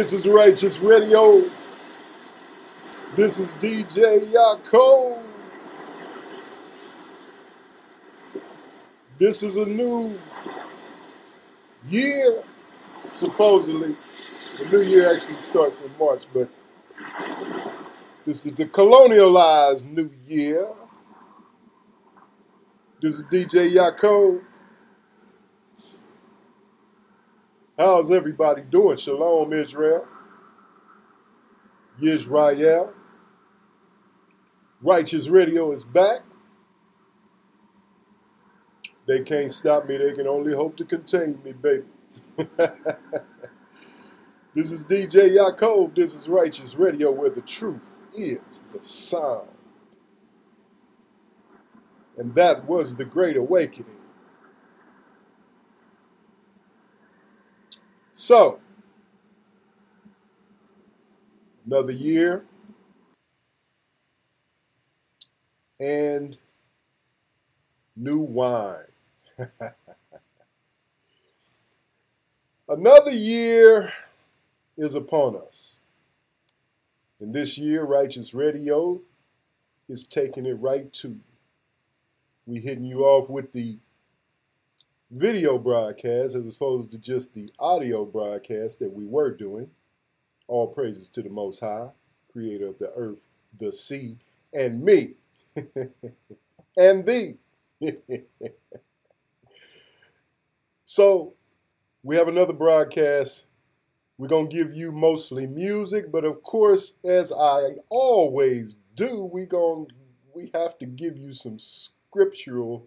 This is Righteous Radio. This is DJ Yaakov. This is a new year, supposedly. The new year actually starts in March, but this is the colonialized new year. This is DJ Yaakov. How's everybody doing? Shalom, Israel. Yisrael. Righteous Radio is back. They can't stop me. They can only hope to contain me, baby. this is DJ Yaakov. This is Righteous Radio, where the truth is the sound. And that was the Great Awakening. So, another year and new wine. another year is upon us. And this year, Righteous Radio is taking it right to you. We're hitting you off with the video broadcast as opposed to just the audio broadcast that we were doing. All praises to the Most High, creator of the earth, the sea, and me, and thee. so, we have another broadcast. We're going to give you mostly music, but of course, as I always do, we going we have to give you some scriptural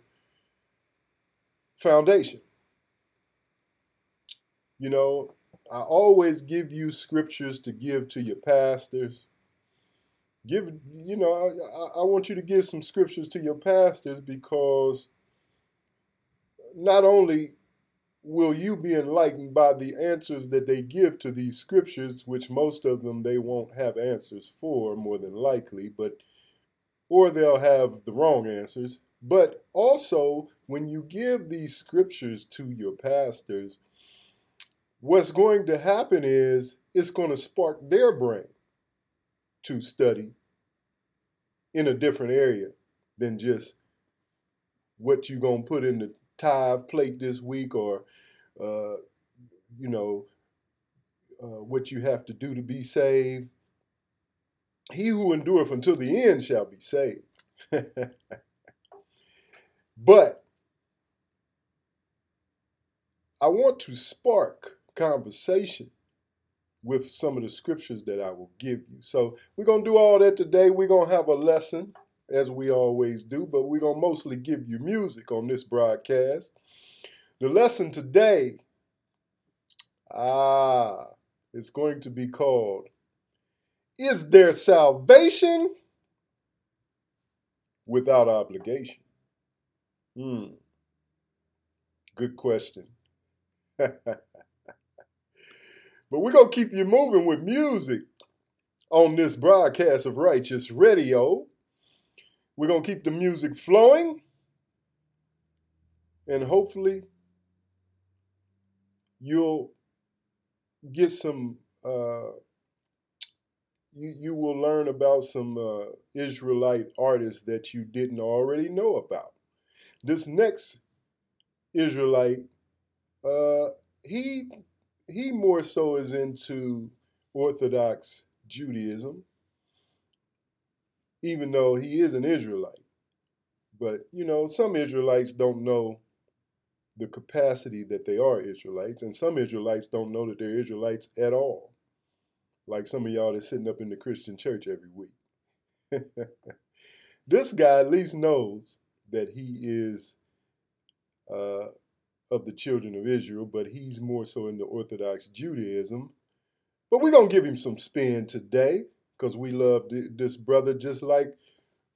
foundation. You know, I always give you scriptures to give to your pastors. Give, you know, I, I want you to give some scriptures to your pastors because not only will you be enlightened by the answers that they give to these scriptures, which most of them they won't have answers for, more than likely, but or they'll have the wrong answers. But also, when you give these scriptures to your pastors, what's going to happen is it's going to spark their brain to study in a different area than just what you're going to put in the tithe plate this week or, uh, you know, uh, what you have to do to be saved. He who endureth until the end shall be saved. but I want to spark conversation with some of the scriptures that I will give you. So we're going to do all that today. We're going to have a lesson, as we always do, but we're going to mostly give you music on this broadcast. The lesson today, ah, is going to be called Is There Salvation Without Obligation? Hmm. Good question. but we're going to keep you moving with music on this broadcast of Righteous Radio. We're going to keep the music flowing. And hopefully, you'll get some, uh, you, you will learn about some uh, Israelite artists that you didn't already know about. This next Israelite uh, he he more so is into Orthodox Judaism, even though he is an Israelite. But, you know, some Israelites don't know the capacity that they are Israelites, and some Israelites don't know that they're Israelites at all. Like some of y'all that's sitting up in the Christian church every week. this guy at least knows that he is uh, of the children of Israel, but he's more so in the Orthodox Judaism. But we're going to give him some spin today because we love this brother just like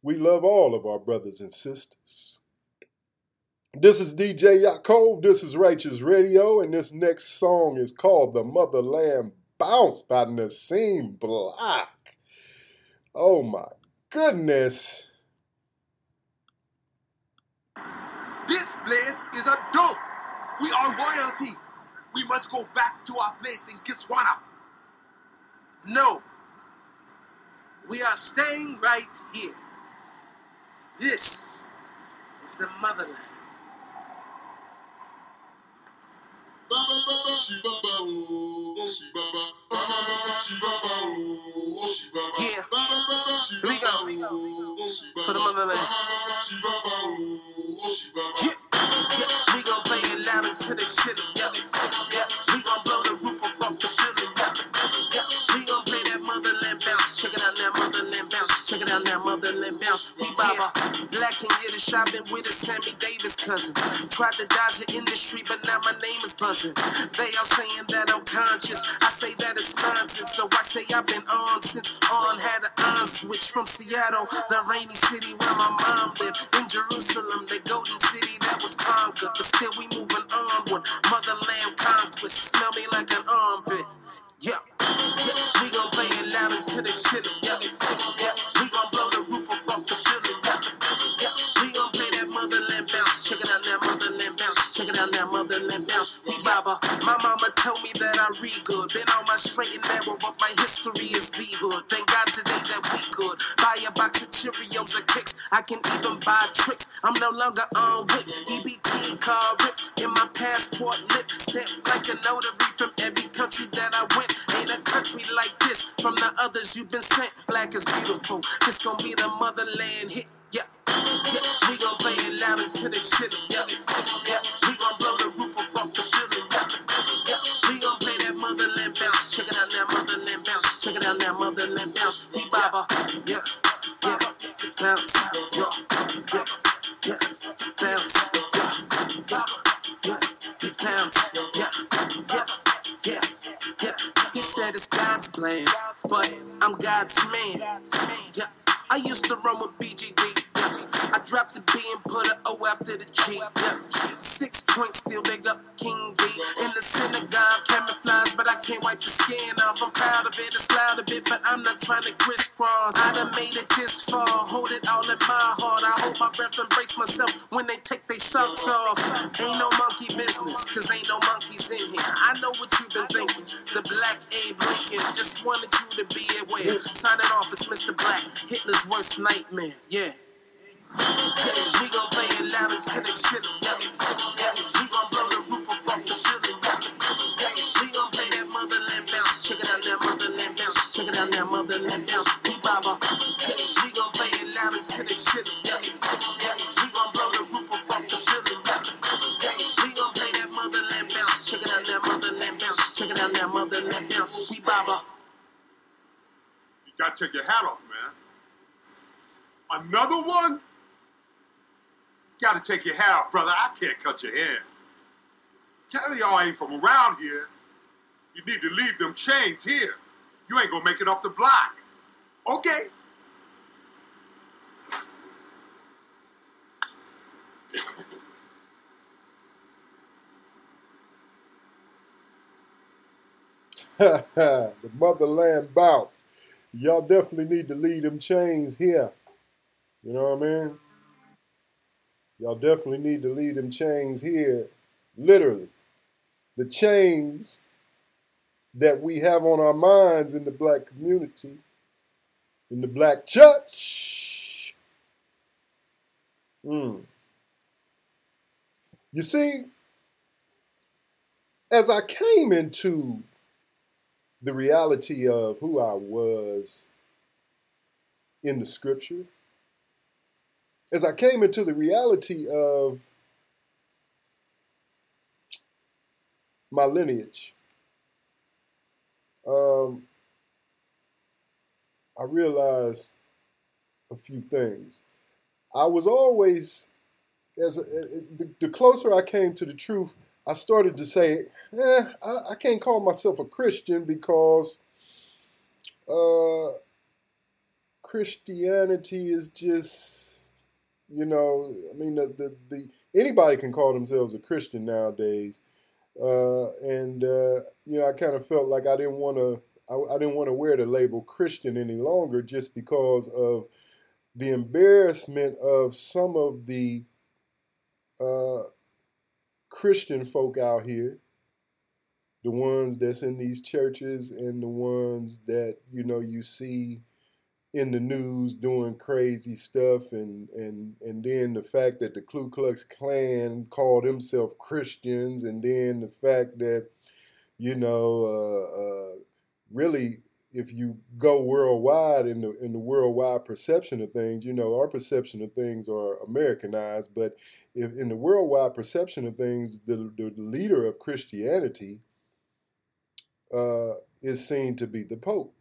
we love all of our brothers and sisters. This is DJ Yaakov. This is Righteous Radio, and this next song is called The Motherland Bounce by Nissim Black. Oh my goodness. This place is a dope. We are royalty. Must go back to our place in Kiswana. No. We are staying right here. This is the motherland. Yeah, here we go. For the motherland. Yeah, yeah. We gon' play it loud until they feel it. Yeah, Check it out now, motherland bounce. Check it out now, motherland bounce. We baba. Black and get a shopping with a Sammy Davis cousin. Tried to dodge the industry, but now my name is buzzing. They all saying that I'm conscious. I say that it's nonsense. So I say I've been on since on had an on switch from Seattle, the rainy city where my mom lived. In Jerusalem, the golden city that was conquered. But still we moving onward. Motherland conquest. Smell me like an armpit. Yeah, yeah, we gon' play it loud until they feel it. Yeah, yeah, we gon' blow Check it out now, motherland bounce. We baba. My mama told me that I read good. Been on my straight and narrow, but my history is the. Thank God today that we good. buy a box of Cheerios or kicks. I can even buy tricks. I'm no longer on whip. EBT car rip in my passport lip. Step like a notary from every country that I went. Ain't a country like this from the others you've been sent. Black is beautiful. This gon' be the motherland hit. Yeah, yeah. We gon' play it loud until they feel it. Yeah, yeah. We gon' blow the roof up off the building. Yeah, yeah. We gon' play that motherland bounce. Check it out now, motherland bounce. Check it out now, motherland bounce. We baba. Yeah, yeah. Bounce. Yeah, yeah, yeah. Bounce. Yeah, baba. Yeah, we bounce. Yeah, yeah, yeah, yeah. He said it's God's plan, but I'm God's man. Yeah, I used to run with BGD. I dropped the B and put a O after the G. Yeah. Six points, still big up King D. In the synagogue, camouflage, but I can't wipe the skin off. I'm proud of it, it's loud a bit, but I'm not trying to crisscross. I done made it this far, hold it all in my heart. I hold my breath and brace myself when they take their socks off. Ain't no monkey business, cause ain't no monkeys in here. I know what you've been thinking. The black Abe Lincoln just wanted you to be aware. Signing off as Mr. Black, Hitler's worst nightmare. Yeah. Hey, we gon' play it loud until they feel it. Yeah, yeah. We gon' blow the roof up off the building. Yeah, yeah. We gon' play that motherland bounce. Check it out now, motherland bounce. Check it out now, motherland bounce. We baba. Hey, we gon' play it loud until they feel bounce. Check it out now, motherland bounce. Check it out now, motherland bounce. We baba. You gotta take your hat off, man. Another one? Gotta take your hat off, brother. I can't cut your hair. Tell y'all I ain't from around here. You need to leave them chains here. You ain't gonna make it up the block. Okay? the motherland bounce. Y'all definitely need to leave them chains here. You know what I mean? Y'all definitely need to leave them chains here. Literally. The chains that we have on our minds in the black community, in the black church. Hmm. You see, as I came into the reality of who I was in the scripture, as I came into the reality of my lineage, um, I realized a few things. I was always, as a, the, the, closer I came to the truth, I started to say, eh, I, I can't call myself a Christian because uh, Christianity is just, you know, I mean, the, the, the anybody can call themselves a Christian nowadays. Uh, and uh, you know, I kind of felt like I didn't want to, I, I, didn't want to wear the label Christian any longer, just because of the embarrassment of some of the uh, Christian folk out here, the ones that's in these churches and the ones that you know you see in the news doing crazy stuff and and and then the fact that the Ku Klux Klan called themselves Christians and then the fact that you know uh, uh, really if you go worldwide in the in the worldwide perception of things, you know, our perception of things are Americanized, but if in the worldwide perception of things, the the leader of Christianity uh, is seen to be the Pope.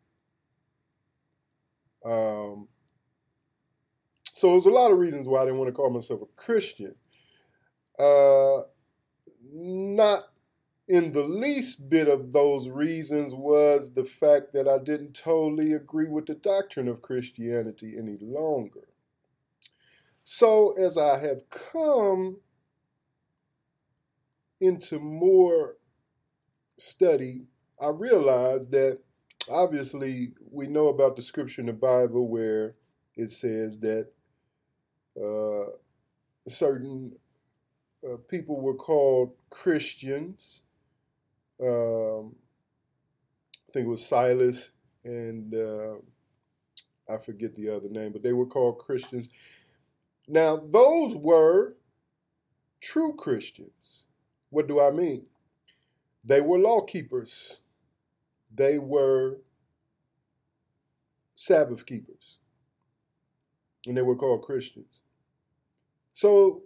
Um, so there's a lot of reasons why I didn't want to call myself a Christian. Uh, not in the least bit of those reasons was the fact that I didn't totally agree with the doctrine of Christianity any longer. So, as I have come into more study, I realized that obviously we know about the scripture in the Bible where it says that uh, certain uh, people were called Christians um, I think it was Silas and uh, I forget the other name, but they were called Christians. Now, those were true Christians. What do I mean? They were law keepers. They were Sabbath keepers. And they were called Christians. So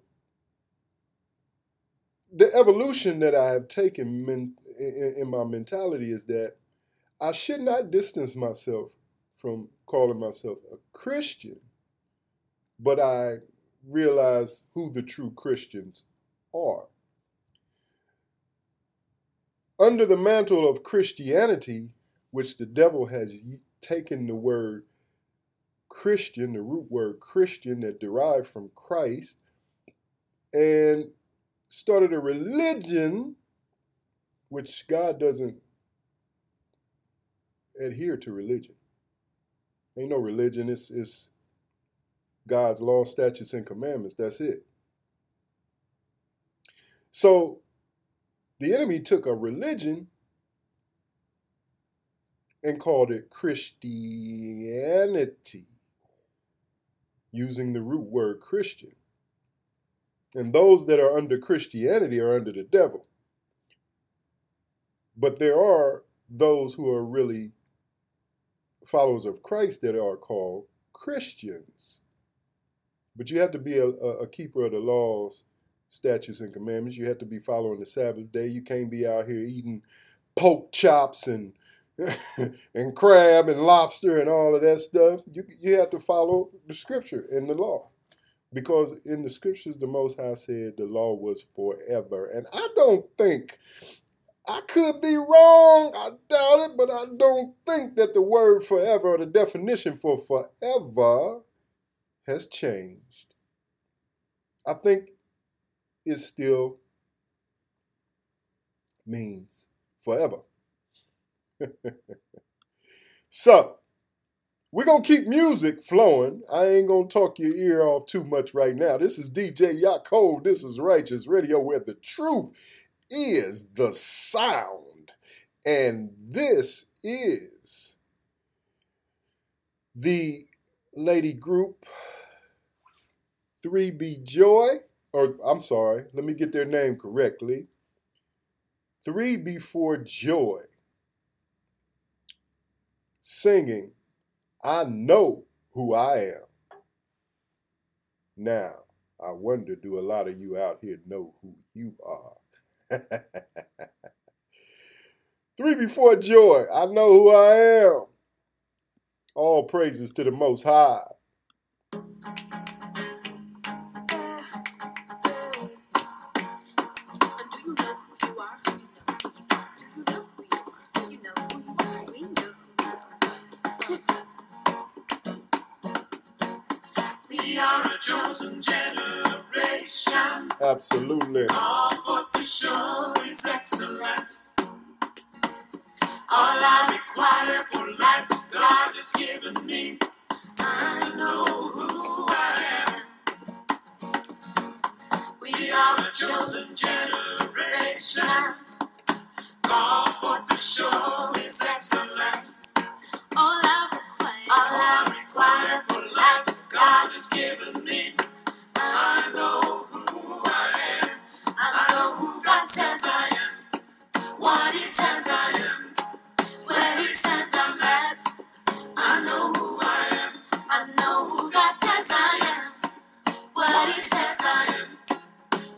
the evolution that I have taken in, in, my mentality is that I should not distance myself from calling myself a Christian, but I realize who the true Christians are. Under the mantle of Christianity, which the devil has taken the word Christian, the root word Christian that derived from Christ, and started a religion which God doesn't adhere to religion. Ain't no religion, it's, it's God's law, statutes, and commandments. That's it. So the enemy took a religion and called it Christianity, using the root word Christian. And those that are under Christianity are under the devil. But there are those who are really followers of Christ that are called Christians. But you have to be a, a, keeper of the laws, statutes, and commandments. You have to be following the Sabbath day. You can't be out here eating pork chops and and crab and lobster and all of that stuff. You you have to follow the scripture and the law. Because in the scriptures, the Most High said the law was forever. And I don't think, I could be wrong, I doubt it, but I don't think that the word forever or the definition for forever has changed. I think it still means forever. so, we're going to keep music flowing. I ain't going to talk your ear off too much right now. This is DJ Yaakov. This is Righteous Radio where the truth is the sound. And this is the lady group 3B Joy. Or, I'm sorry, let me get their name correctly. 3 Before Joy. Singing I know who I am. Now, I wonder do a lot of you out here know who you are? Three before joy, I know who I am. All praises to the Most High. Absolutely. Show His excellence. All I require for life, God has given me. I know who I am. We are a chosen generation. Called forth to show His excellence. All I require, all I require for life, God has given me. I know God says I am. What He says I am. Where He says I'm at. I know who I am. I know who God says I am. What He says I am.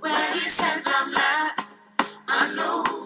Where He says I'm at. I know who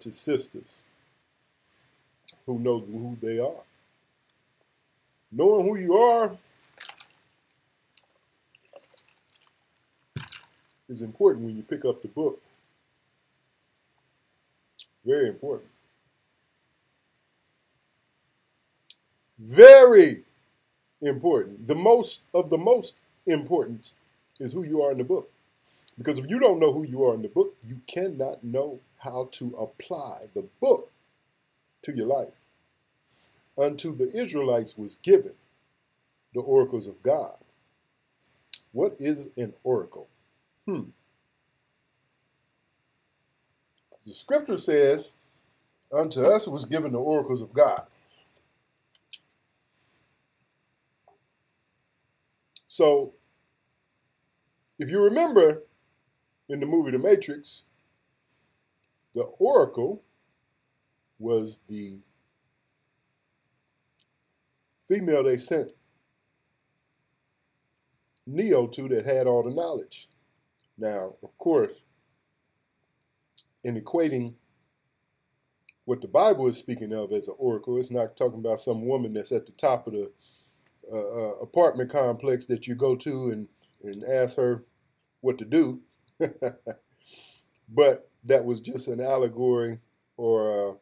Talented sisters who know who they are. Knowing who you are is important when you pick up the book. Very important. Very important. The most of the most importance is who you are in the book. Because if you don't know who you are in the book, you cannot know how to apply the book to your life. Unto the Israelites was given the oracles of God. What is an oracle? Hmm. The scripture says, Unto us was given the oracles of God. So, if you remember in the movie The Matrix, the Oracle was the female they sent Neo to that had all the knowledge. Now, of course, in equating what the Bible is speaking of as an oracle, it's not talking about some woman that's at the top of the uh, uh, apartment complex that you go to and, and ask her what to do. but that was just an allegory or uh,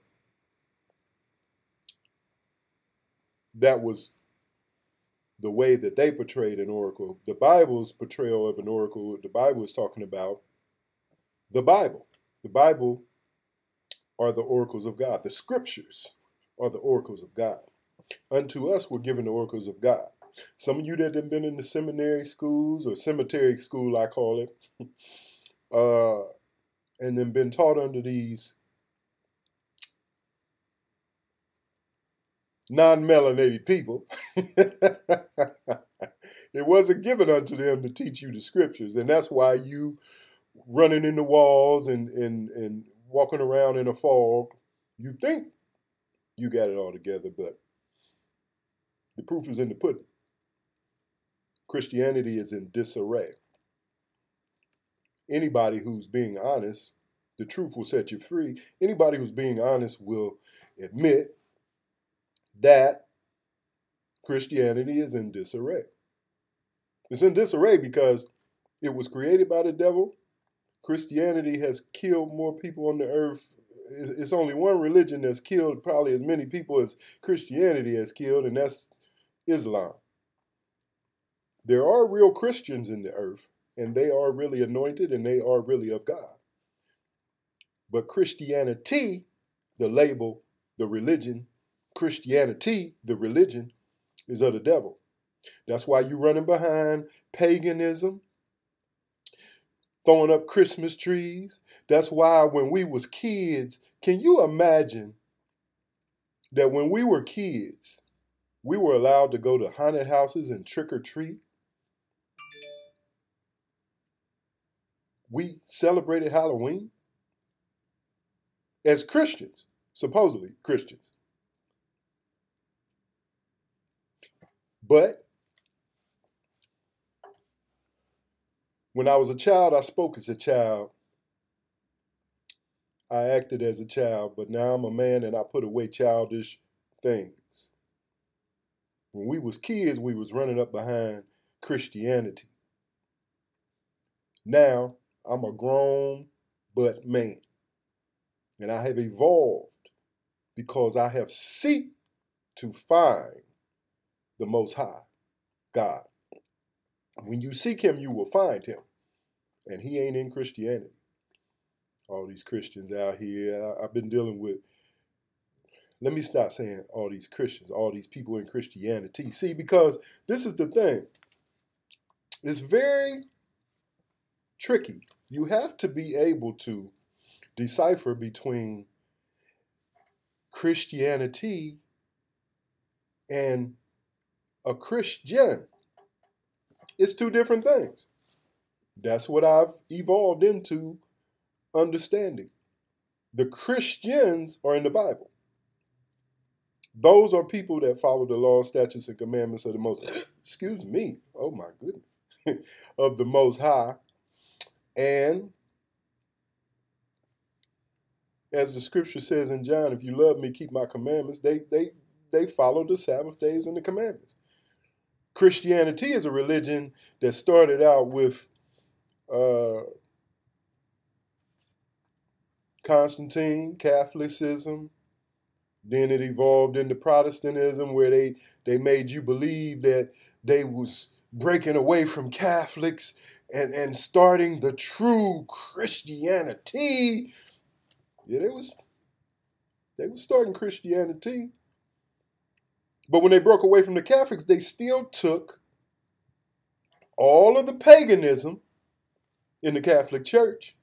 that was the way that they portrayed an oracle. The Bible's portrayal of an oracle, the Bible is talking about the Bible. The Bible are the oracles of God. The scriptures are the oracles of God. Unto us were given the oracles of God. Some of you that have been in the seminary schools or cemetery school, I call it, uh, and then been taught under these non-melanated people, it wasn't given unto them to teach you the scriptures, and that's why you running in the walls and and and walking around in a fog. You think you got it all together, but the proof is in the pudding. Christianity is in disarray. Anybody who's being honest, the truth will set you free. Anybody who's being honest will admit that Christianity is in disarray. It's in disarray because it was created by the devil. Christianity has killed more people on the earth. It's only one religion that's killed probably as many people as Christianity has killed, and that's Islam. There are real Christians in the earth, and they are really anointed and they are really of God. But Christianity, the label, the religion, Christianity, the religion, is of the devil. That's why you're running behind paganism, throwing up Christmas trees. That's why when we was kids, can you imagine that when we were kids, we were allowed to go to haunted houses and trick or treat? We celebrated Halloween as Christians, supposedly Christians. But when I was a child, I spoke as a child. I acted as a child, but now I'm a man and I put away childish things. When we was kids, we was running up behind Christianity. Now I'm a grown but man. And I have evolved because I have seek to find the Most High, God. When you seek Him, you will find Him. And He ain't in Christianity. All these Christians out here, I've been dealing with. Let me stop saying all these Christians, all these people in Christianity. See, because this is the thing. It's very tricky. You have to be able to decipher between Christianity and a Christian. It's two different things. That's what I've evolved into understanding. The Christians are in the Bible. Those are people that follow the law, statutes, and commandments of the most, excuse me, oh my goodness, of the Most High. And as the scripture says in John, if you love me, keep my commandments, they, they, they follow the Sabbath days and the commandments. Christianity is a religion that started out with uh, Constantine, Catholicism. Then it evolved into Protestantism, where they they made you believe that they was breaking away from Catholics and and starting the true Christianity. Yeah, they was they was starting Christianity. But when they broke away from the Catholics, they still took all of the paganism in the Catholic Church.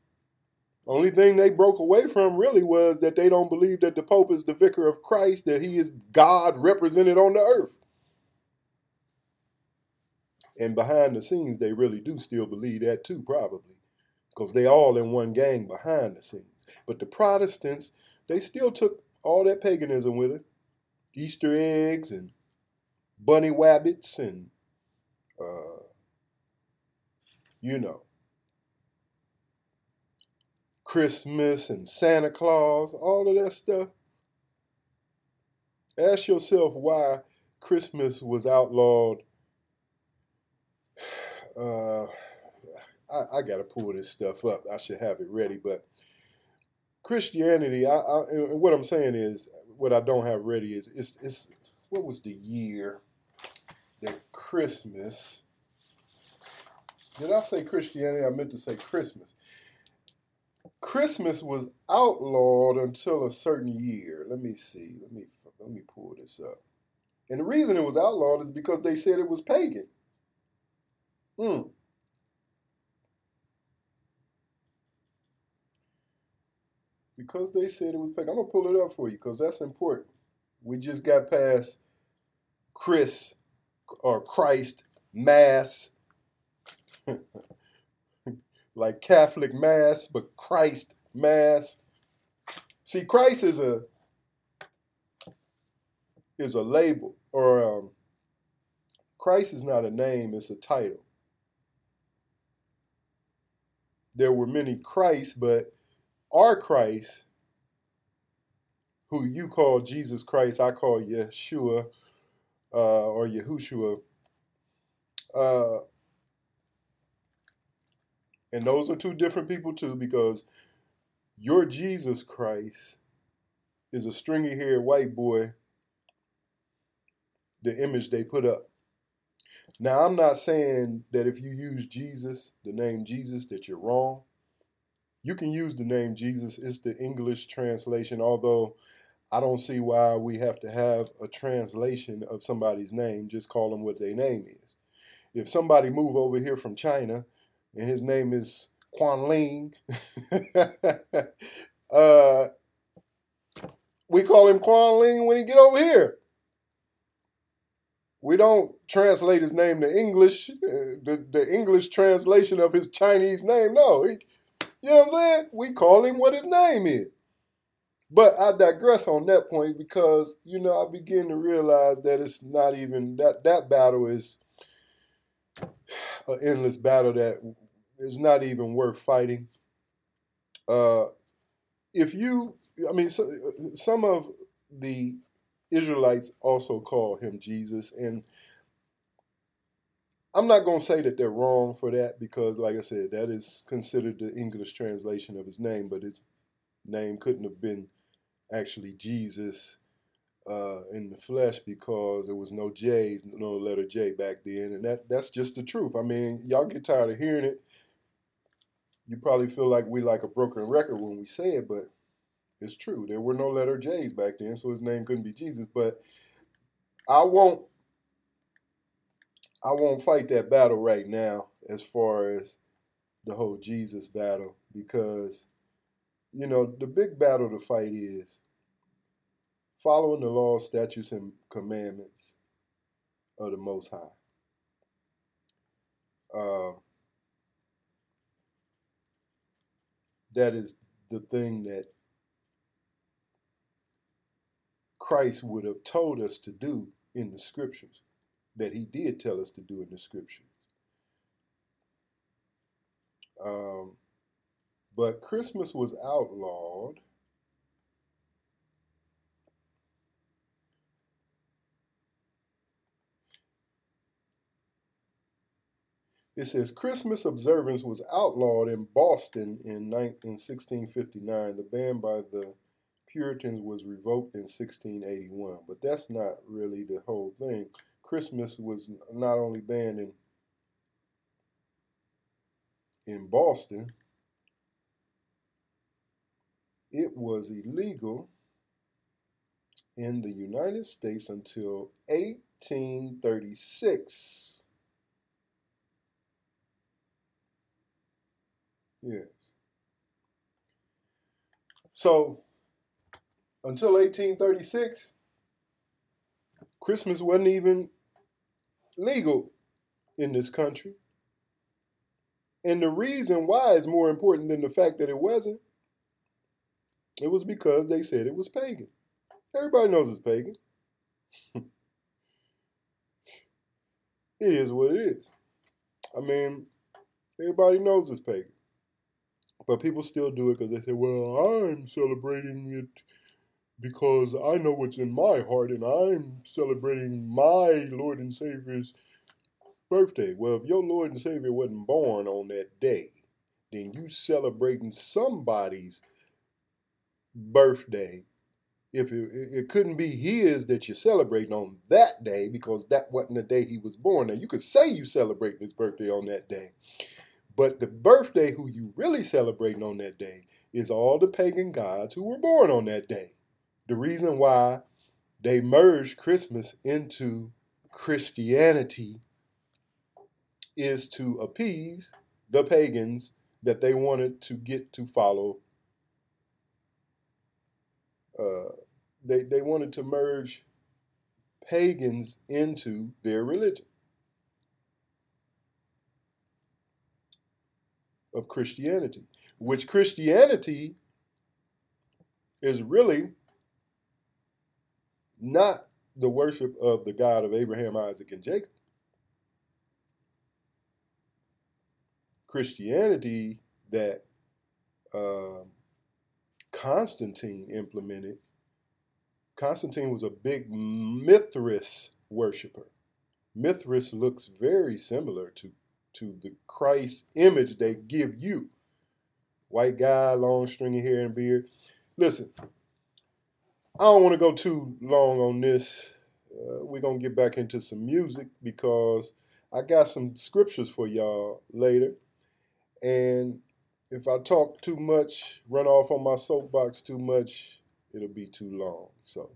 Only thing they broke away from really was that they don't believe that the Pope is the vicar of Christ, that he is God represented on the earth. And behind the scenes, they really do still believe that too, probably, because they all in one gang behind the scenes. But the Protestants, they still took all that paganism with it. Easter eggs and bunny wabbits and, uh, you know, Christmas and Santa Claus, all of that stuff. Ask yourself why Christmas was outlawed. Uh, I, I got to pull this stuff up. I should have it ready, but Christianity. I, I and what I'm saying is what I don't have ready is it's it's what was the year that Christmas. Did I say Christianity? I meant to say Christmas. Christmas was outlawed until a certain year. Let me see. Let me let me pull this up. And the reason it was outlawed is because they said it was pagan. Hmm. Because they said it was pagan. I'm gonna pull it up for you because that's important. We just got past Chris or Christ Mass like Catholic Mass, but Christ Mass. See, Christ is a is a label, or um, Christ is not a name; it's a title. There were many Christs, but our Christ, who you call Jesus Christ, I call Yeshua uh, or Yahushua. Uh, and those are two different people too, because your Jesus Christ is a stringy haired white boy, the image they put up. Now, I'm not saying that if you use Jesus, the name Jesus, that you're wrong. You can use the name Jesus, it's the English translation, although I don't see why we have to have a translation of somebody's name. Just call them what their name is. If somebody move over here from China and his name is Quan Ling. uh, we call him Quan Ling when he get over here. We don't translate his name to English, uh, the, the English translation of his Chinese name. No, he, you know what I'm saying? We call him what his name is. But I digress on that point because, you know, I begin to realize that it's not even that that battle is an endless battle that is not even worth fighting. Uh, if you, I mean, so, some of the Israelites also call him Jesus, and I'm not going to say that they're wrong for that because, like I said, that is considered the English translation of his name, but his name couldn't have been actually Jesus uh, in the flesh because there was no J's, no letter J back then, and that that's just the truth. I mean, y'all get tired of hearing it. You probably feel like we like a broken record when we say it, but it's true. There were no letter J's back then, so his name couldn't be Jesus. But I won't I won't fight that battle right now as far as the whole Jesus battle because you know the big battle to fight is following the laws, statutes, and commandments of the Most High. Uh, that is the thing that Christ would have told us to do in the scriptures, that he did tell us to do in the scriptures. Um, but Christmas was outlawed. It says Christmas observance was outlawed in Boston in, 1659. The ban by the Puritans was revoked in 1681. But that's not really the whole thing. Christmas was not only banned in in Boston, it was illegal in the United States until 1836. Yes. So until 1836, Christmas wasn't even legal in this country. And the reason why is more important than the fact that it wasn't. It was because they said it was pagan. Everybody knows it's pagan. it is what it is. I mean, everybody knows it's pagan. But people still do it because they say, well, I'm celebrating it because I know what's in my heart and I'm celebrating my Lord and Savior's birthday. Well, if your Lord and Savior wasn't born on that day, then you celebrating somebody's birthday. If it, it couldn't be his that you're celebrating on that day because that wasn't the day he was born. Now you could say you celebrating his birthday on that day, but the birthday who you really celebrating on that day is all the pagan gods who were born on that day. The reason why they merged Christmas into Christianity is to appease the pagans that they wanted to get to follow. Uh, they, they wanted to merge pagans into their religion of Christianity, which Christianity is really not the worship of the God of Abraham, Isaac, and Jacob. Christianity that uh, Constantine implemented. Constantine was a big Mithras worshiper. Mithras looks very similar to, to the Christ image they give you. White guy, long stringy hair and beard. Listen, I don't want to go too long on this. Uh, we're going to get back into some music because I got some scriptures for y'all later. And if I talk too much, run off on my soapbox too much, it'll be too long. So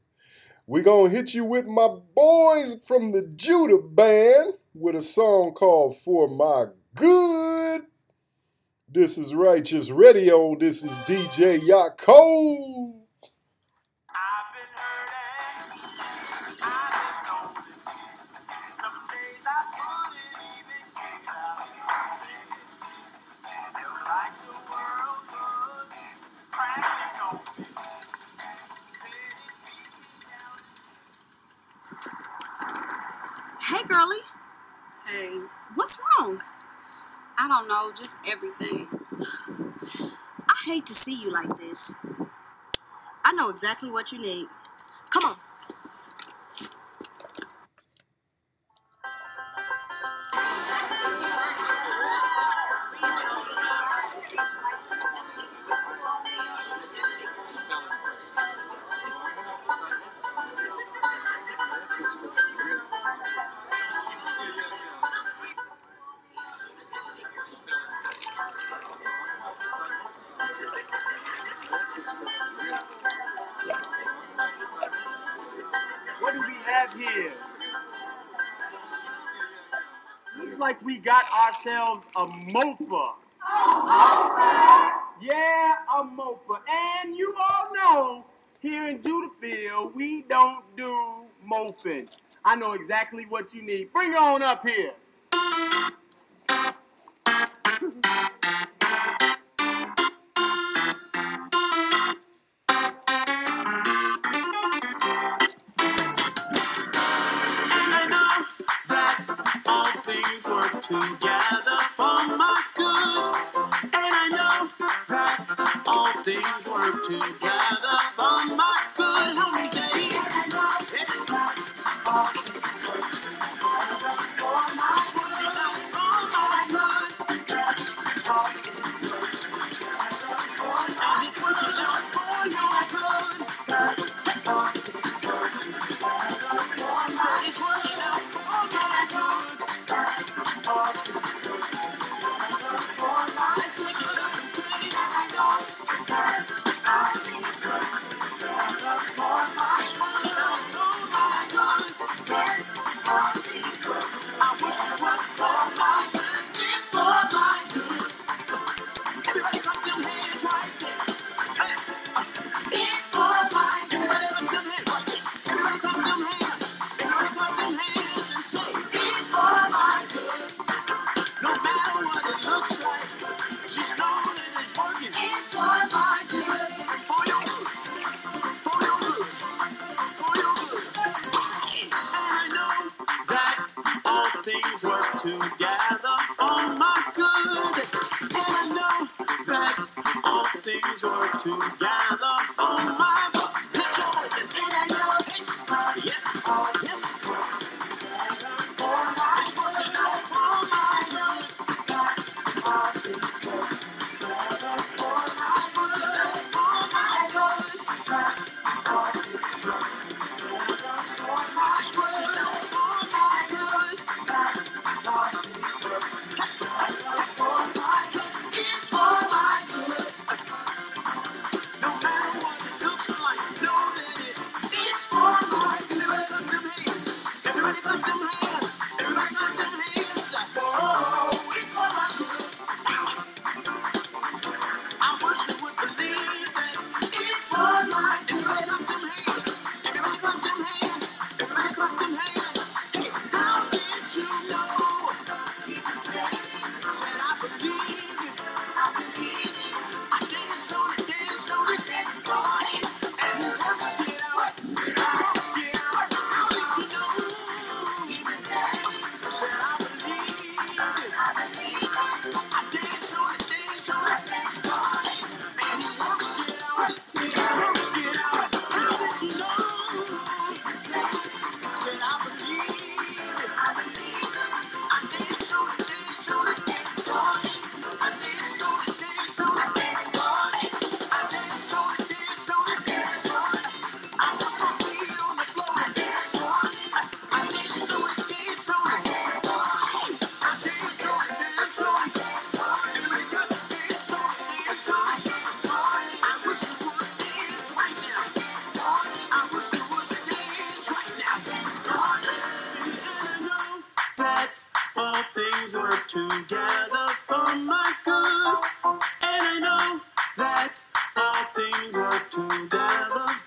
we're going to hit you with my boys from the Judah Band with a song called For My Good. This is Righteous Radio. This is DJ Yaakov. You need. Bring it on up here.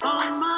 on my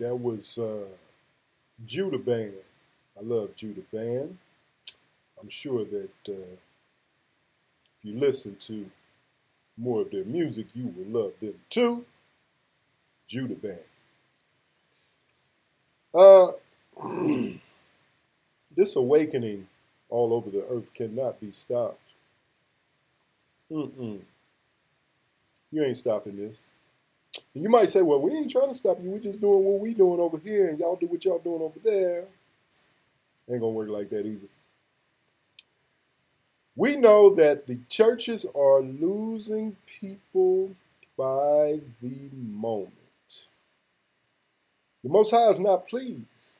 right, that was uh, Judah Band. I love Judah Band. I'm sure that uh, if you listen to more of their music, you will love them too. Judah Band. Uh, this awakening all over the earth cannot be stopped. Mm-mm. You ain't stopping this. And you might say, well, we ain't trying to stop you. We're just doing what we doing over here, and y'all do what y'all doing over there. Ain't gonna work like that either. We know that the churches are losing people by the moment. The Most High is not pleased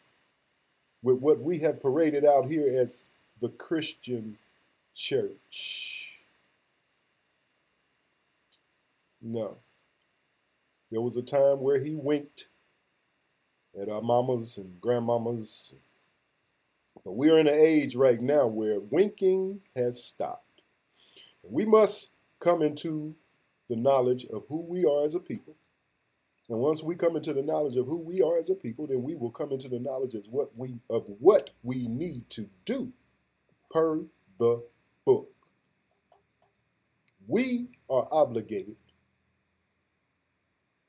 with what we have paraded out here as the Christian church. No. There was a time where he winked at our mamas and grandmamas. But we're in an age right now where winking has stopped. We must come into the knowledge of who we are as a people. And once we come into the knowledge of who we are as a people, then we will come into the knowledge of what we of what we need to do per the book. We are obligated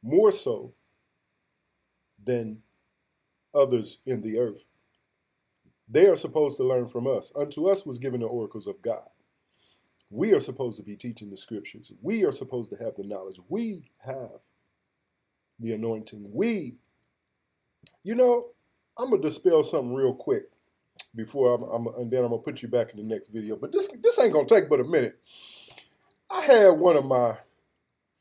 more so than others in the earth. They are supposed to learn from us. Unto us was given the oracles of God. We are supposed to be teaching the scriptures. We are supposed to have the knowledge. We have the anointing. We, you know, I'm gonna dispel something real quick before I'm, I'm and then I'm gonna put you back in the next video. But this this ain't gonna take but a minute. I had one of my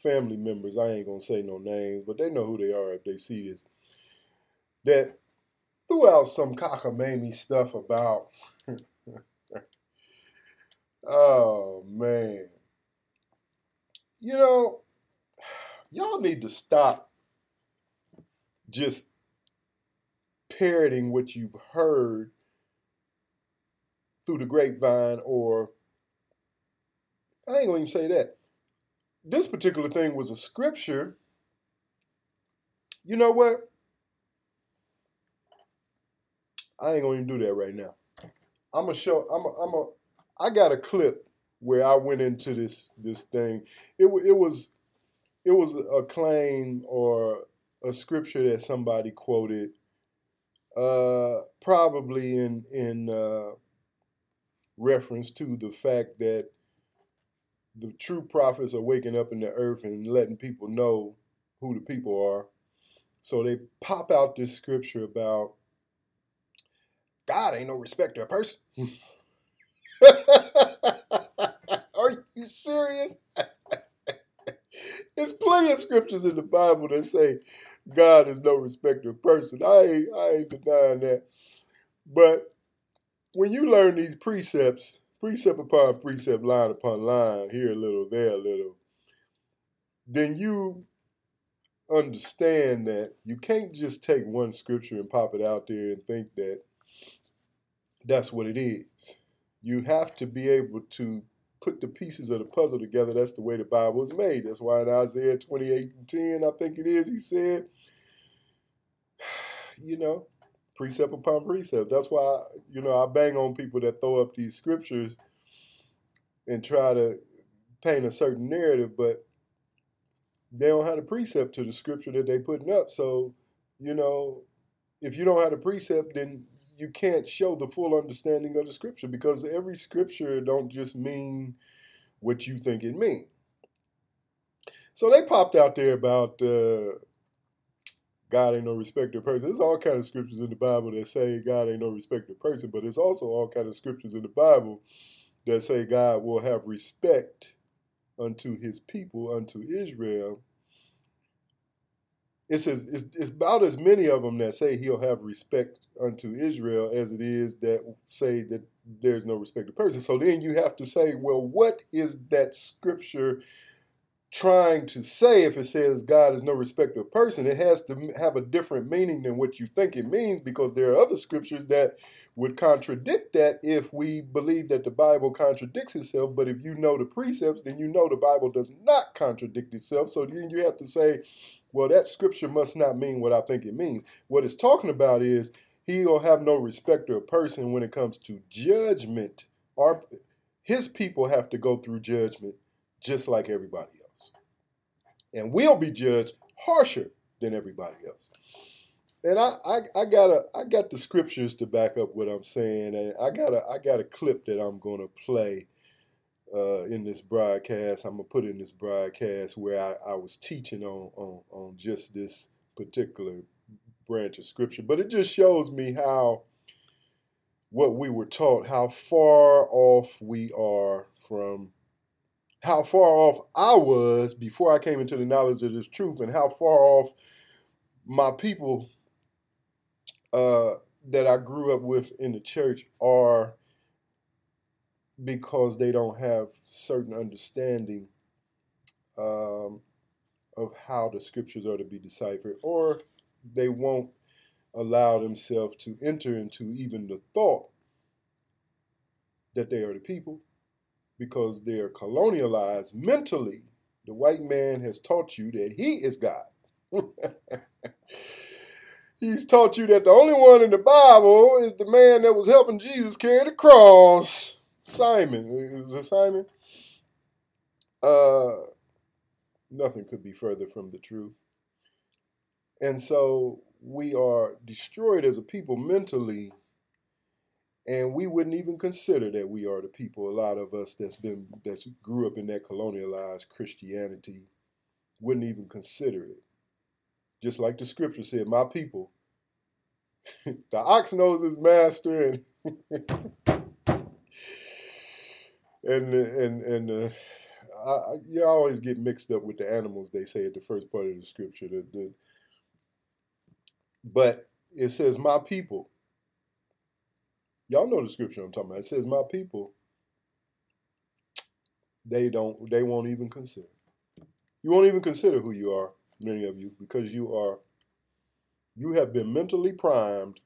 family members, I ain't gonna say no names, but they know who they are if they see this, that threw out some cockamamie stuff about, oh man. You know, y'all need to stop just parroting what you've heard through the grapevine or I ain't gonna even say that this particular thing was a scripture, you know what? I ain't gonna even do that right now. I'm gonna show. I'm. A, I'm a. I got a clip where I went into this this thing. It it was it was a claim or a scripture that somebody quoted, uh, probably in in uh, reference to the fact that the true prophets are waking up in the earth and letting people know who the people are. So they pop out this scripture about God ain't no respecter of person. are you serious? There's plenty of scriptures in the Bible that say God is no respecter of person. I ain't, I ain't denying that. But when you learn these precepts, precept upon precept, line upon line, here a little, there a little, then you understand that you can't just take one scripture and pop it out there and think that that's what it is. You have to be able to put the pieces of the puzzle together. That's the way the Bible is made. That's why in Isaiah 28 and 10, I think it is, he said, you know, precept upon precept. That's why, you know, I bang on people that throw up these scriptures and try to paint a certain narrative, but they don't have the precept to the scripture that they putting up. So, you know, if you don't have the precept, then you can't show the full understanding of the scripture because every scripture don't just mean what you think it means. So they popped out there about uh, God ain't no respecter of person. There's all kind of scriptures in the Bible that say God ain't no respecter of person, but there's also all kind of scriptures in the Bible that say God will have respect unto his people, unto Israel. It's, as, it's, it's about as many of them that say he'll have respect unto Israel as it is that say that there's no respect of person. So then you have to say, well, what is that scripture trying to say if it says God is no respecter of person, it has to have a different meaning than what you think it means because there are other scriptures that would contradict that if we believe that the Bible contradicts itself. But if you know the precepts, then you know the Bible does not contradict itself. So then you have to say, well, that scripture must not mean what I think it means. What it's talking about is he will have no respecter of person when it comes to judgment. Our, his people have to go through judgment just like everybody and we'll be judged harsher than everybody else. And I, I, I got a, I got the scriptures to back up what I'm saying, and I got a, I got a clip that I'm to play uh, in this broadcast. I'm gonna put in this broadcast where I, I was teaching on, on, on just this particular branch of scripture, but it just shows me how what we were taught, how far off we are from how far off I was before I came into the knowledge of this truth, and how far off my people uh, that I grew up with in the church are because they don't have certain understanding um, of how the scriptures are to be deciphered, or they won't allow themselves to enter into even the thought that they are the people because they're colonialized mentally. The white man has taught you that he is God. He's taught you that the only one in the Bible is the man that was helping Jesus carry the cross. Simon. Is it Simon? Uh, nothing could be further from the truth. And so we are destroyed as a people mentally and we wouldn't even consider that we are the people. A lot of us that's been that's grew up in that colonialized Christianity wouldn't even consider it. Just like the scripture said, "My people." the ox knows his master, and and and and uh, I, you always get mixed up with the animals. They say at the first part of the scripture, the, the but it says, "My people." Y'all know the scripture I'm talking about. It says, "My people." They don't. They won't even consider. You won't even consider who you are, many of you, because you are. You have been mentally primed,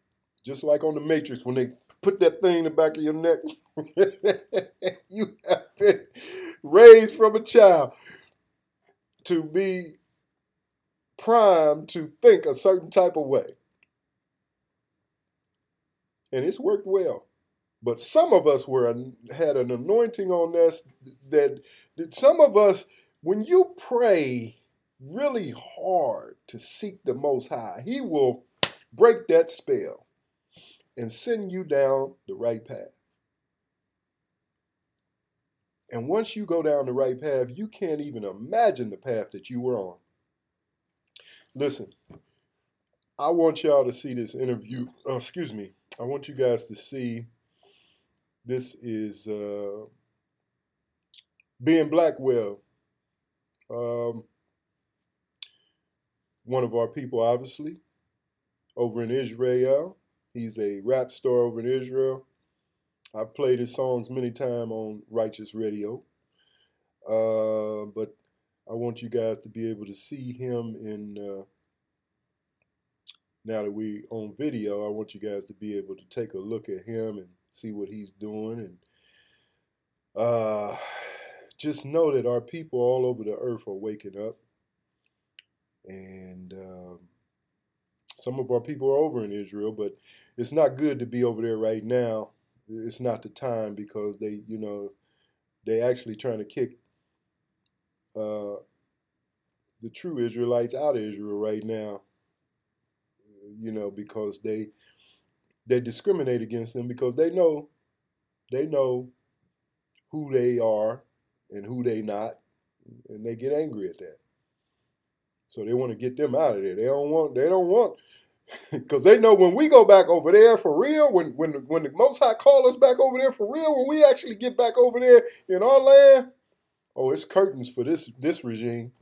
just like on the Matrix when they put that thing in the back of your neck. you have been raised from a child to be primed to think a certain type of way and it's worked well. But some of us were had an anointing on us that, that some of us, when you pray really hard to seek the Most High, He will break that spell and send you down the right path. And once you go down the right path, you can't even imagine the path that you were on. Listen, I want y'all to see this interview. Oh, excuse me. I want you guys to see this is uh, Ben Blackwell, um, one of our people, obviously, over in Israel. He's a rap star over in Israel. I've played his songs many times on Righteous Radio. Uh, but I want you guys to be able to see him in uh, now that we on video, I want you guys to be able to take a look at him and see what he's doing and uh, just know that our people all over the earth are waking up. And um, some of our people are over in Israel, but it's not good to be over there right now. It's not the time because they, you know, they actually trying to kick uh, the true Israelites out of Israel right now you know, because they they discriminate against them because they know they know who they are and who they not, and they get angry at that. So they want to get them out of there. They don't want. They don't want because they know when we go back over there for real, when when when the Most High call us back over there for real, when we actually get back over there in our land, oh, it's curtains for this this regime.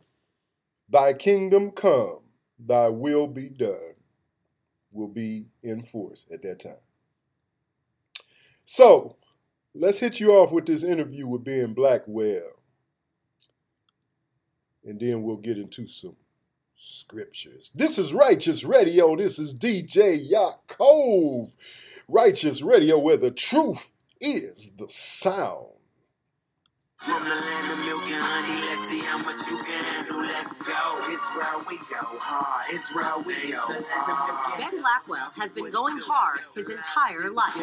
Thy kingdom come, thy will be done, will be in force at that time. So let's hit you off with this interview with Ben Blackwell, and then we'll get into some scriptures. This is Righteous Radio. This is DJ Yaakov. Righteous Radio, where the truth is the sound. From the land of milk and honey, let's see how much you can handle. Let's go. It's where we go hard. It's we go hard. Ben Blackwell has been going hard his entire life.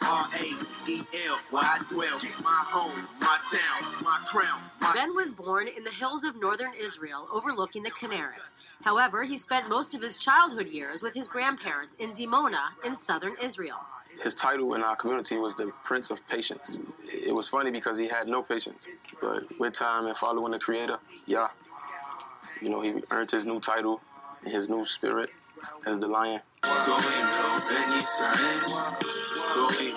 I-S-R-A-E-L, where I dwell. My home, my town, my crown. My Ben was born in the hills of northern Israel overlooking the Kinneret. However, he spent most of his childhood years with his grandparents in Dimona in southern Israel. his title in our community was the Prince of Patience. It was funny because he had no patience, but with time and following the Creator, yeah, you know, he earned his new title his new spirit as the Lion. Go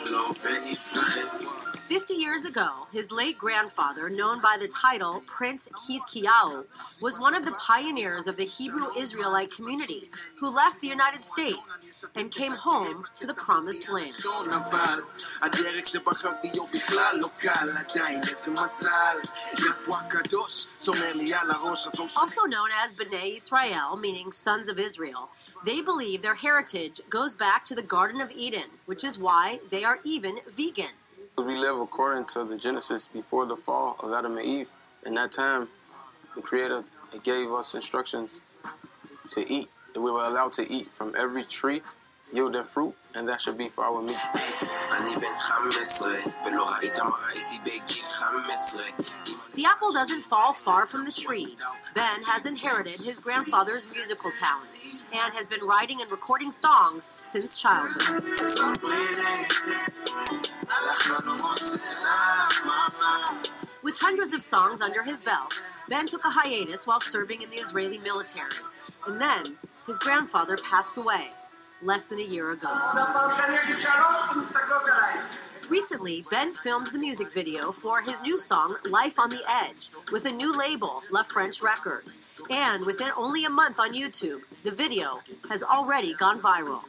blow Benny. 50 years ago, his late grandfather, known by the title Prince Hizkiyahu, was one of the pioneers of the Hebrew Israelite community who left the United States and came home to the Promised Land. Also known as Bnei Israel, meaning Sons of Israel, they believe their heritage goes back to the Garden of Eden, which is why they are even vegan. We live according to the Genesis before the fall of Adam and Eve. In that time, the Creator gave us instructions to eat. That we were allowed to eat from every tree yielding fruit, and that should be for our meat. The apple doesn't fall far from the tree. Ben has inherited his grandfather's musical talent and has been writing and recording songs since childhood. With hundreds of songs under his belt, Ben took a hiatus while serving in the Israeli military, and then his grandfather passed away less than a year ago. Recently, Ben filmed the music video for his new song, Life on the Edge, with a new label, La French Records. And within only a month on YouTube, the video has already gone viral.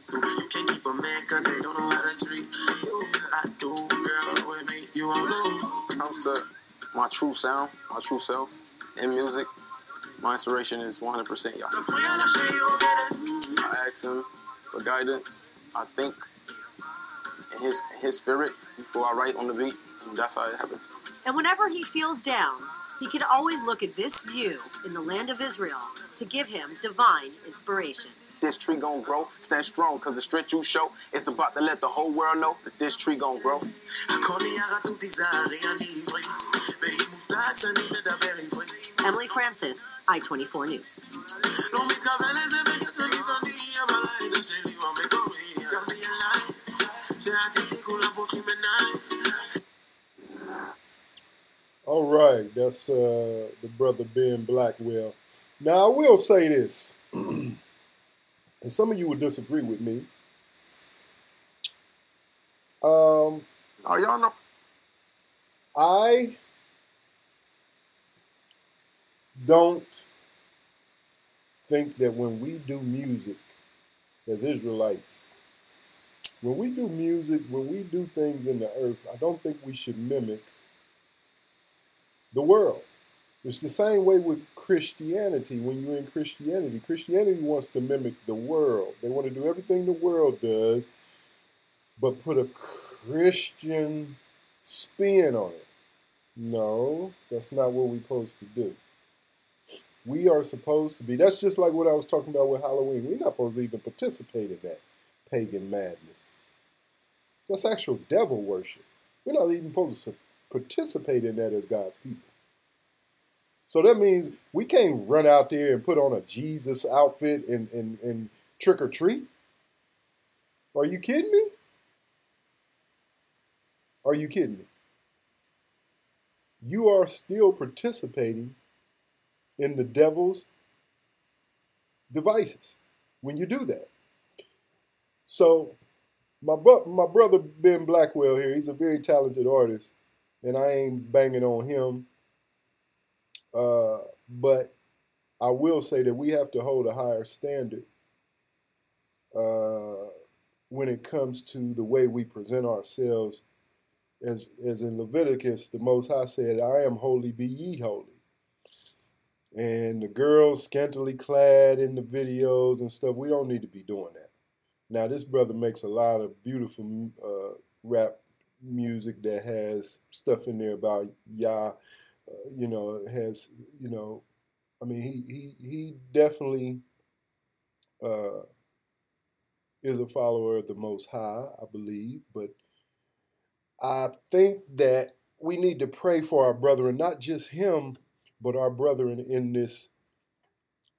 Can't keep a man cause they don't know how to treat you. I do, girl, when they, you on low. comes to my true sound, my true self in music, my inspiration is 100% y'all. I ask him for guidance. I think in his his spirit before I write on the beat. And that's how it happens. And whenever he feels down, he can always look at this view in the land of Israel to give him divine inspiration. This tree gonna grow, stand strong, cause the strength you show is about to let the whole world know that this tree gonna grow. Emily Francis, I 24 News. All right, that's uh, the brother Ben Blackwell. Now, I will say this, and some of you will disagree with me. Um, Oh, y'all know. I don't think that when we do music as Israelites, when we do music, when we do things in the earth, I don't think we should mimic the world. It's the same way with Christianity. When you're in Christianity, Christianity wants to mimic the world. They want to do everything the world does, but put a Christian spin on it. No, that's not what we're supposed to do. We are supposed to be, that's just like what I was talking about with Halloween. We're not supposed to even participate in that pagan madness. That's actual devil worship. We're not even supposed to participate in that as God's people. So that means we can't run out there and put on a Jesus outfit and, and, and trick or treat. Are you kidding me? Are you kidding me? you are still participating in the devil's devices when you do that. So, my bro- my brother Ben Blackwell here, he's a very talented artist, and I ain't banging on him. Uh, but I will say that we have to hold a higher standard uh, when it comes to the way we present ourselves. As, as in Leviticus, the Most High said, I am holy, be ye holy. And the girls scantily clad in the videos and stuff, we don't need to be doing that. Now, this brother makes a lot of beautiful uh, rap music that has stuff in there about Yah, uh, you know, has, you know, I mean, he, he, he definitely uh, is a follower of the Most High, I believe. But I think that we need to pray for our brethren, not just him, but our brethren in this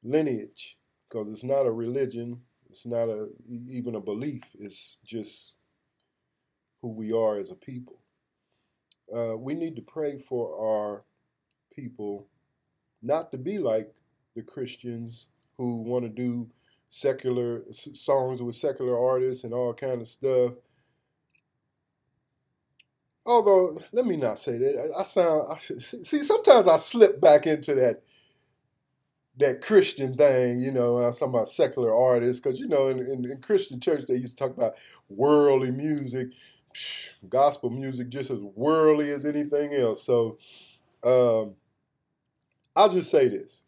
lineage, because it's not a religion, it's not a even a belief. It's just who we are as a people. Uh, we need to pray for our people not to be like the Christians who want to do secular songs with secular artists and all kind of stuff. Although, let me not say that. I sound I, see. Sometimes I slip back into that that Christian thing, you know. I'm talking about secular artists because you know, in, in, in, Christian church they used to talk about worldly music, gospel music, just as worldly as anything else. So, um, I'll just say this.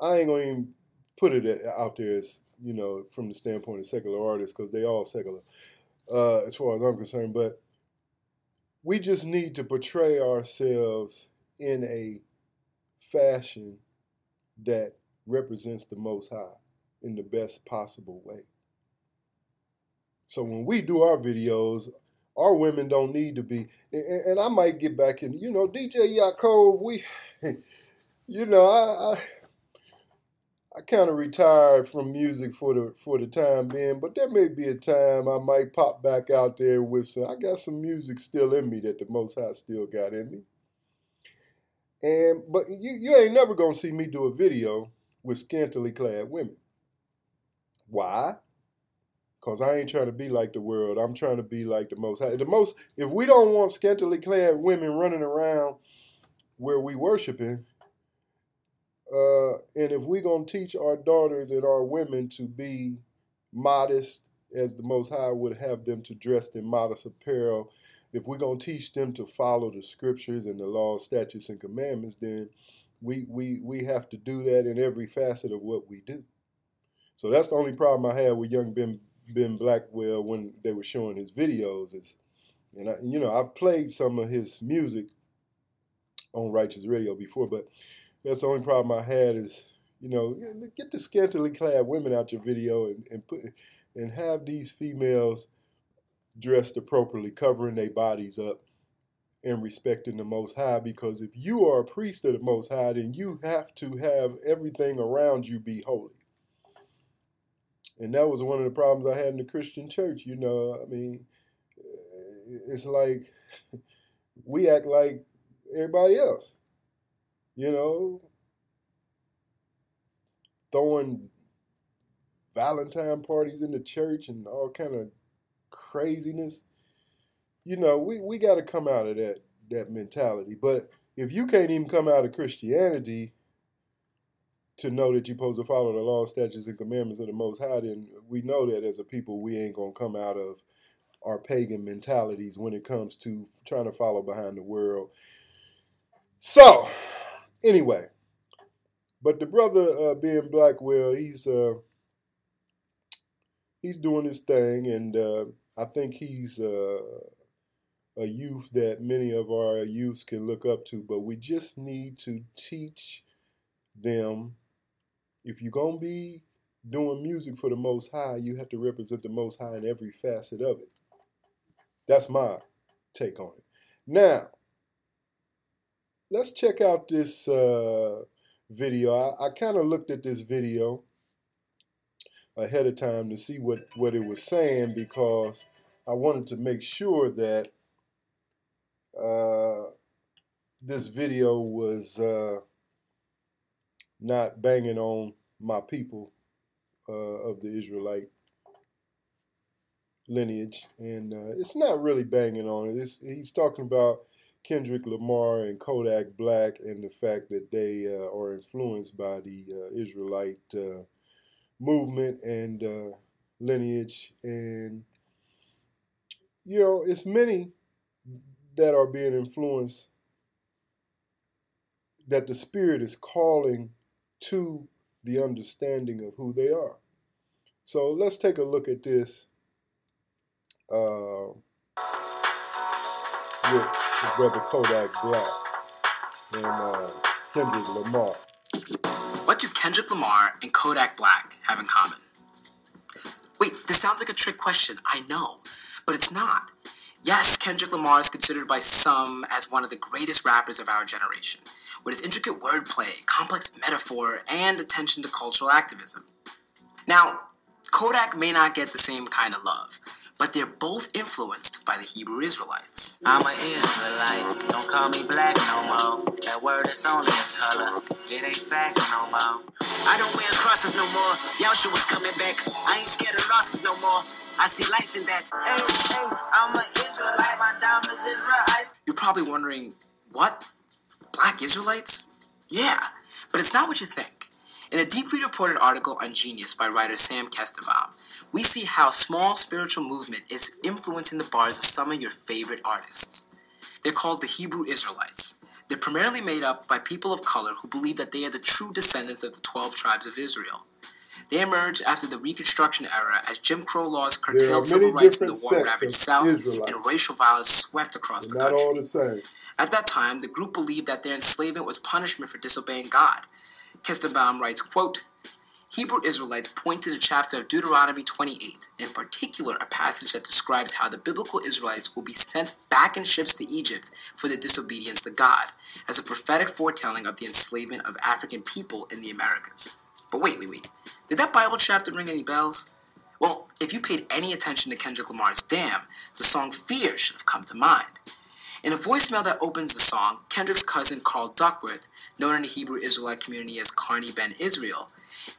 I ain't gonna even put it out there as you know from the standpoint of secular artists because they all secular, uh, as far as I'm concerned. But we just need to portray ourselves in a fashion that represents the Most High in the best possible way. So when we do our videos, our women don't need to be, and, and I might get back in, you know, DJ Yaakov, we, you know, I, I I kind of retired from music for the for the time being, but there may be a time I might pop back out there with some. I got some music still in me that the Most High still got in me. And but you you ain't never gonna see me do a video with scantily clad women. Why? Cause I ain't trying to be like the world. I'm trying to be like the Most. The most. If we don't want scantily clad women running around where we worshiping uh, and if going to teach our daughters and our women to be modest, as the Most High would have them to dress in modest apparel, if we're to teach them to follow the scriptures and the laws, statutes, and commandments, then we, we, we have to do that in every facet of what we do. So that's the only problem I have with young Ben, ben Blackwell when they were showing his videos. Is, and I, you know, I've played some of his music on Righteous Radio before, but that's the only problem I had is, you know, get the scantily clad women out your video and, and put and have these females dressed appropriately, covering their bodies up and respecting the Most High. Because if you are a priest of the Most High, then you have to have everything around you be holy. And that was one of the problems I had in the Christian church. You know, I mean, it's like we act like everybody else you know, throwing Valentine parties in the church and all kind of craziness. You know, we, we got to come out of that that mentality. But if you can't even come out of Christianity to know that you're supposed to follow the law, statutes, and commandments of the Most High, then we know that as a people we ain't gonna come out of our pagan mentalities when it comes to trying to follow behind the world. So Anyway, but the brother uh, Ben Blackwell, he's uh, he's doing his thing, and uh, I think he's uh, a youth that many of our youths can look up to. But we just need to teach them. If you're gonna be doing music for the Most High, you have to represent the Most High in every facet of it. That's my take on it. Now, let's check out this uh, video. I, I kind of looked at this video ahead of time to see what, what it was saying because I wanted to make sure that uh, this video was uh, not banging on my people uh, of the Israelite lineage, and uh, it's not really banging on it. It's, he's talking about Kendrick Lamar and Kodak Black and the fact that they uh, are influenced by the uh, Israelite uh, movement and uh, lineage, and you know, it's many that are being influenced that the Spirit is calling to the understanding of who they are. So let's take a look at this uh, with brother Kodak Black and uh, Kendrick Lamar. What do Kendrick Lamar and Kodak Black have in common? Wait, this sounds like a trick question, I know, but it's not. Yes, Kendrick Lamar is considered by some as one of the greatest rappers of our generation, with its intricate wordplay, complex metaphor, and attention to cultural activism. Now, Kodak may not get the same kind of love, but they're both influenced by the Hebrew Israelites. I'm an Israelite, don't call me black no more. That word is only a color, it ain't facts no more. I don't wear crosses no more, Yahshua was coming back. I ain't scared of losses no more. I see life in that. Hey, hey, I'm an Israelite, my diamonds Israelites. You're probably wondering, what? Black Israelites? Yeah, but it's not what you think. In a deeply reported article on Genius by writer Sam Kestenbaum, we see how small spiritual movement is influencing the bars of some of your favorite artists. They're called the Hebrew Israelites. They're primarily made up by people of color who believe that they are the true descendants of the 12 tribes of Israel. They emerged after the Reconstruction era as Jim Crow laws curtailed civil rights in the war ravaged South Israelites. and racial violence swept across the Not country. At that time, the group believed that their enslavement was punishment for disobeying God. Kestenbaum writes, quote, Hebrew Israelites point to the chapter of Deuteronomy 28, in particular a passage that describes how the biblical Israelites will be sent back in ships to Egypt for their disobedience to God, as a prophetic foretelling of the enslavement of African people in the Americas. But wait, wait, wait. Did that Bible chapter ring any bells? Well, if you paid any attention to Kendrick Lamar's Damn, the song Fear should have come to mind. In a voicemail that opens the song, Kendrick's cousin Carl Duckworth, known in the Hebrew Israelite community as Carney Ben Israel,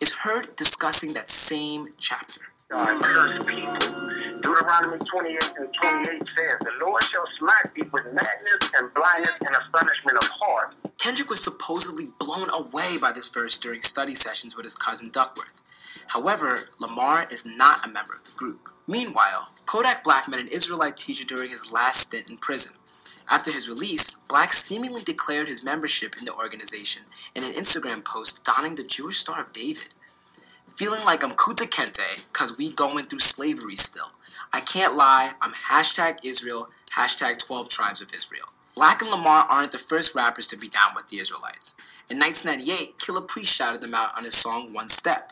is heard discussing that same chapter. God curse people. Deuteronomy 28 and 28 says, The Lord shall smite thee with madness and blindness and astonishment of heart. Kendrick was supposedly blown away by this verse during study sessions with his cousin Duckworth. However, Lamar is not a member of the group. Meanwhile, Kodak Black met an Israelite teacher during his last stint in prison. After his release, Black seemingly declared his membership in the organization in an Instagram post donning the Jewish Star of David. Feeling like I'm Kunta Kinte, cause we going through slavery still. I can't lie, I'm hashtag Israel, hashtag 12 tribes of Israel. Black and Lamar aren't the first rappers to be down with the Israelites. In 1998, Killah Priest shouted them out on his song One Step.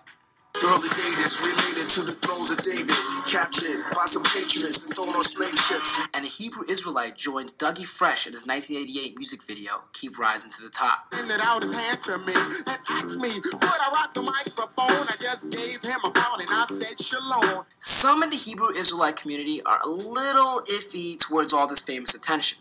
Early dated, related to the thrones of David, captured by some patriots and thrown on slave ships. And a Hebrew Israelite joined Dougie Fresh in his 1988 music video, Keep Rising to the Top. Send it out his hand to me and asked me, would I rock the microphone? I just gave him a pound and I said, Shalom. Some in the Hebrew Israelite community are a little iffy towards all this famous attention.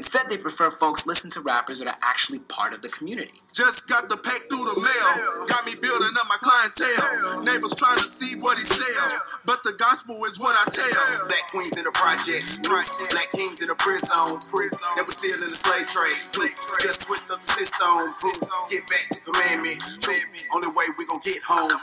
Instead, they prefer folks listen to rappers that are actually part of the community. Just got the pack through the mail. Got me building up my clientele. Neighbors trying to see what he sell. But the gospel is what I tell. Black queens in the projects. Black kings in the prison. That was still in the slave trade. Just switched up the system. Get back to commandments. Only way we gon' get home.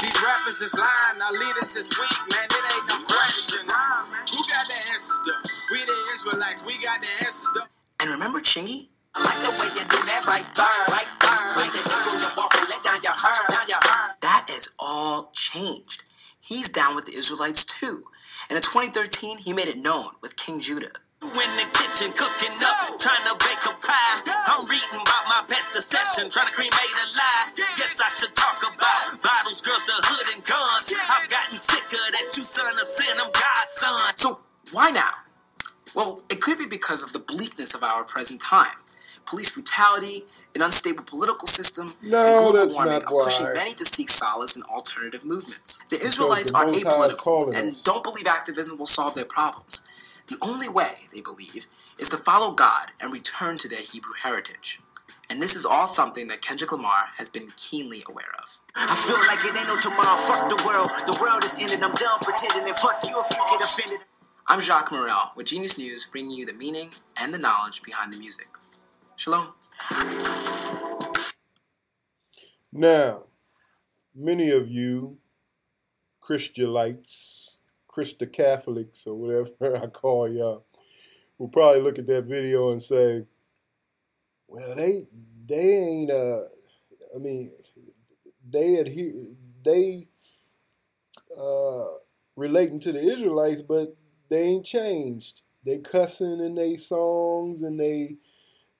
These rappers is lying. Our leaders is weak, man. It ain't no question. Who got the answers though? We the Israelites. We got the answers though. And remember Chingy? I like the way you do that right there, right there. Switch it, you walk and let down your hair, down your hair. That is all changed. He's down with the Israelites too. And in 2013, he made it known with King Judah. In the kitchen cooking up, trying to bake a pie. I'm reading about my past deception, trying to cremate a lie. Guess I should talk about bottles, girls, the hood, and guns. I've gotten sick of that you son of sin, I'm God's son. So why now? Well, it could be because of the bleakness of our present time. Police brutality, an unstable political system, No, and global warming are pushing why. many to seek solace in alternative movements. The Israelites the are Most High is apolitical and us. don't believe activism will solve their problems. The only way, they believe, is to follow God and return to their Hebrew heritage. And this is all something that Kendrick Lamar has been keenly aware of. I feel like it ain't no tomorrow. Fuck the world. The world is ended. I'm done pretending. And fuck you if you get offended. I'm Jacques Morel with Genius News, bringing you the meaning and the knowledge behind the music. Shalom. Now, many of you Christianites, Christa Catholics, or whatever I call y'all, will probably look at that video and say, well, they they ain't uh I mean they adhere they uh relating to the Israelites, but they ain't changed. They cussing in they songs and they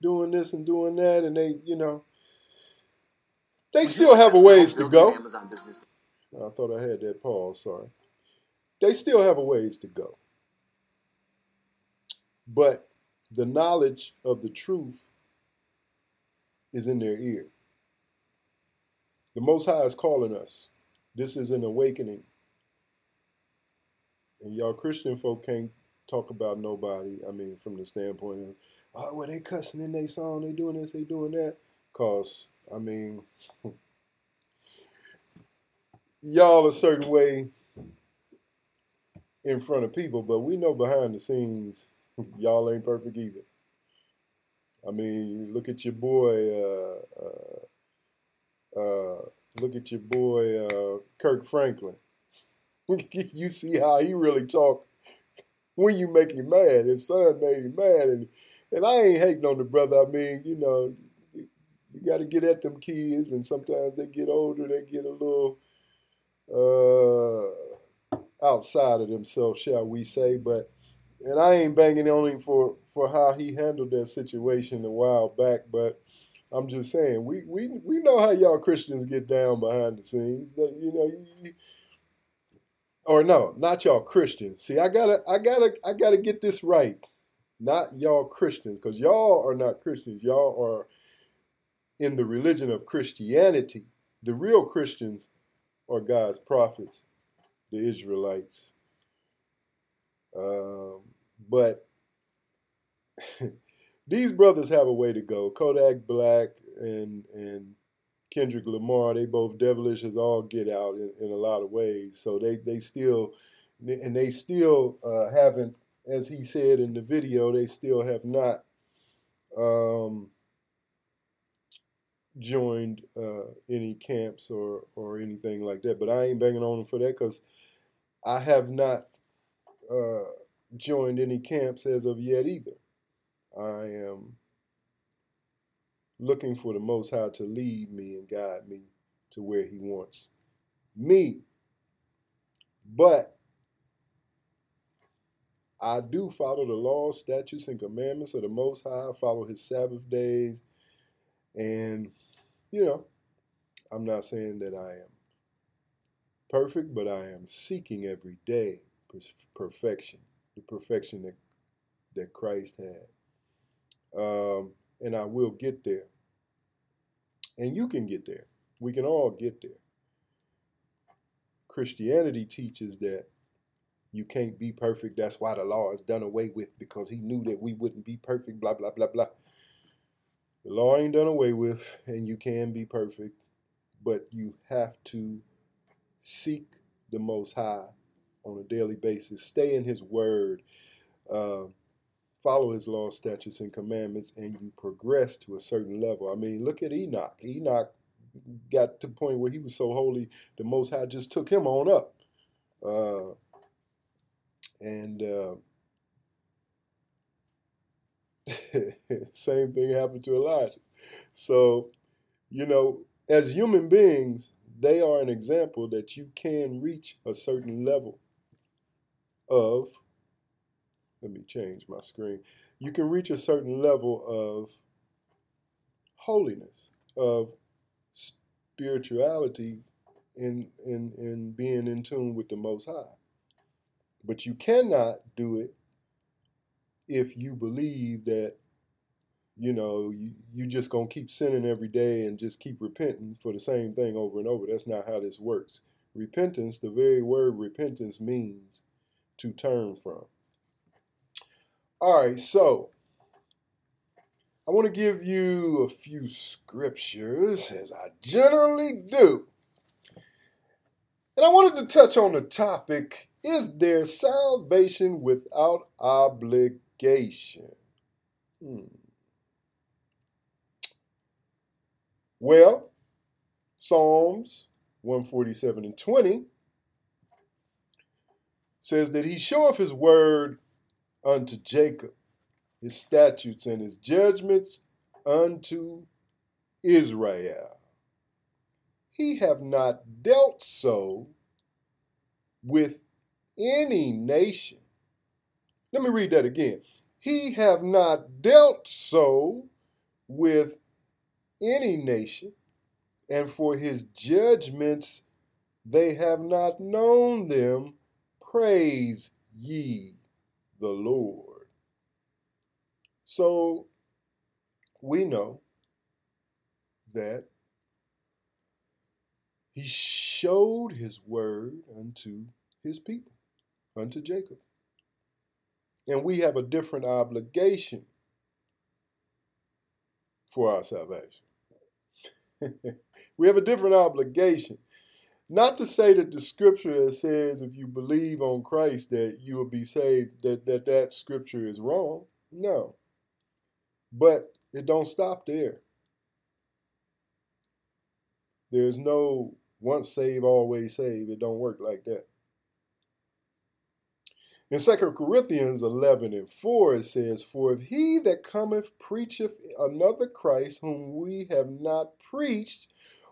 doing this and doing that and they, you know, they still have a ways to go. Amazon business. I thought I had that pause, sorry. They still have a ways to go. But the knowledge of the truth is in their ear. The Most High is calling us. This is an awakening. And y'all Christian folk can't talk about nobody, I mean, from the standpoint of, oh, well, they cussing in their song, they doing this, they doing that. Because, I mean, y'all a certain way in front of people, but we know behind the scenes, y'all ain't perfect either. I mean, look at your boy. Uh, uh, uh, look at your boy uh, Kirk Franklin. you see how he really talk when you make him mad. His son made him mad, and and I ain't hating on the brother. I mean, you know, you got to get at them kids, and sometimes they get older, they get a little uh, outside of themselves, shall we say? But and I ain't banging on him for for how he handled that situation a while back, but I'm just saying we we we know how y'all Christians get down behind the scenes. That you know, you, or no, not y'all Christians. See, I gotta I gotta I gotta get this right. Not y'all Christians, because y'all are not Christians. Y'all are in the religion of Christianity. The real Christians are God's prophets, the Israelites. Um, but these brothers have a way to go. Kodak Black and and Kendrick Lamar, they both devilish as all get out in, in a lot of ways. So they they still and they still uh, haven't, as he said in the video, they still have not um, joined uh, any camps or or anything like that. But I ain't banging on them for that because I have not uh, joined any camps as of yet either. I am looking for the Most High to lead me and guide me to where He wants me. But I do follow the laws, statutes, and commandments of the Most High. Follow His Sabbath days. And, you know, I'm not saying that I am perfect, but I am seeking every day perfection, the perfection that, that Christ had. Um, and I will get there. And you can get there. We can all get there. Christianity teaches that you can't be perfect. That's why the law is done away with because he knew that we wouldn't be perfect, blah, blah, blah, blah. The law ain't done away with, and you can be perfect, but you have to seek the Most High on a daily basis. Stay in His Word. Uh, follow His law, statutes, and commandments, and you progress to a certain level. I mean, look at Enoch. Enoch got to the point where he was so holy, the Most High just took him on up. Uh, and uh, same thing happened to Elijah. So, you know, as human beings, they are an example that you can reach a certain level of, let me change my screen. You can reach a certain level of holiness, of spirituality in, in, in being in tune with the Most High. But you cannot do it if you believe that you know, you, you just gonna keep sinning every day and just keep repenting for the same thing over and over. That's not how this works. Repentance, the very word repentance means to turn from. All right, so I want to give you a few scriptures, as I generally do. And I wanted to touch on the topic Is there salvation without obligation? Hmm. Well, Psalms 147 and 20 says that he showeth his word unto Jacob, his statutes and his judgments unto Israel. He have not dealt so with any nation. Let me read that again. He have not dealt so with any nation, and for his judgments they have not known them. Praise ye the Lord. So we know that he showed his word unto his people, unto Jacob. And we have a different obligation for our salvation. we have a different obligation. Not to say that the scripture that says if you believe on Christ that you will be saved, that that, that scripture is wrong. No. But it don't stop there. There's no once saved, always saved. It don't work like that. In 2 Corinthians 11 and 4, it says, For if he that cometh preacheth another Christ whom we have not preached,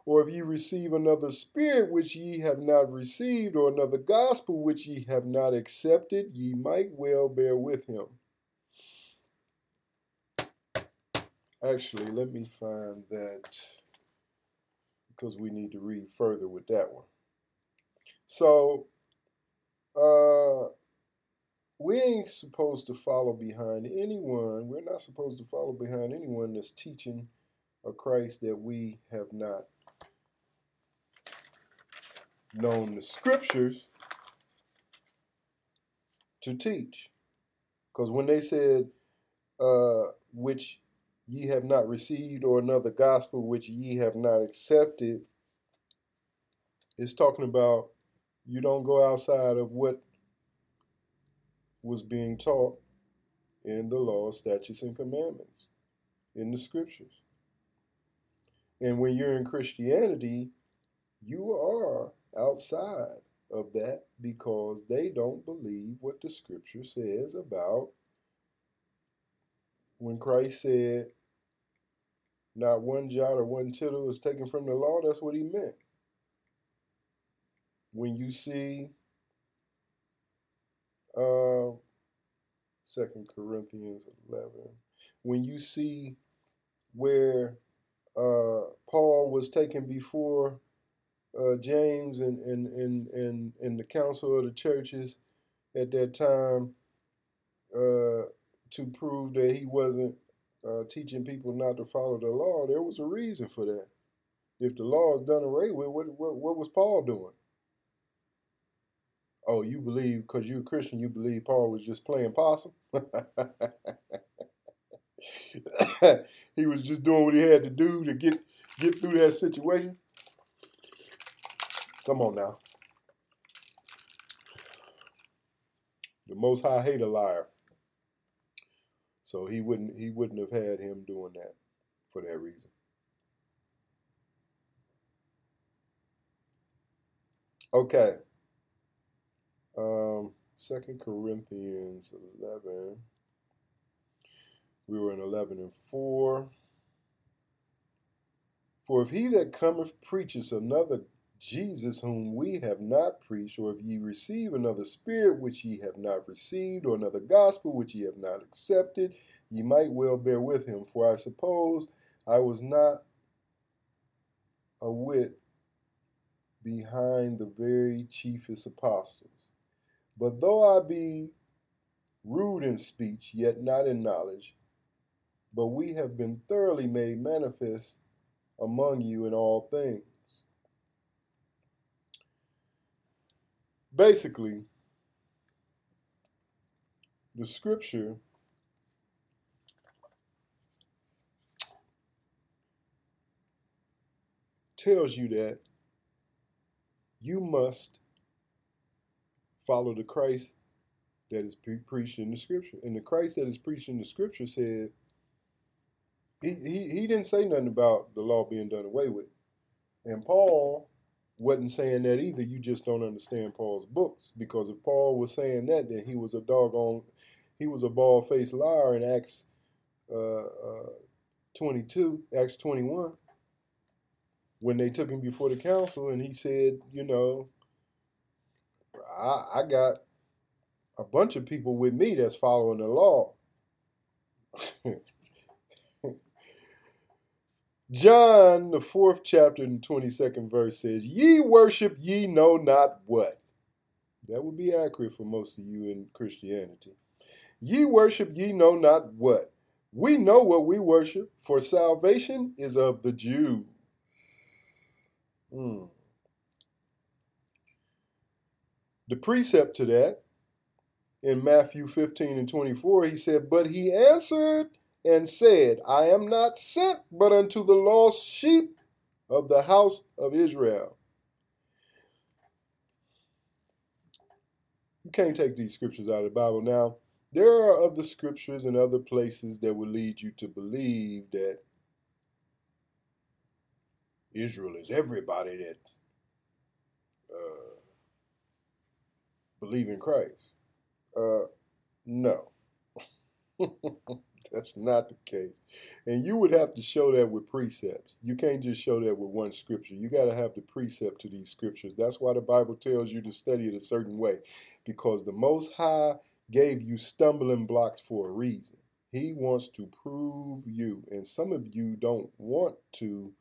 or if ye receive another spirit which ye have not received, or another gospel which ye have not accepted, ye might well bear with him. Actually, let me find that because we need to read further with that one. So, uh, we ain't supposed to follow behind anyone. We're not supposed to follow behind anyone that's teaching a Christ that we have not known the scriptures to teach. Because when they said, uh, which ye have not received, or another gospel which ye have not accepted, it's talking about you don't go outside of what was being taught in the law, statutes, and commandments in the scriptures. And when you're in Christianity, you are outside of that because they don't believe what the scripture says about when Christ said, not one jot or one tittle is taken from the law, that's what he meant. When you see uh, 2 Corinthians 11, when you see where uh, Paul was taken before uh, James and, and, and, and, and the council of the churches at that time uh, to prove that he wasn't uh, teaching people not to follow the law, there was a reason for that. If the law is done away with, what, what, what was Paul doing? Oh, you believe because you're a Christian, you believe Paul was just playing possum? he was just doing what he had to do to get get through that situation. Come on now. The Most High hate a liar. So he wouldn't he wouldn't have had him doing that for that reason. Okay. Um, Second Corinthians eleven. We were in eleven and four. For if he that cometh preaches another Jesus, whom we have not preached, or if ye receive another spirit which ye have not received, or another gospel which ye have not accepted, ye might well bear with him. For I suppose I was not a whit behind the very chiefest apostles. But though I be rude in speech, yet not in knowledge, but we have been thoroughly made manifest among you in all things. basically, the scripture tells you that you must follow the Christ that is pre- preached in the scripture. And the Christ that is preached in the scripture said, he, he, he didn't say nothing about the law being done away with. And Paul wasn't saying that either. You just don't understand Paul's books. Because if Paul was saying that, then he was a doggone, he was a bald faced liar in Acts uh, uh, 22, Acts 21, when they took him before the council and he said, you know, I, I got a bunch of people with me that's following the law. John, the fourth chapter and 22nd verse says, Ye worship ye know not what. That would be accurate for most of you in Christianity. Ye worship ye know not what. We know what we worship, for salvation is of the Jews. Hmm. The precept to that in Matthew 15 and 24, he said, But he answered and said, I am not sent but unto the lost sheep of the house of Israel. You can't take these scriptures out of the Bible. Now, there are other scriptures and other places that will lead you to believe that Israel is everybody that uh, believe in Christ. Uh, no. That's not the case. And you would have to show that with precepts. You can't just show that with one scripture. You got to have the precept to these scriptures. That's why the Bible tells you to study it a certain way. Because the Most High gave you stumbling blocks for a reason. He wants to prove you. And some of you don't want to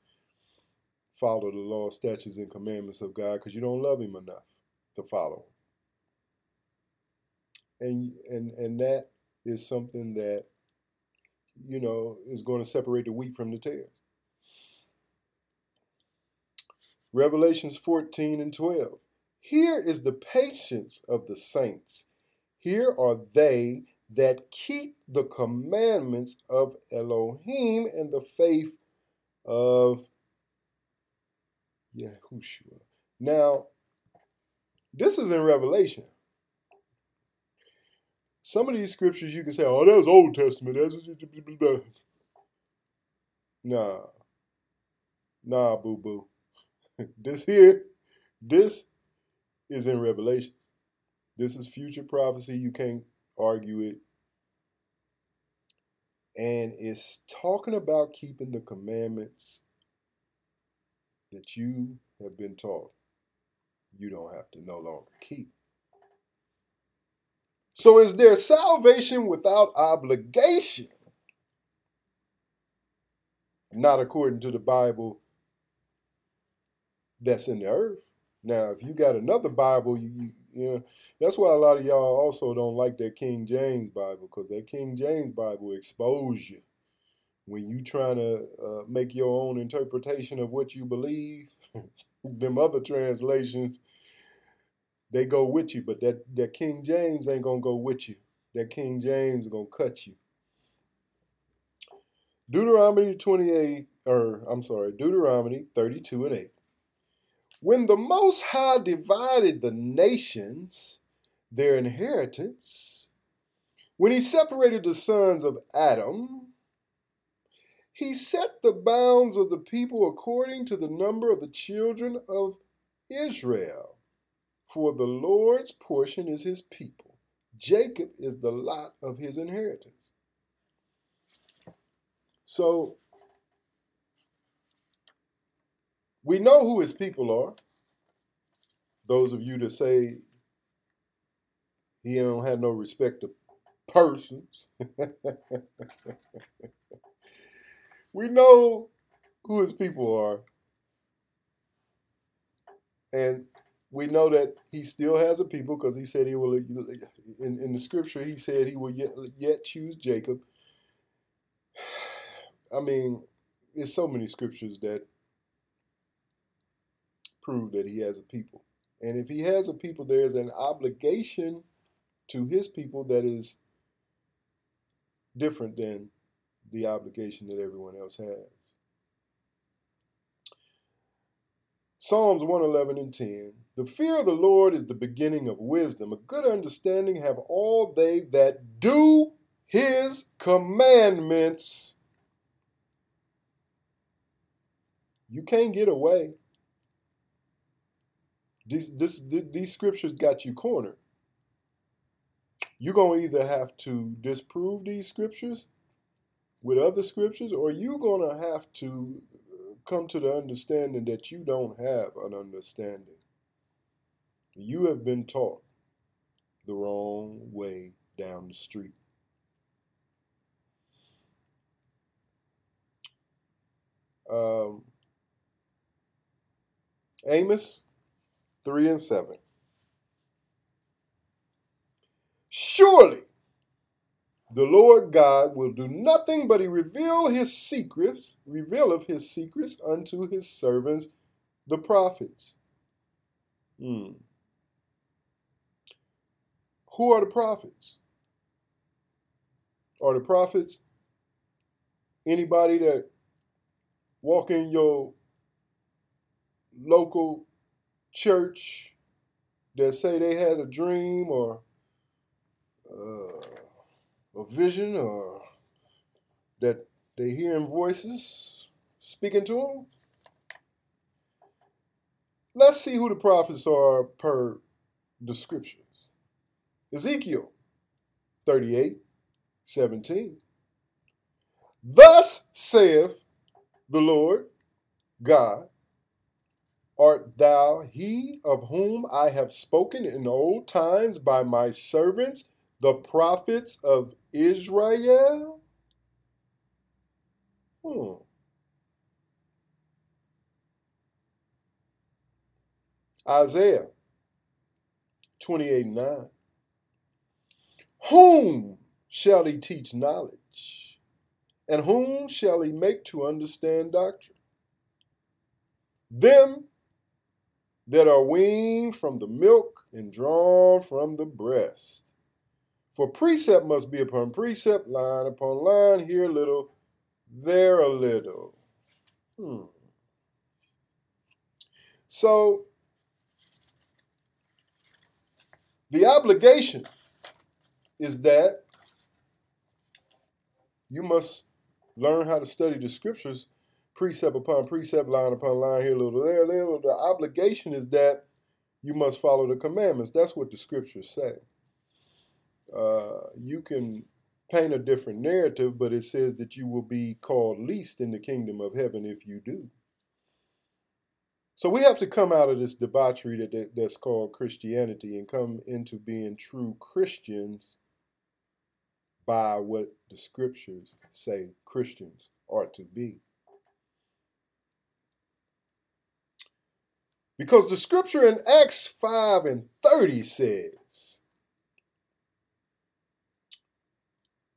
follow the law, statutes, and commandments of God because you don't love Him enough to follow Him. And, and, and that is something that, you know, is going to separate the wheat from the tares. Revelations 14 and 12. Here is the patience of the saints. Here are they that keep the commandments of Elohim and the faith of Yahushua. Now, this is in Revelation. Some of these scriptures you can say, oh, that was Old Testament. That's nah. Nah, boo boo. this here, this is in Revelations. This is future prophecy. You can't argue it. And it's talking about keeping the commandments that you have been taught. You don't have to no longer keep. So is there salvation without obligation? Not according to the Bible that's in the earth. Now, if you got another Bible, you, you, you know, that's why a lot of y'all also don't like that King James Bible, because that King James Bible expose you. When you trying to uh, make your own interpretation of what you believe, them other translations, they go with you, but that, that King James ain't gonna go with you. That King James gonna cut you. Deuteronomy 28, or I'm sorry, Deuteronomy 32 and 8. When the Most High divided the nations, their inheritance, when he separated the sons of Adam, he set the bounds of the people according to the number of the children of Israel. For the Lord's portion is his people. Jacob is the lot of his inheritance. So we know who his people are. Those of you that say he don't have no respect to persons. we know who his people are. And we know that he still has a people because he said he will, in, in the scripture, he said he will yet, yet choose Jacob. I mean, there's so many scriptures that prove that he has a people. And if he has a people, there's an obligation to his people that is different than the obligation that everyone else has. Psalms 111 and 10. The fear of the Lord is the beginning of wisdom. A good understanding have all they that do his commandments. You can't get away. These, this, these scriptures got you cornered. You're going to either have to disprove these scriptures with other scriptures, or you're going to have to come to the understanding that you don't have an understanding. You have been taught the wrong way down the street. Um, Amos 3 and 7. Surely the Lord God will do nothing but he reveal his secrets, revealeth his secrets unto his servants, the prophets. Hmm. Who are the prophets? Are the prophets anybody that walk in your local church that say they had a dream or uh, a vision or that they hearing voices speaking to them? Let's see who the prophets are per the scriptures. Ezekiel 38, 17. Thus saith the Lord God, Art thou he of whom I have spoken in old times by my servants, the prophets of Israel? Hmm. Isaiah 28 9. Whom shall he teach knowledge? And whom shall he make to understand doctrine? Them that are weaned from the milk and drawn from the breast. For precept must be upon precept, line upon line, here a little, there a little. Hmm. So, the obligation is that you must learn how to study the scriptures precept upon precept, line upon line, here a little, there a little. The obligation is that you must follow the commandments. That's what the scriptures say. Uh, you can paint a different narrative, but it says that you will be called least in the kingdom of heaven if you do. So we have to come out of this debauchery that, that's called Christianity and come into being true Christians by what the scriptures say Christians are to be. Because the scripture in Acts 5 and 30 says,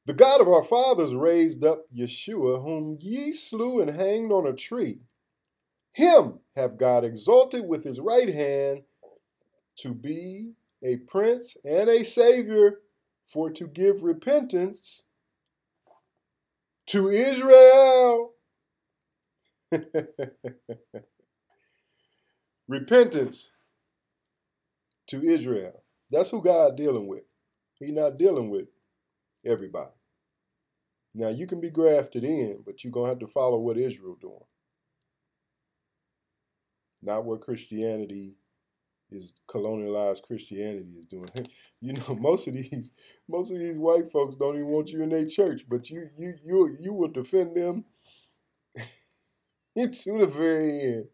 The God of our fathers raised up Yeshua, whom ye slew and hanged on a tree. Him have God exalted with his right hand to be a prince and a savior, for to give repentance to Israel. repentance to Israel. That's who God dealing with. He's not dealing with everybody. Now you can be grafted in, but you're gonna have to follow what Israel doing. Not what Christianity is colonialized Christianity is doing. You know, most of these most of these white folks don't even want you in their church, but you you you you will defend them to the very end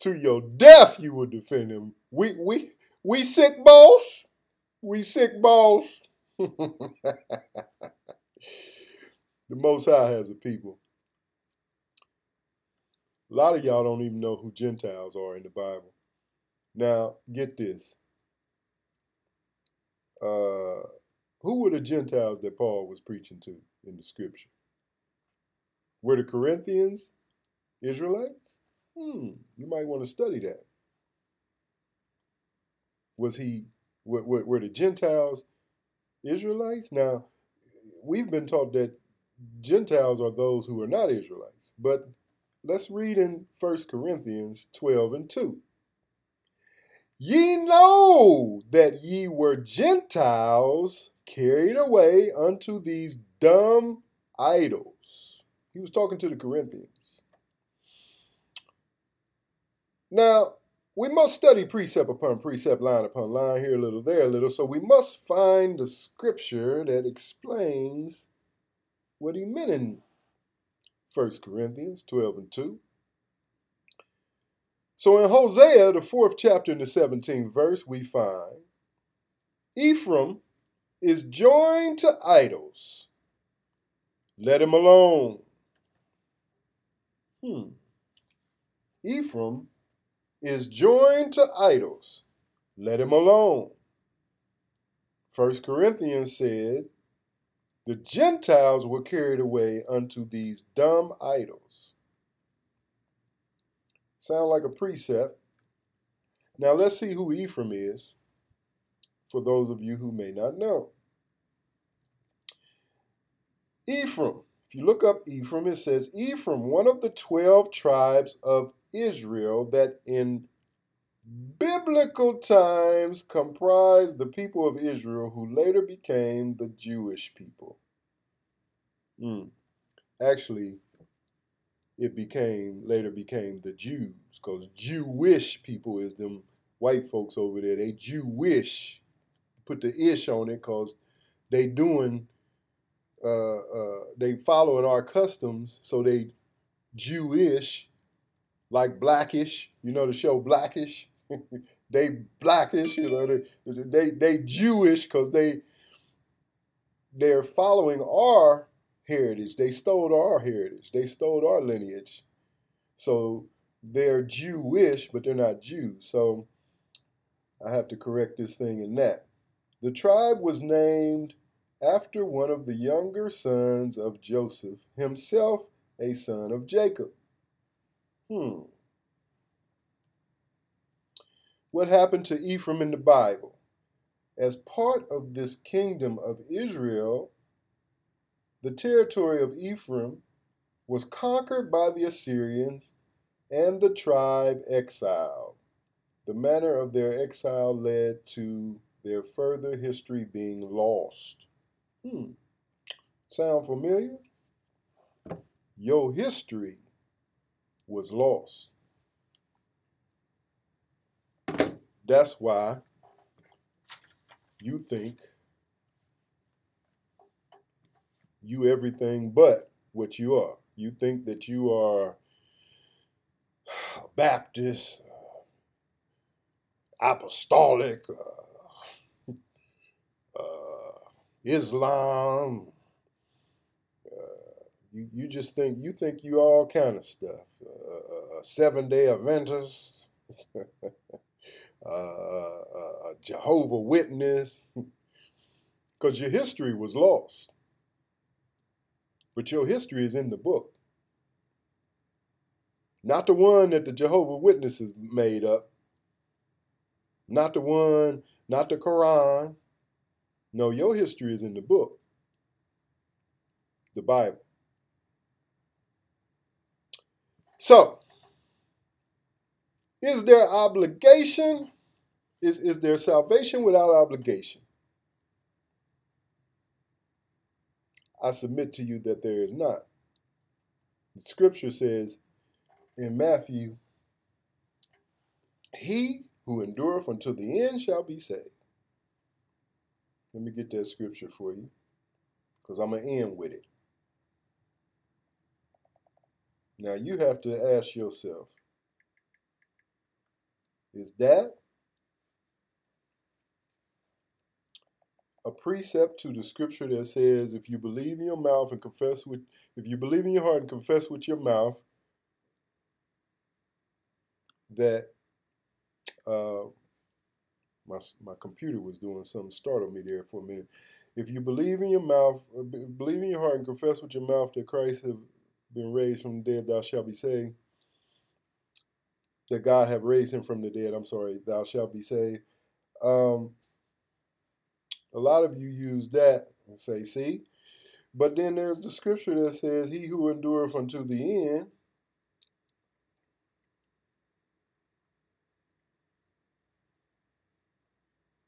to your death you will defend them. We we we sick boss. We sick boss. the Most High has a people. A lot of y'all don't even know who Gentiles are in the Bible. Now, get this. Uh, who were the Gentiles that Paul was preaching to in the scripture? Were the Corinthians Israelites? Hmm, you might want to study that. Was he, were, were, were the Gentiles Israelites? Now, we've been taught that Gentiles are those who are not Israelites, but let's read in 1 Corinthians 12 and 2. Ye know that ye were Gentiles carried away unto these dumb idols. He was talking to the Corinthians. Now, we must study precept upon precept, line upon line, here a little, there a little. So we must find the scripture that explains what he meant in 1 Corinthians 12 and 2. So in Hosea, the fourth chapter in the 17th verse, we find Ephraim is joined to idols. Let him alone. Hmm. Ephraim is joined to idols. Let him alone. First Corinthians said, the Gentiles were carried away unto these dumb idols. Sound like a precept. Now let's see who Ephraim is, for those of you who may not know. Ephraim, if you look up Ephraim, it says Ephraim, one of the 12 tribes of Israel that in biblical times comprised the people of Israel who later became the Jewish people. Mm. Actually, it became later became the Jews because Jewish people is them white folks over there. They Jewish. Put the ish on it because they doing uh, uh, they following our customs, so they Jewish like Blackish. You know the show Blackish. they Blackish. You know they they, they Jewish because they they're following our heritage. They stole our heritage. They stole our lineage. So they're Jewish, but they're not Jews. So I have to correct this thing in that. The tribe was named after one of the younger sons of Joseph, himself a son of Jacob. Hmm. What happened to Ephraim in the Bible? As part of this kingdom of Israel, the territory of Ephraim was conquered by the Assyrians and the tribe exiled. The manner of their exile led to their further history being lost. Hmm. Sound familiar? Your history was lost. That's why you think you everything but what you are. You think that you are Baptist, apostolic, uh, uh, Islam. Uh, you, you just think you think you all kind of stuff. Uh, uh, seven Day Adventist, Jehovah Witness, because your history was lost. But your history is in the book. Not the one that the Jehovah Witnesses made up. Not the one, not the Quran. No, your history is in the book. The Bible. So, is there obligation? Is, is there salvation without obligation? I submit to you that there is not. The scripture says in Matthew, He who endureth until the end shall be saved. Let me get that scripture for you because I'm going to end with it. Now you have to ask yourself, is that a precept to the scripture that says if you believe in your mouth and confess with if you believe in your heart and confess with your mouth that uh, my my computer was doing something startled me there for a minute. If you believe in your mouth, uh, believe in your heart and confess with your mouth that Christ have been raised from the dead, thou shalt be saved. That God have raised him from the dead. I'm sorry, thou shalt be saved. Um, a lot of you use that and say, see? But then there's the scripture that says, He who endureth unto the end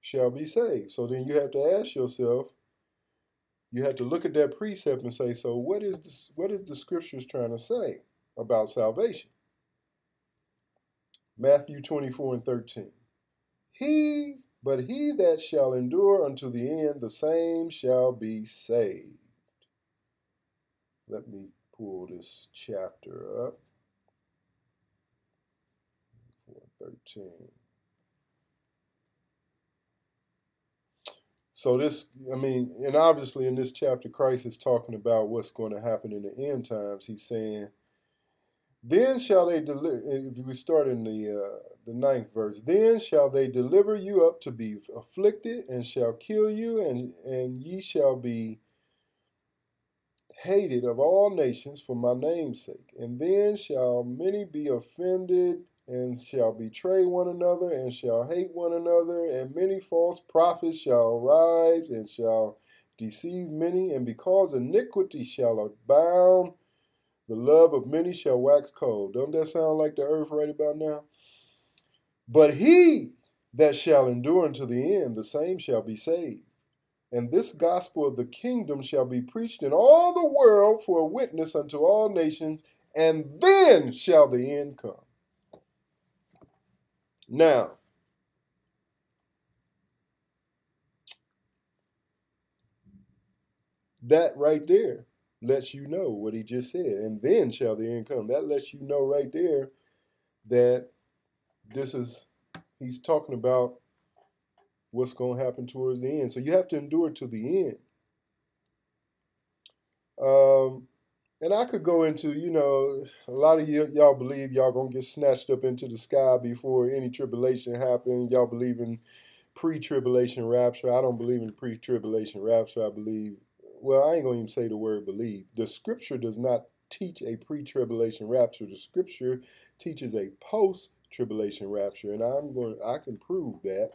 shall be saved. So then you have to ask yourself, you have to look at that precept and say, so what is this, what is the scriptures trying to say about salvation? Matthew 24 and 13. He but he that shall endure unto the end, the same shall be saved. Let me pull this chapter up. 413. So this, I mean, and obviously in this chapter, Christ is talking about what's going to happen in the end times. He's saying, "Then shall they deliver." If we start in the uh, the ninth verse, then shall they deliver you up to be afflicted, and shall kill you, and and ye shall be hated of all nations for my name's sake. And then shall many be offended and shall betray one another and shall hate one another, and many false prophets shall rise and shall deceive many, and because iniquity shall abound, the love of many shall wax cold. Don't that sound like the earth right about now? But he that shall endure unto the end, the same shall be saved. And this gospel of the kingdom shall be preached in all the world for a witness unto all nations, and then shall the end come. Now, that right there lets you know what he just said. And then shall the end come. That lets you know right there that this is, he's talking about what's going to happen towards the end. So you have to endure to the end. Um, and I could go into, you know, a lot of y- y'all believe y'all gonna get snatched up into the sky before any tribulation happens. Y'all believe in pre-tribulation rapture. I don't believe in pre-tribulation rapture. I believe, well, I ain't gonna even say the word believe. The scripture does not teach a pre-tribulation rapture. The scripture teaches a post-tribulation rapture, and I'm going, I can prove that.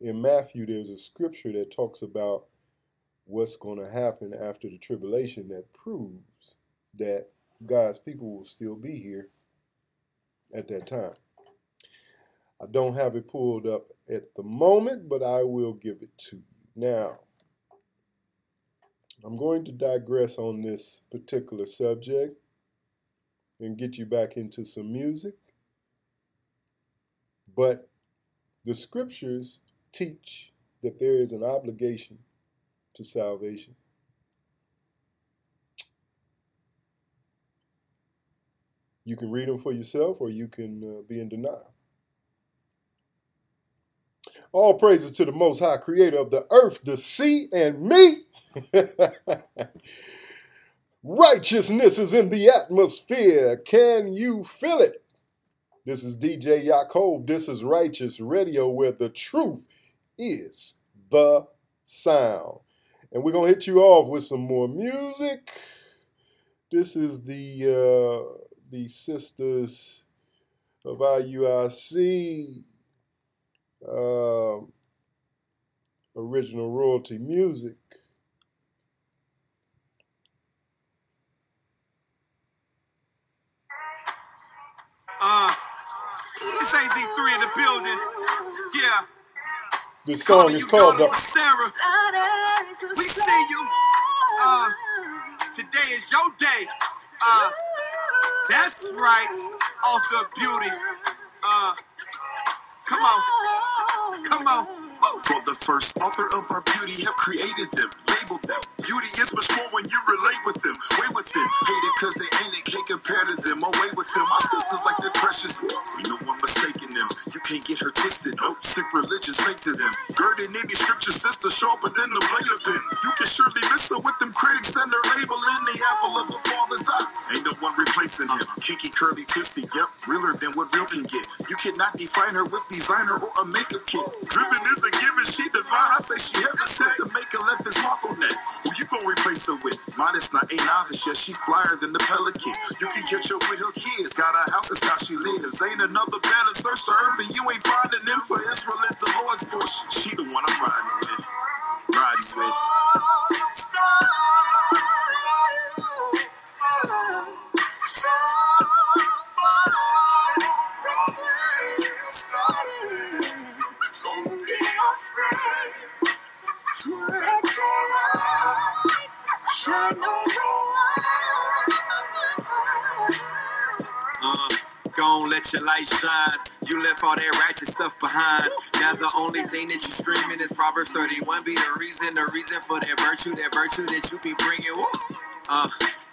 In Matthew, there's a scripture that talks about what's going to happen after the tribulation that proves that God's people will still be here at that time. I don't have it pulled up at the moment, but I will give it to you. Now, I'm going to digress on this particular subject and get you back into some music. But the scriptures teach that there is an obligation to salvation. You can read them for yourself or you can uh, be in denial. All praises to the Most High, creator of the earth, the sea, and me. Righteousness is in the atmosphere. Can you feel it? This is DJ Yaakov. This is Righteous Radio, where the truth is the sound. And we're going to hit you off with some more music. This is the uh, the Sisters of IUIC uh, original royalty music. This song Calling is called the Sarah. We see you. Uh, today is your day. Uh, that's right. Author of beauty. Uh, come on. Come on. For the first author of our beauty have created them, labeled them. Beauty is much more when you relate with them, way with them. Hate it cause they ain't it, can't compare to them, away with them. My sisters like they're precious, we no one mistaking them. You can't get her twisted, no sick religions fake to them. Girded these scripture sister, sharper than the blade of pen. You can surely miss her with them critics and their label in the apple of a father's eye. Ain't no one replacing him. Kinky, curly, twisty, yep, realer than what real can get. You cannot define her with designer or a makeup kit. Driven is a given, she divine. I say she heaven sent. The maker left his mark on that. Who you gonna replace her with? Modest, not a novice, yet she flyer than the pelican. You can catch up with her kids, got a house, that's how she lives. Ain't another better search for earth, and you ain't finding them for Israel It's the Lord's bush. She the one I'm riding with, riding with. Try no more. Your light shine. You left all that ratchet stuff behind. Now the only thing that you screaming is Proverbs 31 be the reason, the reason for that virtue, that virtue that you be bringing. Uh,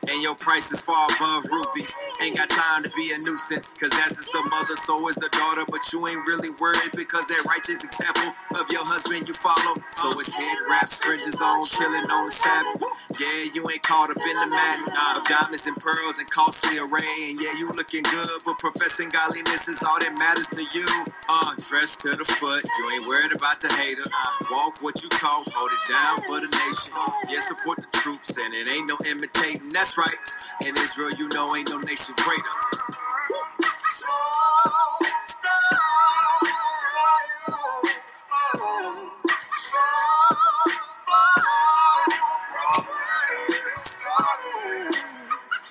and your price is far above rupees. Ain't got time to be a nuisance, cause as is the mother, so is the daughter. But you ain't really worried because that righteous example of your husband you follow. So it's head wraps, fringes on, chilling on the Sabbath. Yeah, you ain't caught up in the madness of diamonds and pearls and costly array. And yeah, you looking good, but professing godliness is all that matters to you. Uh, dressed to the foot, you ain't worried about the hater. Walk what you talk, hold it down for the nation. Yeah, support the troops, and it ain't no imitating. That's right. In Israel, you know, ain't no nation greater. So.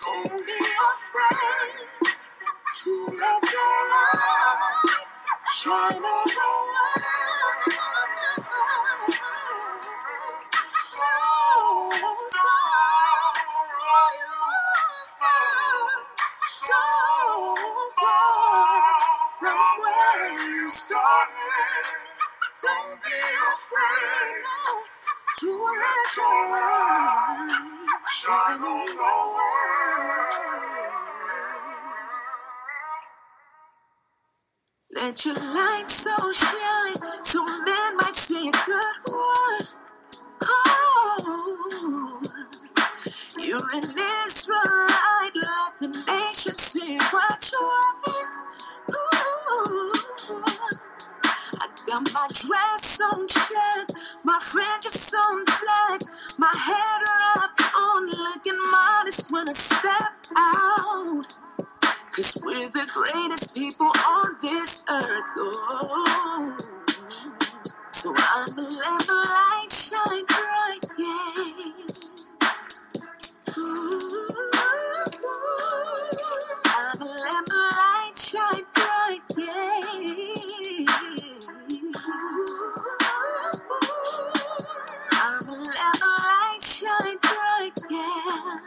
Don't be afraid to let the light shine. From where you started. Don't be afraid to let your light shine. Let your light so shine so men might see a good word. Oh, you're an Israelite, let the nation see what you're worth. Ooh. I got my dress on check, my fringes on black, my head wrapped on, looking modest when I step out. Cause we're the greatest people on this earth. Oh. So I'm a let the light shine bright, yeah. Ooh. I'm a let the light shine bright, yeah. I'm a let the light shine bright, yeah.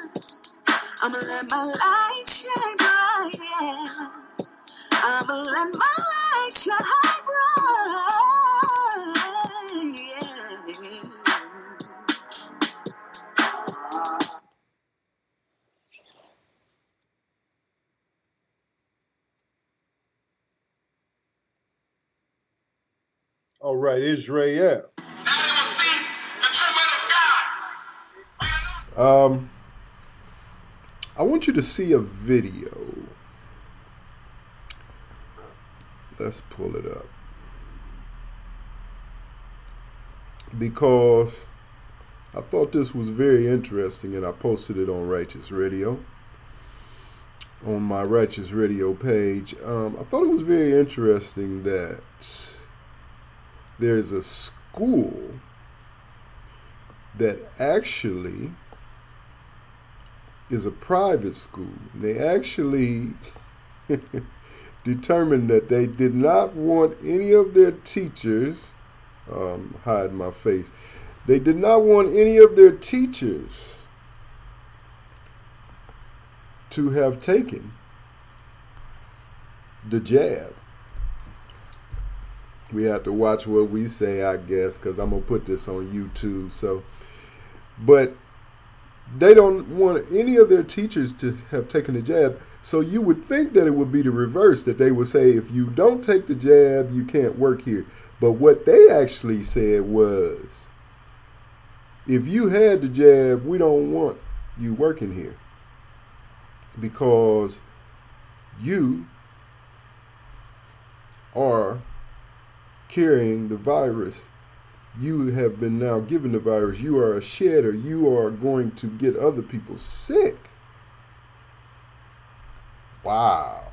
I'ma let my light shine bright, yeah. I'ma let my light shine bright, All right, Israel. Um, I want you to see a video. Let's pull it up. Because I thought this was very interesting and I posted it on Righteous Radio. On my Righteous Radio page. Um, I thought it was very interesting that there's a school that actually is a private school. They actually determined that they did not want any of their teachers, um, hide my face, they did not want any of their teachers to have taken the jab. We have to watch what we say, I guess, because I'm to put this on YouTube. So, but they don't want any of their teachers to have taken the jab. So you would think that it would be the reverse, that they would say, if you don't take the jab, you can't work here. But what they actually said was, if you had the jab, we don't want you working here because you are carrying the virus you have been now given the virus. You are a shedder. You are going to get other people sick. Wow.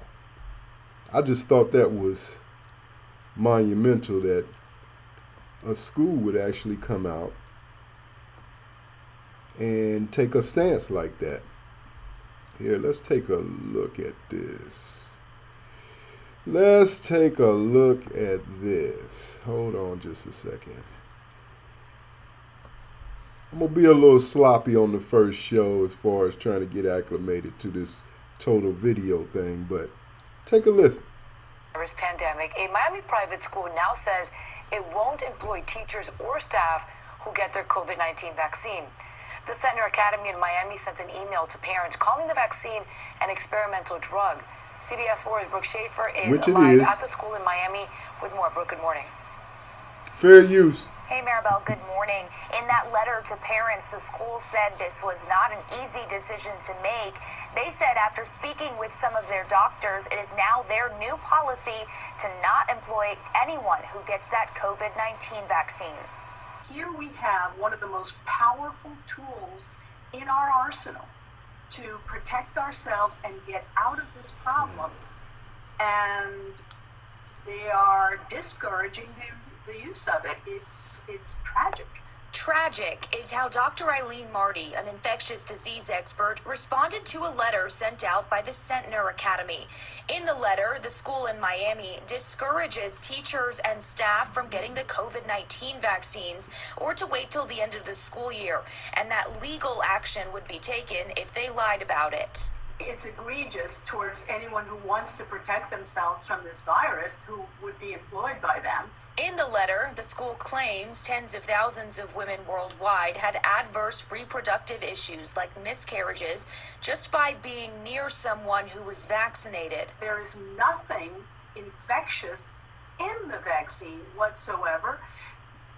I just thought that was monumental that a school would actually come out and take a stance like that. Here, let's take a look at this. Let's take a look at this. Hold on just a second. I'm gonna be a little sloppy on the first show as far as trying to get acclimated to this total video thing, but take a listen. pandemic, a Miami private school now says it won't employ teachers or staff who get their COVID 19 vaccine. The Centner Academy in Miami sent an email to parents calling the vaccine an experimental drug. CBS 4's Brooke Schaefer is Which it live is. at the school in Miami with more. Brooke, good morning. Fair use. Hey Maribel, good morning. In that letter to parents, the school said this was not an easy decision to make. They said after speaking with some of their doctors, it is now their new policy to not employ anyone who gets that COVID 19 vaccine. Here we have one of the most powerful tools in our arsenal to protect ourselves and get out of this problem. And they are discouraging the, the use of it. It's, it's tragic. Tragic is how Dr. Aileen Marty, an infectious disease expert, responded to a letter sent out by the Centner Academy. In the letter, the school in Miami discourages teachers and staff from getting the COVID 19 vaccines or to wait till the end of the school year, and that legal action would be taken if they lied about it. It's egregious towards anyone who wants to protect themselves from this virus who would be employed by them. In the letter, the school claims tens of thousands of women worldwide had adverse reproductive issues like miscarriages just by being near someone who was vaccinated. There is nothing infectious in the vaccine whatsoever.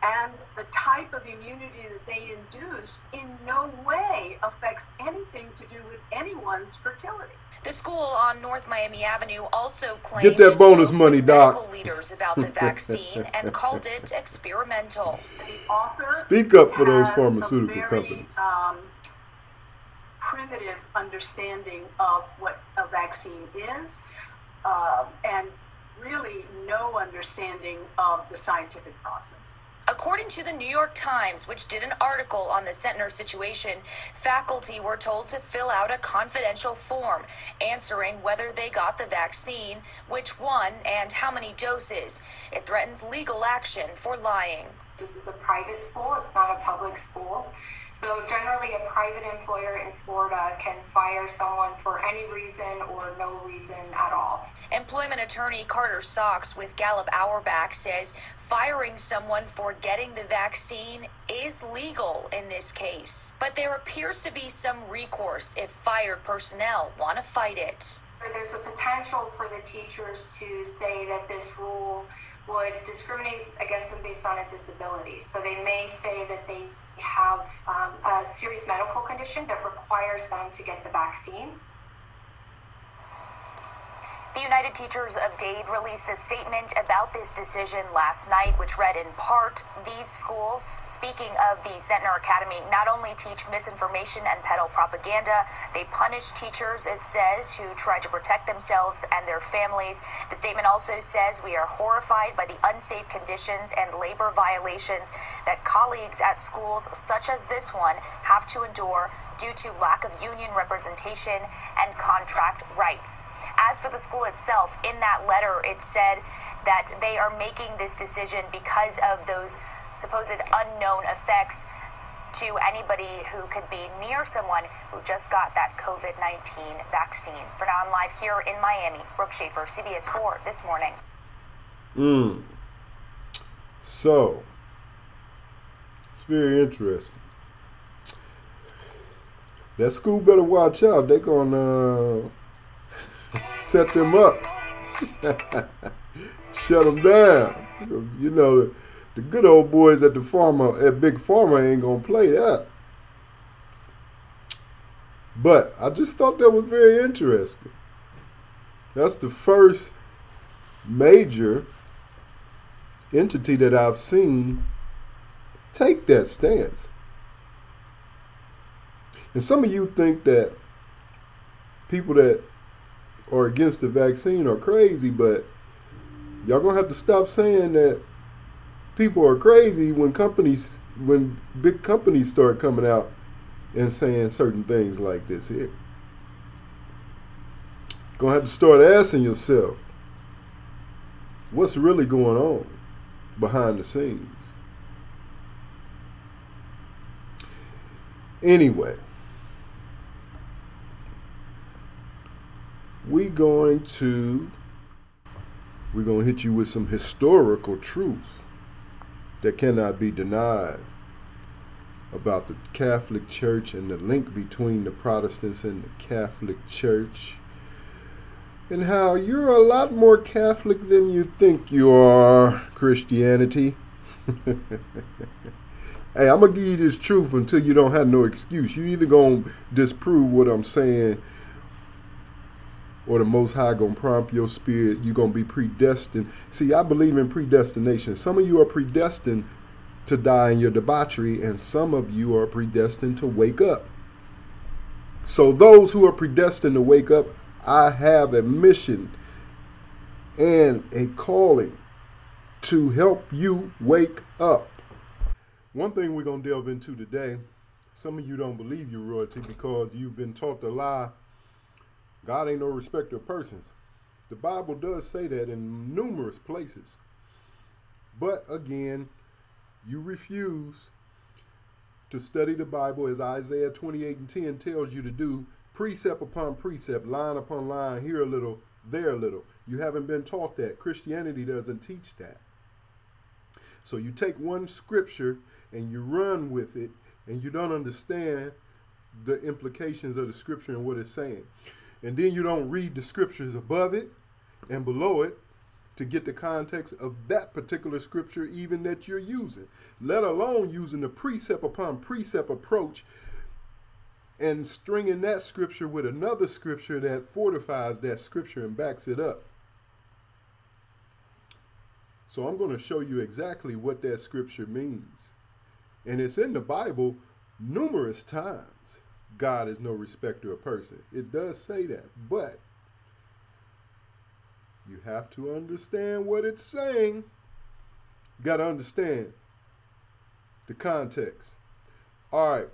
And the type of immunity that they induce in no way affects anything to do with anyone's fertility. The school on North Miami Avenue also claimed Get that bonus money, Doc. medical leaders about the vaccine and called it experimental. The author Speak up for those has pharmaceutical a very, companies. Um, primitive understanding of what a vaccine is, um, and really no understanding of the scientific process. According to the New York Times, which did an article on the Centner situation, faculty were told to fill out a confidential form answering whether they got the vaccine, which one, and how many doses. It threatens legal action for lying. This is a private school, it's not a public school. So, generally, a private employer in Florida can fire someone for any reason or no reason at all. Employment attorney Carter Socks with Gallup Auerbach says firing someone for getting the vaccine is legal in this case. But there appears to be some recourse if fired personnel want to fight it. There's a potential for the teachers to say that this rule would discriminate against them based on a disability. So they may say that they have um, a serious medical condition that requires them to get the vaccine. The United Teachers of Dade released a statement about this decision last night, which read in part These schools, speaking of the Centner Academy, not only teach misinformation and peddle propaganda, they punish teachers, it says, who try to protect themselves and their families. The statement also says we are horrified by the unsafe conditions and labor violations that colleagues at schools such as this one have to endure due to lack of union representation and contract rights. As for the school itself, in that letter, it said that they are making this decision because of those supposed unknown effects to anybody who could be near someone who just got that COVID 19 vaccine. For now, I'm live here in Miami. Brooke Schaefer, CBS 4, this morning. Hmm. So, it's very interesting. That school better watch out. They're gonna uh, set them up, shut them down. You know the, the good old boys at the pharma at Big Pharma ain't gonna play that. But I just thought that was very interesting. That's the first major entity that I've seen take that stance. And some of you think that people that are against the vaccine are crazy, but y'all gonna have to stop saying that people are crazy when companies, when big companies start coming out and saying certain things like this here. Gonna have to start asking yourself what's really going on behind the scenes. Anyway, we going to We're going to hit you with some historical truth that cannot be denied about the Catholic Church and the link between the Protestants and the Catholic Church. And how you're a lot more Catholic than you think you are, Christianity. hey, I'm gonna give you this truth until you don't have no excuse. You either gonna disprove what I'm saying, or the Most High gonna prompt your spirit. You're gonna be predestined. See, I believe in predestination. Some of you are predestined to die in your debauchery, and some of you are predestined to wake up. So, those who are predestined to wake up, I have a mission and a calling to help you wake up. One thing we're to delve into today some of you don't believe you're royalty because you've been taught the lie God ain't no respecter of persons. The Bible does say that in numerous places. But again, you refuse to study the Bible as Isaiah 28 and 10 tells you to do, precept upon precept, line upon line, here a little, there a little. You haven't been taught that. Christianity doesn't teach that. So you take one scripture and you run with it and you don't understand the implications of the scripture and what it's saying. And then you don't read the scriptures above it and below it to get the context of that particular scripture, even that you're using, let alone using the precept upon precept approach and stringing that scripture with another scripture that fortifies that scripture and backs it up. So I'm going to show you exactly what that scripture means. And it's in the Bible numerous times. God is no respecter of person. It does say that, but you have to understand what it's saying. You got to understand the context. All right.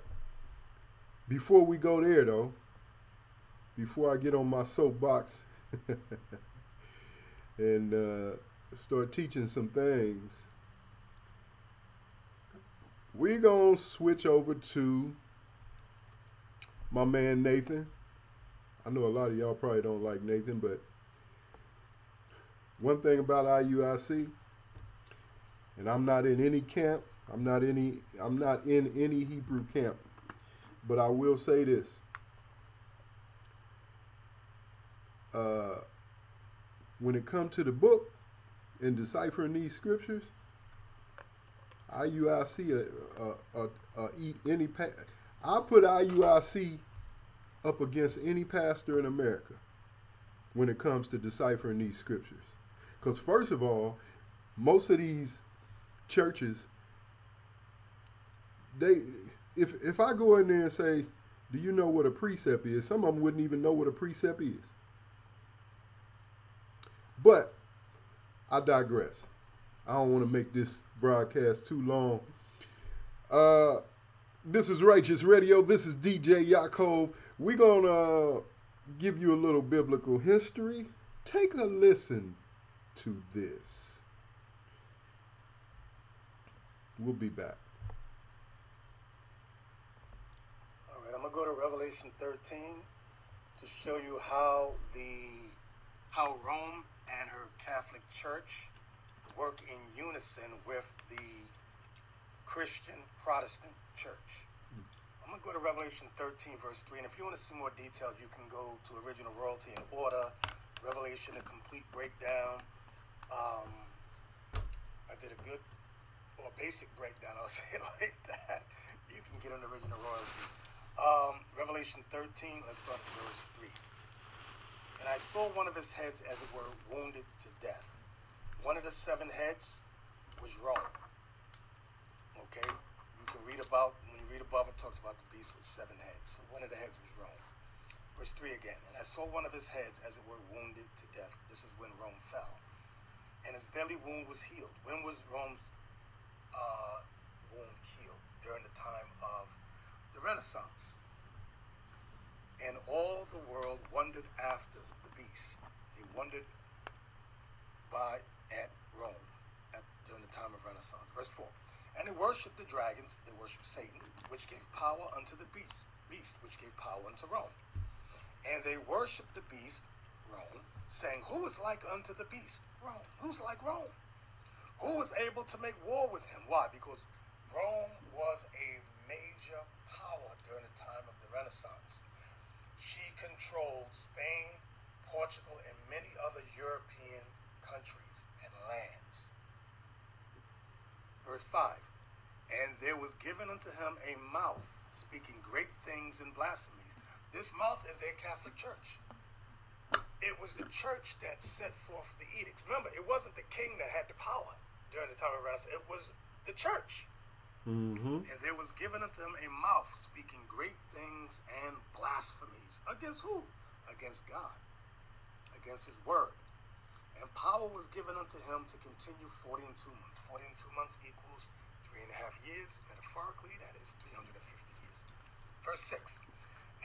Before we go there, though, before I get on my soapbox and uh, start teaching some things, we're to switch over to my man Nathan. I know a lot of y'all probably don't like Nathan, but one thing about IUIC, and I'm not in any camp, I'm not any I'm not in any Hebrew camp, but I will say this. Uh, when it comes to the book and deciphering these scriptures, IUIC uh, uh, uh, uh, eat any. Pa- I put IUIC up against any pastor in America when it comes to deciphering these scriptures. Because, first of all, most of these churches, they, if, if I go in there and say, Do you know what a precept is? Some of them wouldn't even know what a precept is. But I digress. I don't want to make this broadcast too long. Uh, this is Righteous Radio. This is DJ Yaakov. We're going to uh, give you a little biblical history. Take a listen to this. We'll be back. All right, I'm going to go to Revelation 13 to show you how the how Rome and her Catholic Church work in unison with the Christian Protestant Church. I'm going to go to Revelation 13, verse 3. And if you want to see more detail, you can go to Original Royalty and Order, Revelation, a complete breakdown. Um, I did a good or basic breakdown, I'll say it like that. You can get an Original Royalty. Um, Revelation 13, let's start at verse 3. And I saw one of his heads, as it were, wounded to death. One of the seven heads was Rome. Okay? You can read about, when you read above, it talks about the beast with seven heads. So one of the heads was Rome. Verse 3 again. And I saw one of his heads, as it were, wounded to death. This is when Rome fell. And his deadly wound was healed. When was Rome's uh, wound healed? During the time of the Renaissance. And all the world wondered after the beast. They wondered by at Rome at, during the time of Renaissance. Verse 4. And they worshipped the dragons, they worshipped Satan, which gave power unto the beast, beast which gave power unto Rome. And they worshipped the beast Rome, saying, Who is like unto the beast? Rome. Who's like Rome? Who was able to make war with him? Why? Because Rome was a major power during the time of the Renaissance. She controlled Spain, Portugal, and many other European countries and lands. Verse 5 And there was given unto him a mouth speaking great things and blasphemies. This mouth is their Catholic Church. It was the church that set forth the edicts. Remember, it wasn't the king that had the power during the time of Renaissance, it was the church. Mm-hmm. And there was given unto him a mouth speaking great things and blasphemies. Against who? Against God. Against his word. And power was given unto him to continue 40 and 2 months. 40 and 2 months equals and a half years. Metaphorically, that is 350 years. Verse 6.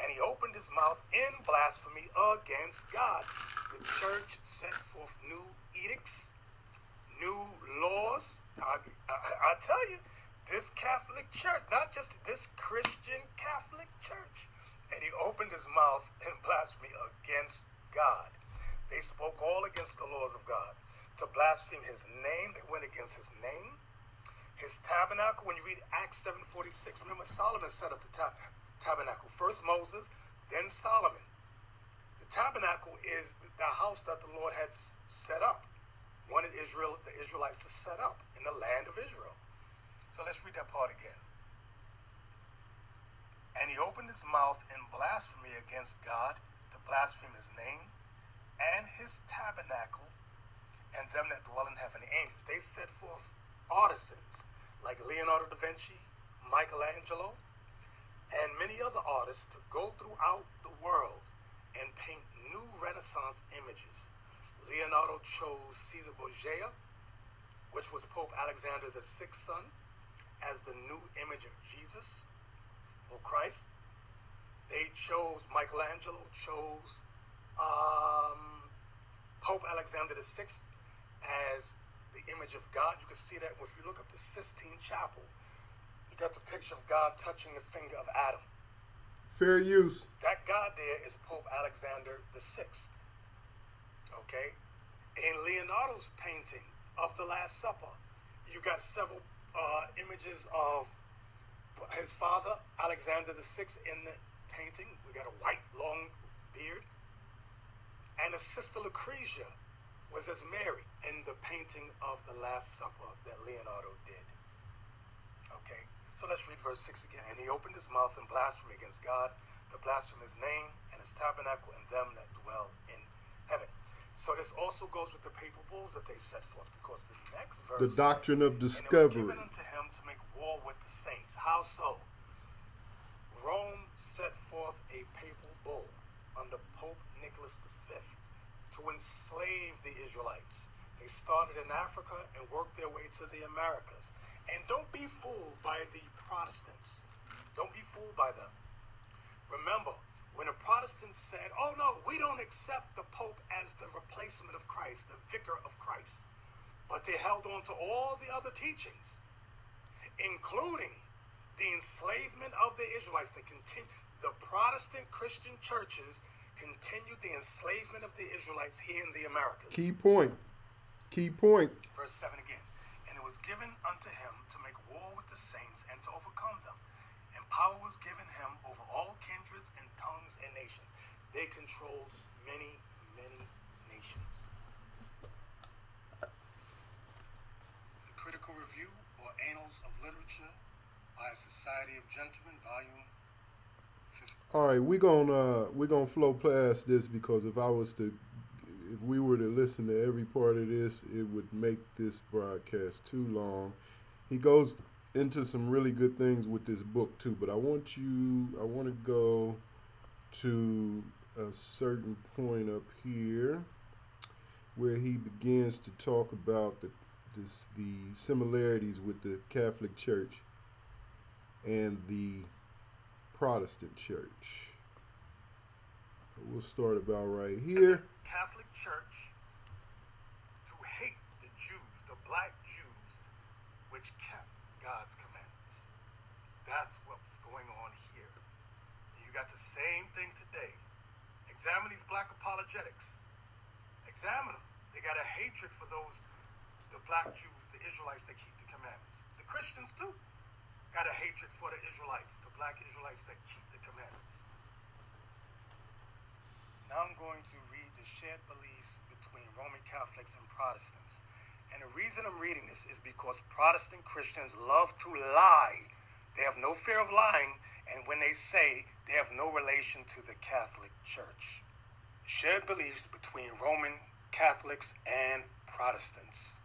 And he opened his mouth in blasphemy against God. The church set forth new edicts, new laws. I, I, I tell you, this Catholic church, not just this Christian Catholic church. And he opened his mouth in blasphemy against God. They spoke all against the laws of God. To blaspheme his name, they went against his name. His tabernacle, when you read Acts 7.46, remember Solomon set up the tab- tabernacle. First Moses, then Solomon. The tabernacle is the house that the Lord had set up, wanted Israel, the Israelites to set up in the land of Israel. So let's read that part again. And he opened his mouth in blasphemy against God to blaspheme his name and his tabernacle and them that dwell in heaven, the angels. They set forth artisans like Leonardo da Vinci, Michelangelo, and many other artists to go throughout the world and paint new Renaissance images. Leonardo chose Caesar Borgia, which was Pope Alexander VI's son, as the new image of Jesus or Christ. They chose, Michelangelo chose um, Pope Alexander VI as the image of God. You can see that if you look up the Sistine Chapel. You got the picture of God touching the finger of Adam. Fair use. That God there is Pope Alexander the Sixth. Okay? In Leonardo's painting of the Last Supper, you got several uh, images of his father, Alexander the Sixth, in the painting. We got a white, long beard. And a sister Lucretia was as Mary in the painting of the Last Supper that Leonardo did. Okay? So let's read verse 6 again. And he opened his mouth in blasphemy against God, to blaspheme his name and his tabernacle and them that dwell in heaven. So this also goes with the papal bulls that they set forth, because the next verse The doctrine of and it was discovery. given unto him to make war with the saints. How so? Rome set forth a papal bull under Pope Nicholas V to enslave the Israelites. They started in Africa and worked their way to the Americas. And don't be fooled by the Protestants. Don't be fooled by them. Remember, when the Protestants said, oh no, we don't accept the Pope as the replacement of Christ, the vicar of Christ, but they held on to all the other teachings, including the enslavement of the Israelites. The Protestant Christian churches continued the enslavement of the Israelites here in the Americas. Key point. Key point. Verse 7 again. And it was given unto him to make war with the saints and to overcome them. And power was given him over all kindreds and tongues and nations. They controlled many, many nations. The Critical Review or Annals of Literature by a Society of Gentlemen, Volume All right, we're gonna uh, we're gonna flow past this because if I was to if we were to listen to every part of this, it would make this broadcast too long. He goes into some really good things with this book too, but I want you I want to go to a certain point up here where he begins to talk about the this, the similarities with the Catholic Church and the Protestant Church. We'll start about right here. Catholic Church to hate the Jews, the black Jews, which kept God's commandments. That's what's going on here. You got the same thing today. Examine these black apologetics. Examine them. They got a hatred for those, the black Jews, the Israelites that keep the commandments. The Christians too got a hatred for the Israelites, the black Israelites that keep the commandments. Now I'm going to read the shared beliefs between Roman Catholics and Protestants. And the reason I'm reading this is because Protestant Christians love to lie. They have no fear of lying, and when they say they have no relation to the Catholic Church. Shared beliefs between Roman Catholics and Protestants.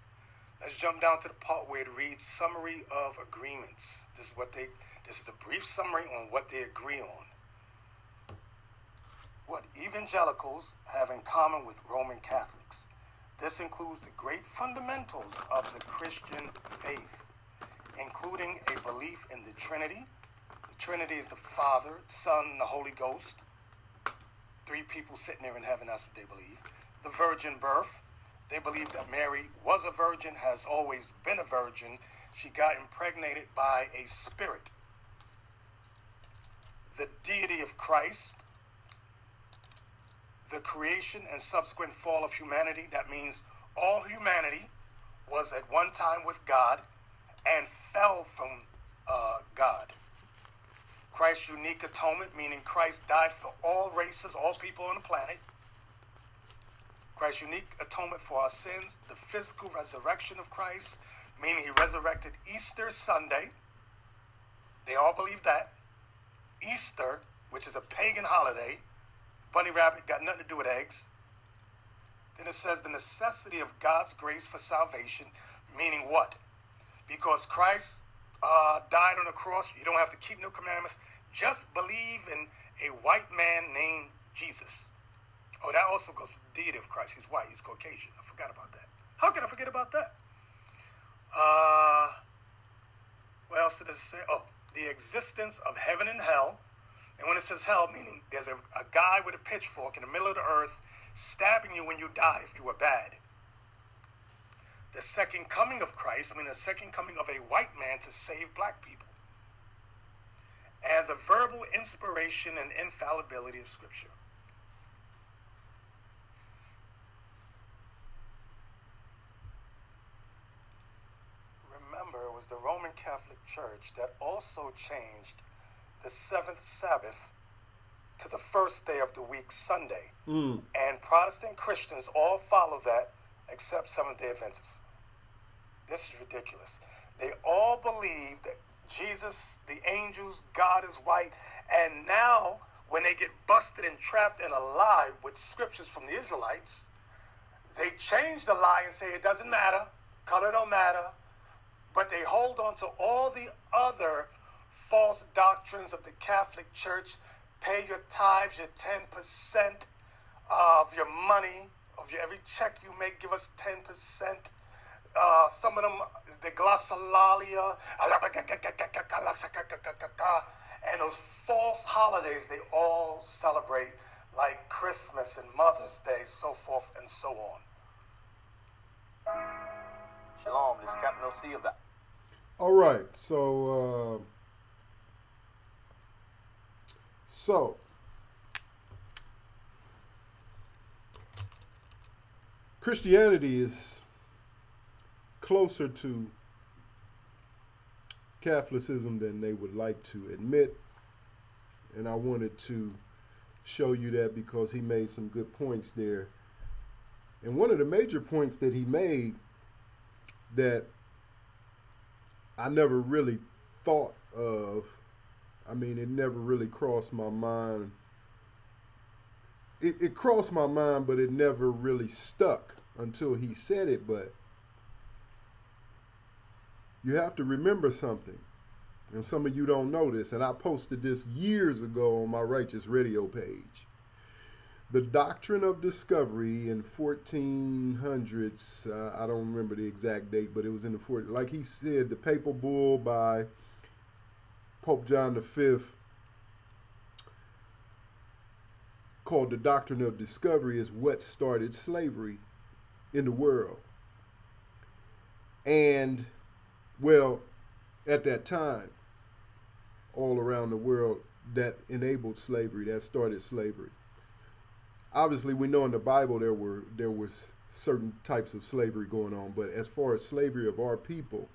Let's jump down to the part where it reads summary of agreements. This is what they this is a brief summary on what they agree on. What evangelicals have in common with Roman Catholics. This includes the great fundamentals of the Christian faith, including a belief in the Trinity. The Trinity is the Father, Son, and the Holy Ghost. Three people sitting there in heaven, that's what they believe. The virgin birth, they believe that Mary was a virgin, has always been a virgin. She got impregnated by a spirit. The deity of Christ, the creation and subsequent fall of humanity. That means all humanity was at one time with God and fell from uh, God. Christ's unique atonement, meaning Christ died for all races, all people on the planet. Christ's unique atonement for our sins, the physical resurrection of Christ, meaning he resurrected Easter Sunday. They all believe that. Easter, which is a pagan holiday, bunny rabbit got nothing to do with eggs. Then it says the necessity of God's grace for salvation, meaning what? Because Christ uh, died on the cross, you don't have to keep no commandments. Just believe in a white man named Jesus. Oh, that also goes to the deity of Christ. He's white, he's Caucasian. I forgot about that. How can I forget about that? Uh, what else did it say? Oh, the existence of heaven and hell. And when it says hell, meaning there's a, a guy with a pitchfork in the middle of the earth stabbing you when you die if you were bad. The second coming of Christ, I mean, the second coming of a white man to save black people. And the verbal inspiration and infallibility of Scripture. Remember, it was the Roman Catholic Church that also changed the seventh Sabbath to the first day of the week, Sunday. Mm. And Protestant Christians all follow that except Seventh day Adventists. This is ridiculous. They all believe that Jesus, the angels, God is white. And now, when they get busted and trapped in a lie with scriptures from the Israelites, they change the lie and say it doesn't matter, color don't matter, but they hold on to all the other false doctrines of the Catholic Church. Pay your tithes, your 10% of your money, of your every check you make, give us 10%. Uh, some of them, the glossolalia, and those false holidays they all celebrate, like Christmas and Mother's Day, so forth and so on. Shalom, this is Captain OC of the. All right, so uh, so Christianity is closer to Catholicism than they would like to admit, and I wanted to show you that because he made some good points there. And one of the major points that he made that I never really thought of. I mean, it never really crossed my mind. It, it crossed my mind, but it never really stuck until he said it. But you have to remember something. And some of you don't know this. And I posted this years ago on my Righteous Radio page. The doctrine of discovery in 1400s, uh, I don't remember the exact date, but it was in the 40s. Like he said, the papal bull by Pope John V called the doctrine of discovery is what started slavery in the world. And, well, at that time, all around the world, that enabled slavery, that started slavery. Obviously we know in the Bible there were there was certain types of slavery going on, but as far as slavery of our people,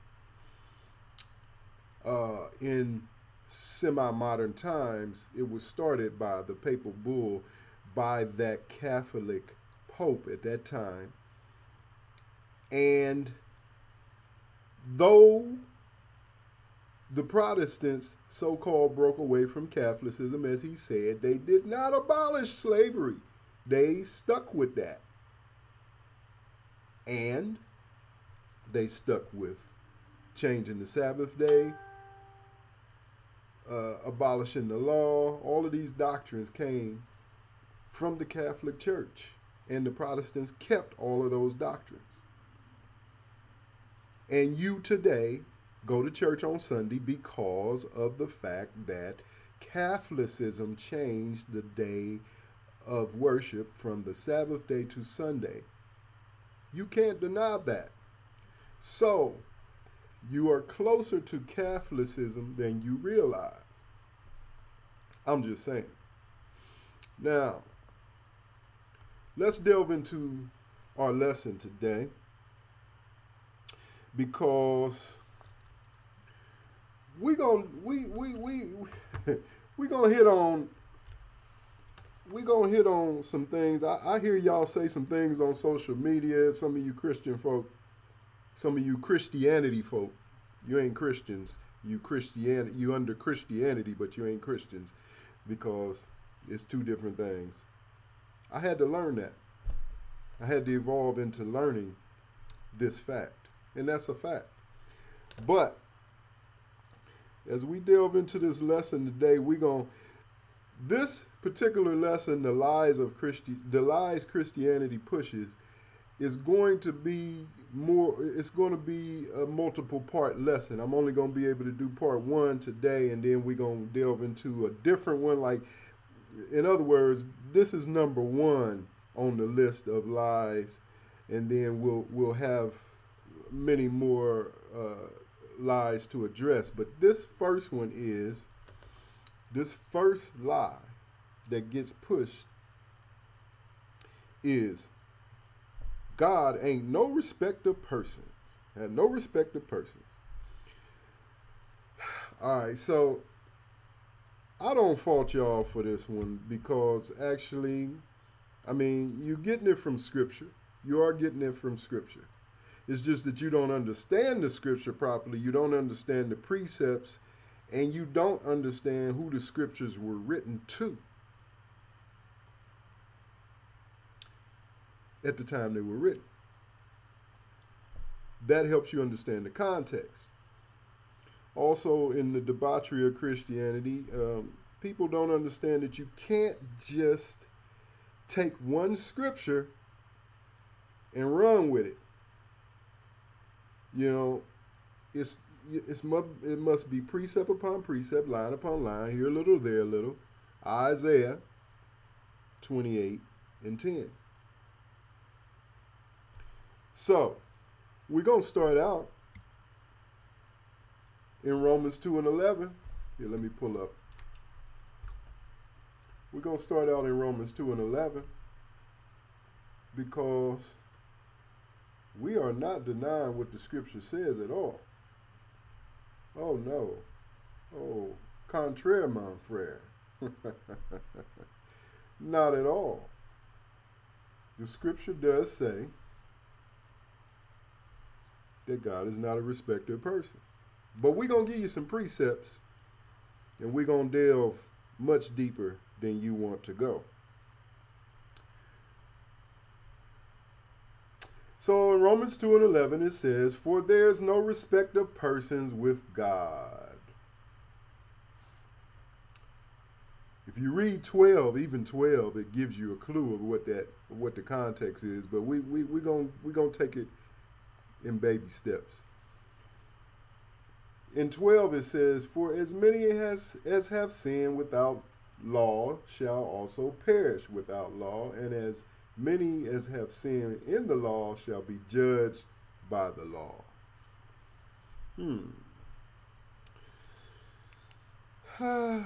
uh, in semi-modern times, it was started by the papal bull by that Catholic pope at that time, and though the Protestants so called broke away from Catholicism, as he said, they did not abolish slavery. They stuck with that. And they stuck with changing the Sabbath day, uh, abolishing the law. All of these doctrines came from the Catholic Church, and the Protestants kept all of those doctrines. And you today go to church on Sunday because of the fact that Catholicism changed the day of worship from the Sabbath day to Sunday. You can't deny that. So, you are closer to Catholicism than you realize. I'm just saying. Now, let's delve into our lesson today because we going we we we we gonna hit on we gonna hit on some things. I, I hear y'all say some things on social media. Some of you Christian folk, some of you Christianity folk, you ain't Christians. You Christianity, you under Christianity, but you ain't Christians because it's two different things. I had to learn that. I had to evolve into learning this fact, and that's a fact. But as we delve into this lesson today, going to this particular lesson, the lies of Christi- the lies Christianity pushes, is going to be more. It's going to be a multiple part lesson. I'm only going to be able to do part one today, and then we're going to delve into a different one. Like, in other words, this is number one on the list of lies, and then we'll we'll have many more uh, lies to address. But this first one is this first lie that gets pushed is God ain't no respect of person. And no respect of persons. All right, so I don't fault y'all for this one because actually, I mean, you're getting it from Scripture. You are getting it from Scripture. It's just that you don't understand the Scripture properly. You don't understand the precepts, and you don't understand who the Scriptures were written to. At the time they were written. That helps you understand the context. Also, in the debauchery of Christianity, um, people don't understand that you can't just take one scripture and run with it. You know, it's it's it must be precept upon precept, line upon line, here a little, there a little. Isaiah 28 and 10. So, we're going to start out in Romans 2 and 11. Here, let me pull up. We're going to start out in Romans 2 and 11 because we are not denying what the scripture says at all. Oh, no. Oh, contraire, mon frere. not at all. The scripture does say that God is not a respecter of person. But we're going to give you some precepts and we're going to delve much deeper than you want to go. So in Romans 2 and 11, it says, For there's no respect of persons with God. If you read 12, even 12, it gives you a clue of what that what the context is. But we we we gonna we gonna take it in baby steps. In 12 it says, For as many as, as have sinned without law shall also perish without law, and as many as have sinned in the law shall be judged by the law. Hmm.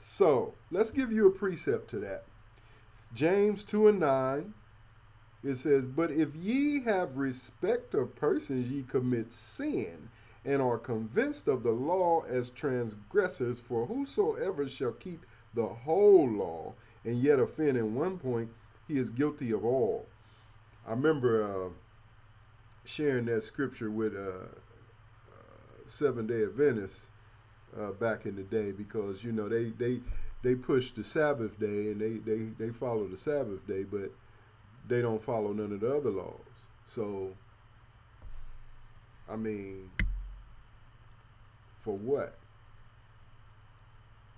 so let's give you a precept to that. James 2 and 9, it says, But if ye have respect of persons, ye commit sin, and are convinced of the law as transgressors. For whosoever shall keep the whole law, and yet offend in one point, he is guilty of all. I remember uh, sharing that scripture with uh, uh, Seven Day Adventists uh, back in the day because you know they they they push the Sabbath day and they they they follow the Sabbath day, but they don't follow none of the other laws. So, I mean, for what?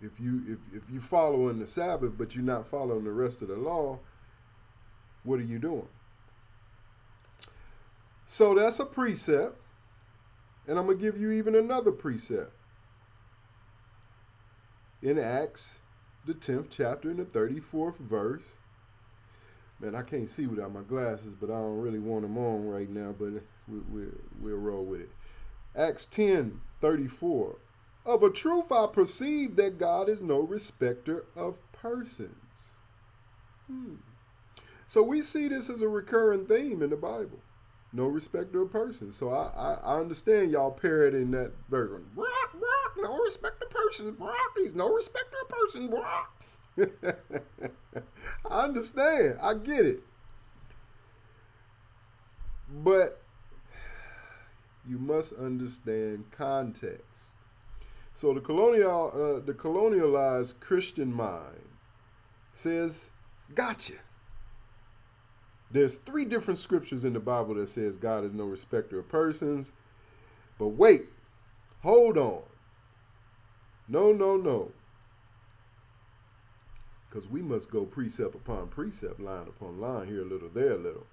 If you if if you following the Sabbath but you're not following the rest of the law, what are you doing? So that's a precept. And I'm going to give you even another precept. In Acts, the 10th chapter, in the 34th verse. Man, I can't see without my glasses, but I don't really want them on right now, but we, we, we'll roll with it. Acts 10 34. Of a truth, I perceive that God is no respecter of persons. Hmm. So we see this as a recurring theme in the Bible no respecter of persons. So I, I, I understand y'all parroting that version. Brock, Brock, no respecter of persons. Brock, he's no respecter of persons. Brock. I understand. I get it. But you must understand context. So the colonial, uh, the colonialized Christian mind says, "Gotcha." There's three different scriptures in the Bible that says God is no respecter of persons. But wait, hold on. No, no, no. Because we must go precept upon precept, line upon line, here a little, there a little.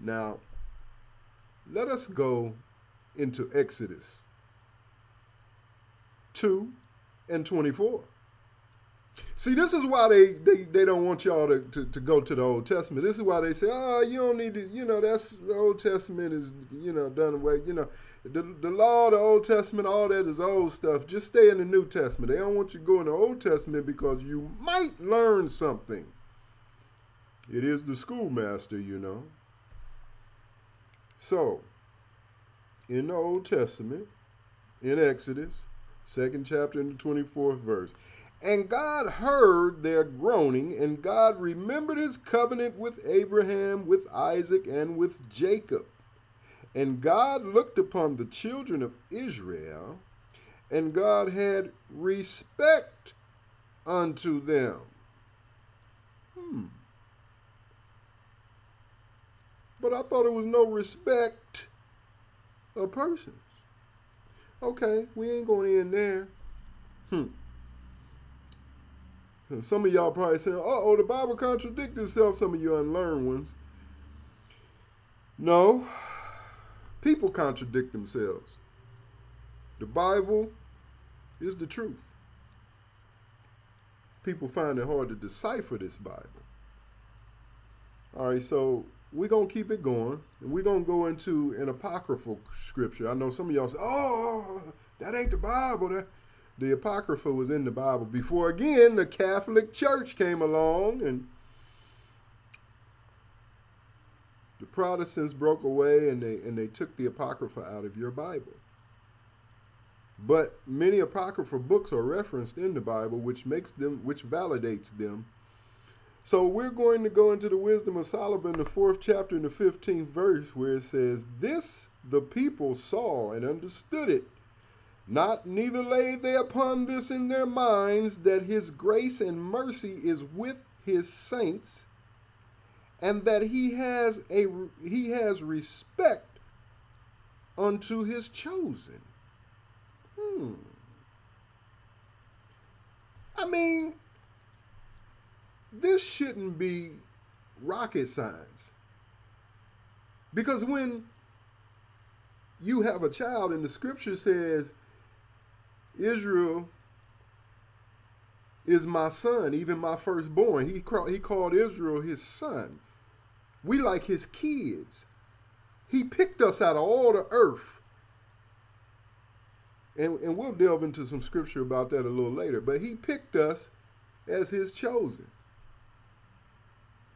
Now, let us go into Exodus 2 and 24. See, this is why they, they, they don't want y'all to, to, to go to the Old Testament. This is why they say, oh, you don't need to, you know, that's the Old Testament is, you know, done away. You know, the, the law, the Old Testament, all that is old stuff. Just stay in the New Testament. They don't want you to go in the Old Testament because you might learn something. It is the schoolmaster, you know. So, in the Old Testament, in Exodus, second chapter in the 24th verse, and God heard their groaning, and God remembered his covenant with Abraham, with Isaac, and with Jacob. And God looked upon the children of Israel, and God had respect unto them. Hmm. But I thought it was no respect of persons. Okay, we ain't going in there. Hmm. Some of y'all probably saying, oh, the Bible contradicts itself, some of you unlearned ones. No, people contradict themselves. The Bible is the truth. People find it hard to decipher this Bible. All right, so we're going to keep it going, and we're going to go into an apocryphal scripture. I know some of y'all say, oh, that ain't the Bible. That the Apocrypha was in the Bible before again the Catholic Church came along and the Protestants broke away and they and they took the Apocrypha out of your Bible. But many Apocrypha books are referenced in the Bible, which makes them which validates them. So we're going to go into the wisdom of Solomon, the fourth chapter and the fifteenth verse, where it says, This the people saw and understood it not neither laid they upon this in their minds that his grace and mercy is with his saints, and that he has a he has respect unto his chosen. Hmm. I mean, this shouldn't be rocket science. Because when you have a child and the scripture says Israel is my son, even my firstborn. He, he called Israel his son. We like his kids. He picked us out of all the earth. And, and we'll delve into some scripture about that a little later. But he picked us as his chosen.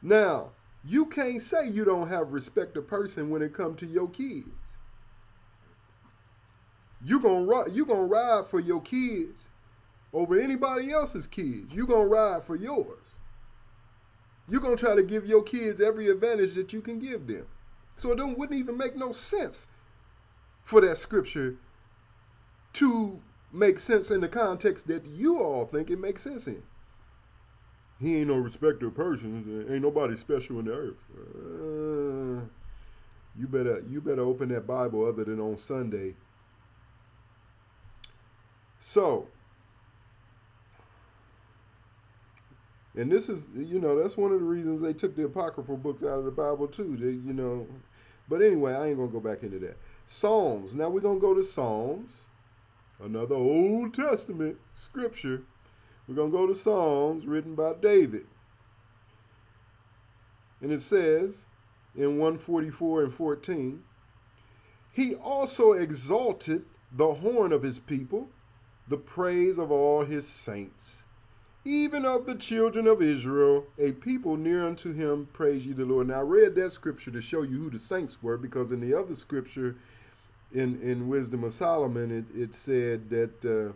Now, you can't say you don't have respect of person when it come to your kids. You gonna you gonna ride for your kids over anybody else's kids. You gonna ride for yours. You're gonna try to give your kids every advantage that you can give them. So it don't, wouldn't even make no sense for that scripture to make sense in the context that you all think it makes sense in. He ain't no respecter of persons. Ain't nobody special in the earth. Uh, you better you better open that Bible other than on Sunday. So, and this is you know that's one of the reasons they took the apocryphal books out of the Bible too. They you know, but anyway, I ain't gonna go back into that. Psalms. Now we're gonna go to Psalms, another Old Testament scripture we're to go to Psalms written by David. And it says in 144 and 14, He also exalted the horn of his people, the praise of all his saints, even of the children of Israel, a people near unto him, praise ye the Lord. Now I read that scripture to show you who the saints were, because in the other scripture, in, in Wisdom of Solomon, it, it said that uh,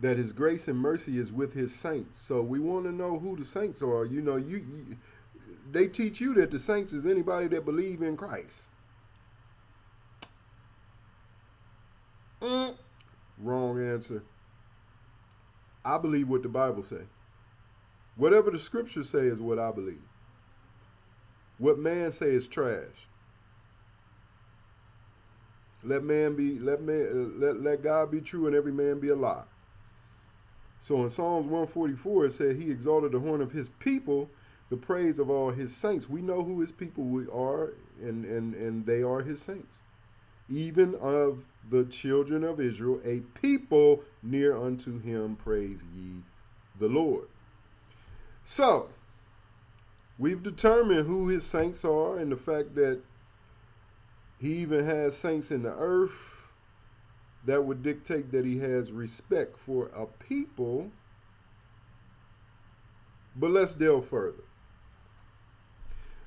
that his grace and mercy is with his saints. So we want to know who the saints are. You know, you, you they teach you that the saints is anybody that believe in Christ. Mm. Wrong answer. I believe what the Bible say. Whatever the scriptures say is what I believe. What man say is trash. Let man be let man let let God be true and every man be a lie. So in Psalms 144, it said, He exalted the horn of His people, the praise of all His saints. We know who His people we are, and, and, and they are His saints. Even of the children of Israel, a people near unto Him, praise ye the Lord. So, we've determined who His saints are and the fact that He even has saints in the earth that would dictate that he has respect for a people. But let's delve further.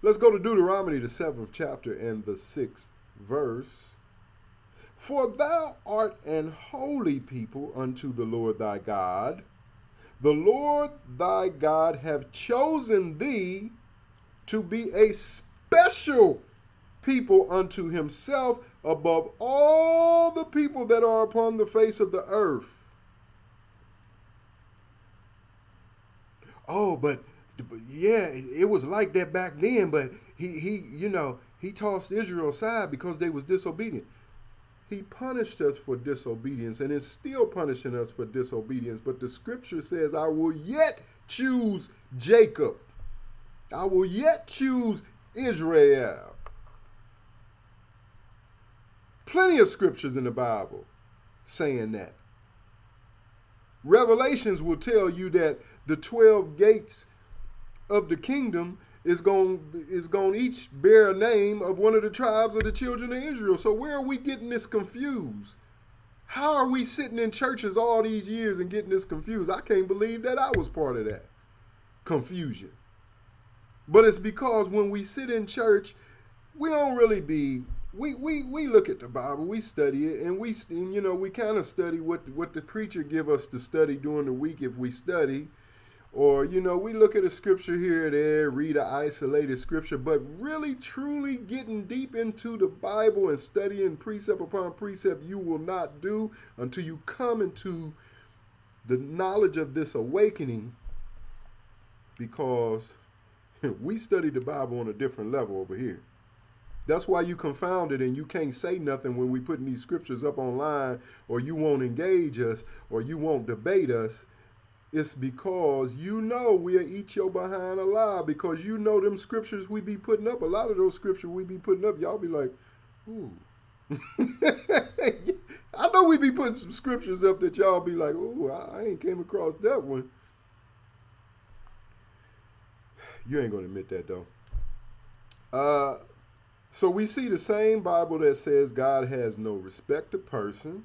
Let's go to Deuteronomy, the seventh chapter, and the sixth verse. For thou art an holy people unto the Lord thy God. The Lord thy God have chosen thee to be a special people unto himself above all the people that are upon the face of the earth. Oh, but, but yeah, it, it was like that back then, but he, he, you know, he tossed Israel aside because they was disobedient. He punished us for disobedience and is still punishing us for disobedience. But the scripture says, I will yet choose Jacob. I will yet choose Israel. Plenty of scriptures in the Bible saying that. Revelations will tell you that the 12 gates of the kingdom is going is going to each bear a name of one of the tribes of the children of Israel. So where are we getting this confused? How are we sitting in churches all these years and getting this confused? I can't believe that I was part of that confusion. But it's because when we sit in church, we don't really be we, we, we look at the Bible, we study it, and we and, you know we kind of study what what the preacher give us to study during the week if we study, or you know we look at a scripture here or there, read an isolated scripture, but really truly getting deep into the Bible and studying precept upon precept, you will not do until you come into the knowledge of this awakening, because we study the Bible on a different level over here. That's why you confounded and you can't say nothing when we putting these scriptures up online or you won't engage us or you won't debate us. It's because you know we'll eat your behind alive because you know them scriptures we be putting up. A lot of those scriptures we be putting up, y'all be like, ooh. I know we be putting some scriptures up that y'all be like, ooh, I ain't came across that one. You ain't gonna admit that though. Uh so we see the same Bible that says God has no respect to person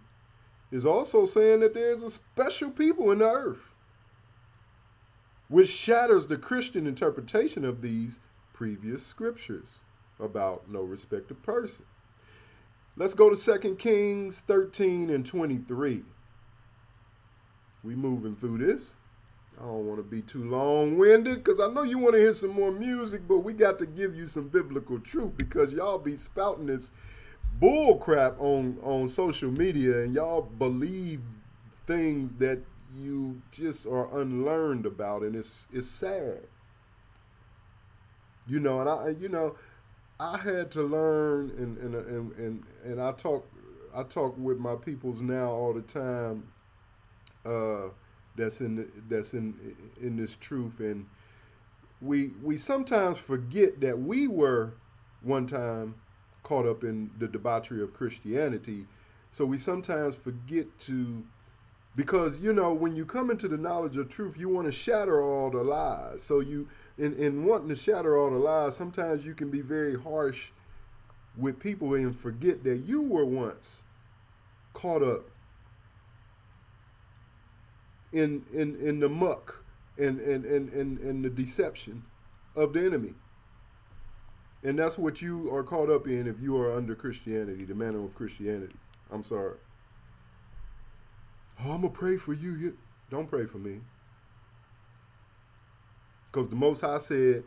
is also saying that there's a special people in the earth. Which shatters the Christian interpretation of these previous scriptures about no respect of person. Let's go to 2 Kings 13 and 23. We moving through this. I don't want to be too long-winded because I know you want to hear some more music, but we got to give you some biblical truth because y'all be spouting this bull crap on on social media and y'all believe things that you just are unlearned about and it's it's sad. You know, and I you know, I had to learn and and and and, and I talk I talk with my peoples now all the time uh that's in the, that's in in this truth and we we sometimes forget that we were one time caught up in the debauchery of Christianity so we sometimes forget to because you know when you come into the knowledge of truth you want to shatter all the lies. So you in, in wanting to shatter all the lies sometimes you can be very harsh with people and forget that you were once caught up in in in the muck and and and and, and the deception of the enemy. And that's what you are caught up in if you are under christianity the manner of christianity. I'm sorry oh, i'm gonna pray for you. Don't pray for me. Because the most high said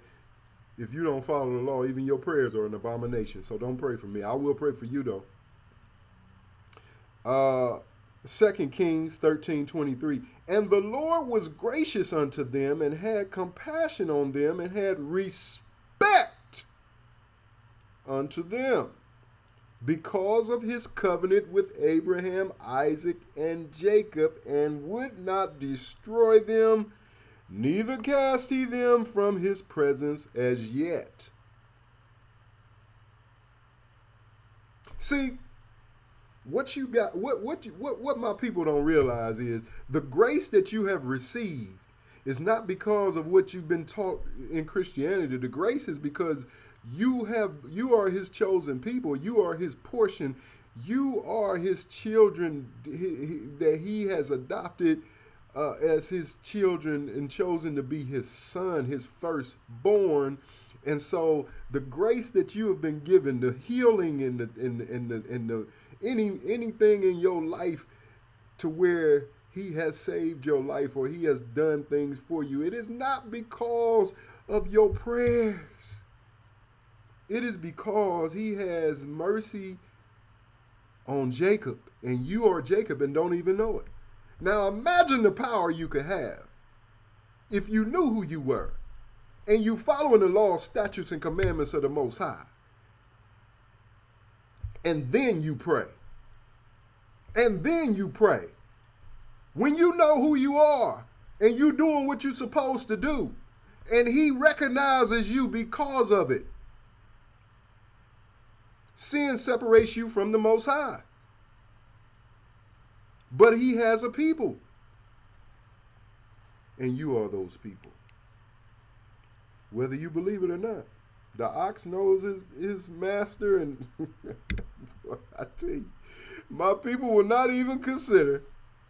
if you don't follow the law even your prayers are an abomination. So don't pray for me. I will pray for you though. Uh Second Kings 13 23. And the Lord was gracious unto them and had compassion on them and had respect unto them because of his covenant with Abraham, Isaac, and Jacob, and would not destroy them, neither cast he them from his presence as yet. See, what you got what what what what my people don't realize is the grace that you have received is not because of what you've been taught in Christianity. The grace is because you have you are his chosen people. You are his portion. You are his children that he has adopted uh, as his children and chosen to be his son, his firstborn. And so the grace that you have been given, the healing and the and, and the and the any anything in your life to where he has saved your life or he has done things for you. It is not because of your prayers. It is because he has mercy on Jacob and you are Jacob and don't even know it. Now imagine the power you could have if you knew who you were and you following the laws, statutes, and commandments of the Most High and then you pray. And then you pray. When you know who you are and you doing what you're supposed to do, and he recognizes you because of it, sin separates you from the Most High. But he has a people. And you are those people. Whether you believe it or not. The ox knows his, his master, and I tell you, my people will not even consider.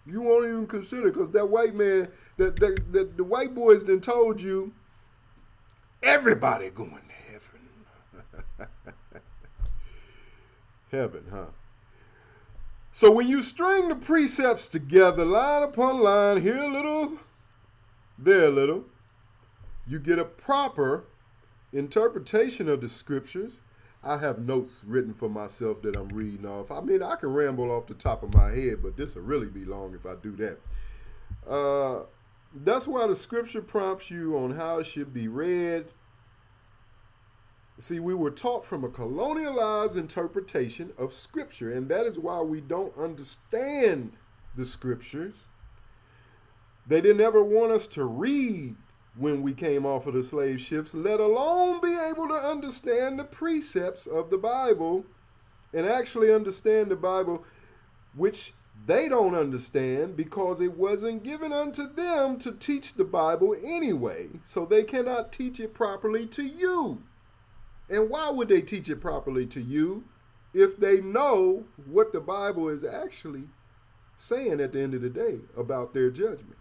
You won't even consider because that white man, that, that, that the white boys then told you, everybody going to heaven. Heaven, huh? So when you string the precepts together, line upon line, here a little, there a little, you get a proper interpretation of the scriptures. I have notes written for myself that I'm reading off. I mean, I can ramble off the top of my head, but this will really be long if I do that. Uh, that's why the scripture prompts you on how it should be read. See, we were taught from a colonialized interpretation of scripture, and that is why we don't understand the scriptures. They didn't ever want us to read when we came off of the slave ships, let alone be able to understand the precepts of the Bible and actually understand the Bible, which they don't understand because it wasn't given unto them to teach the Bible anyway. So they cannot teach it properly to you. And why would they teach it properly to you if they know what the Bible is actually saying at the end of the day about their judgment?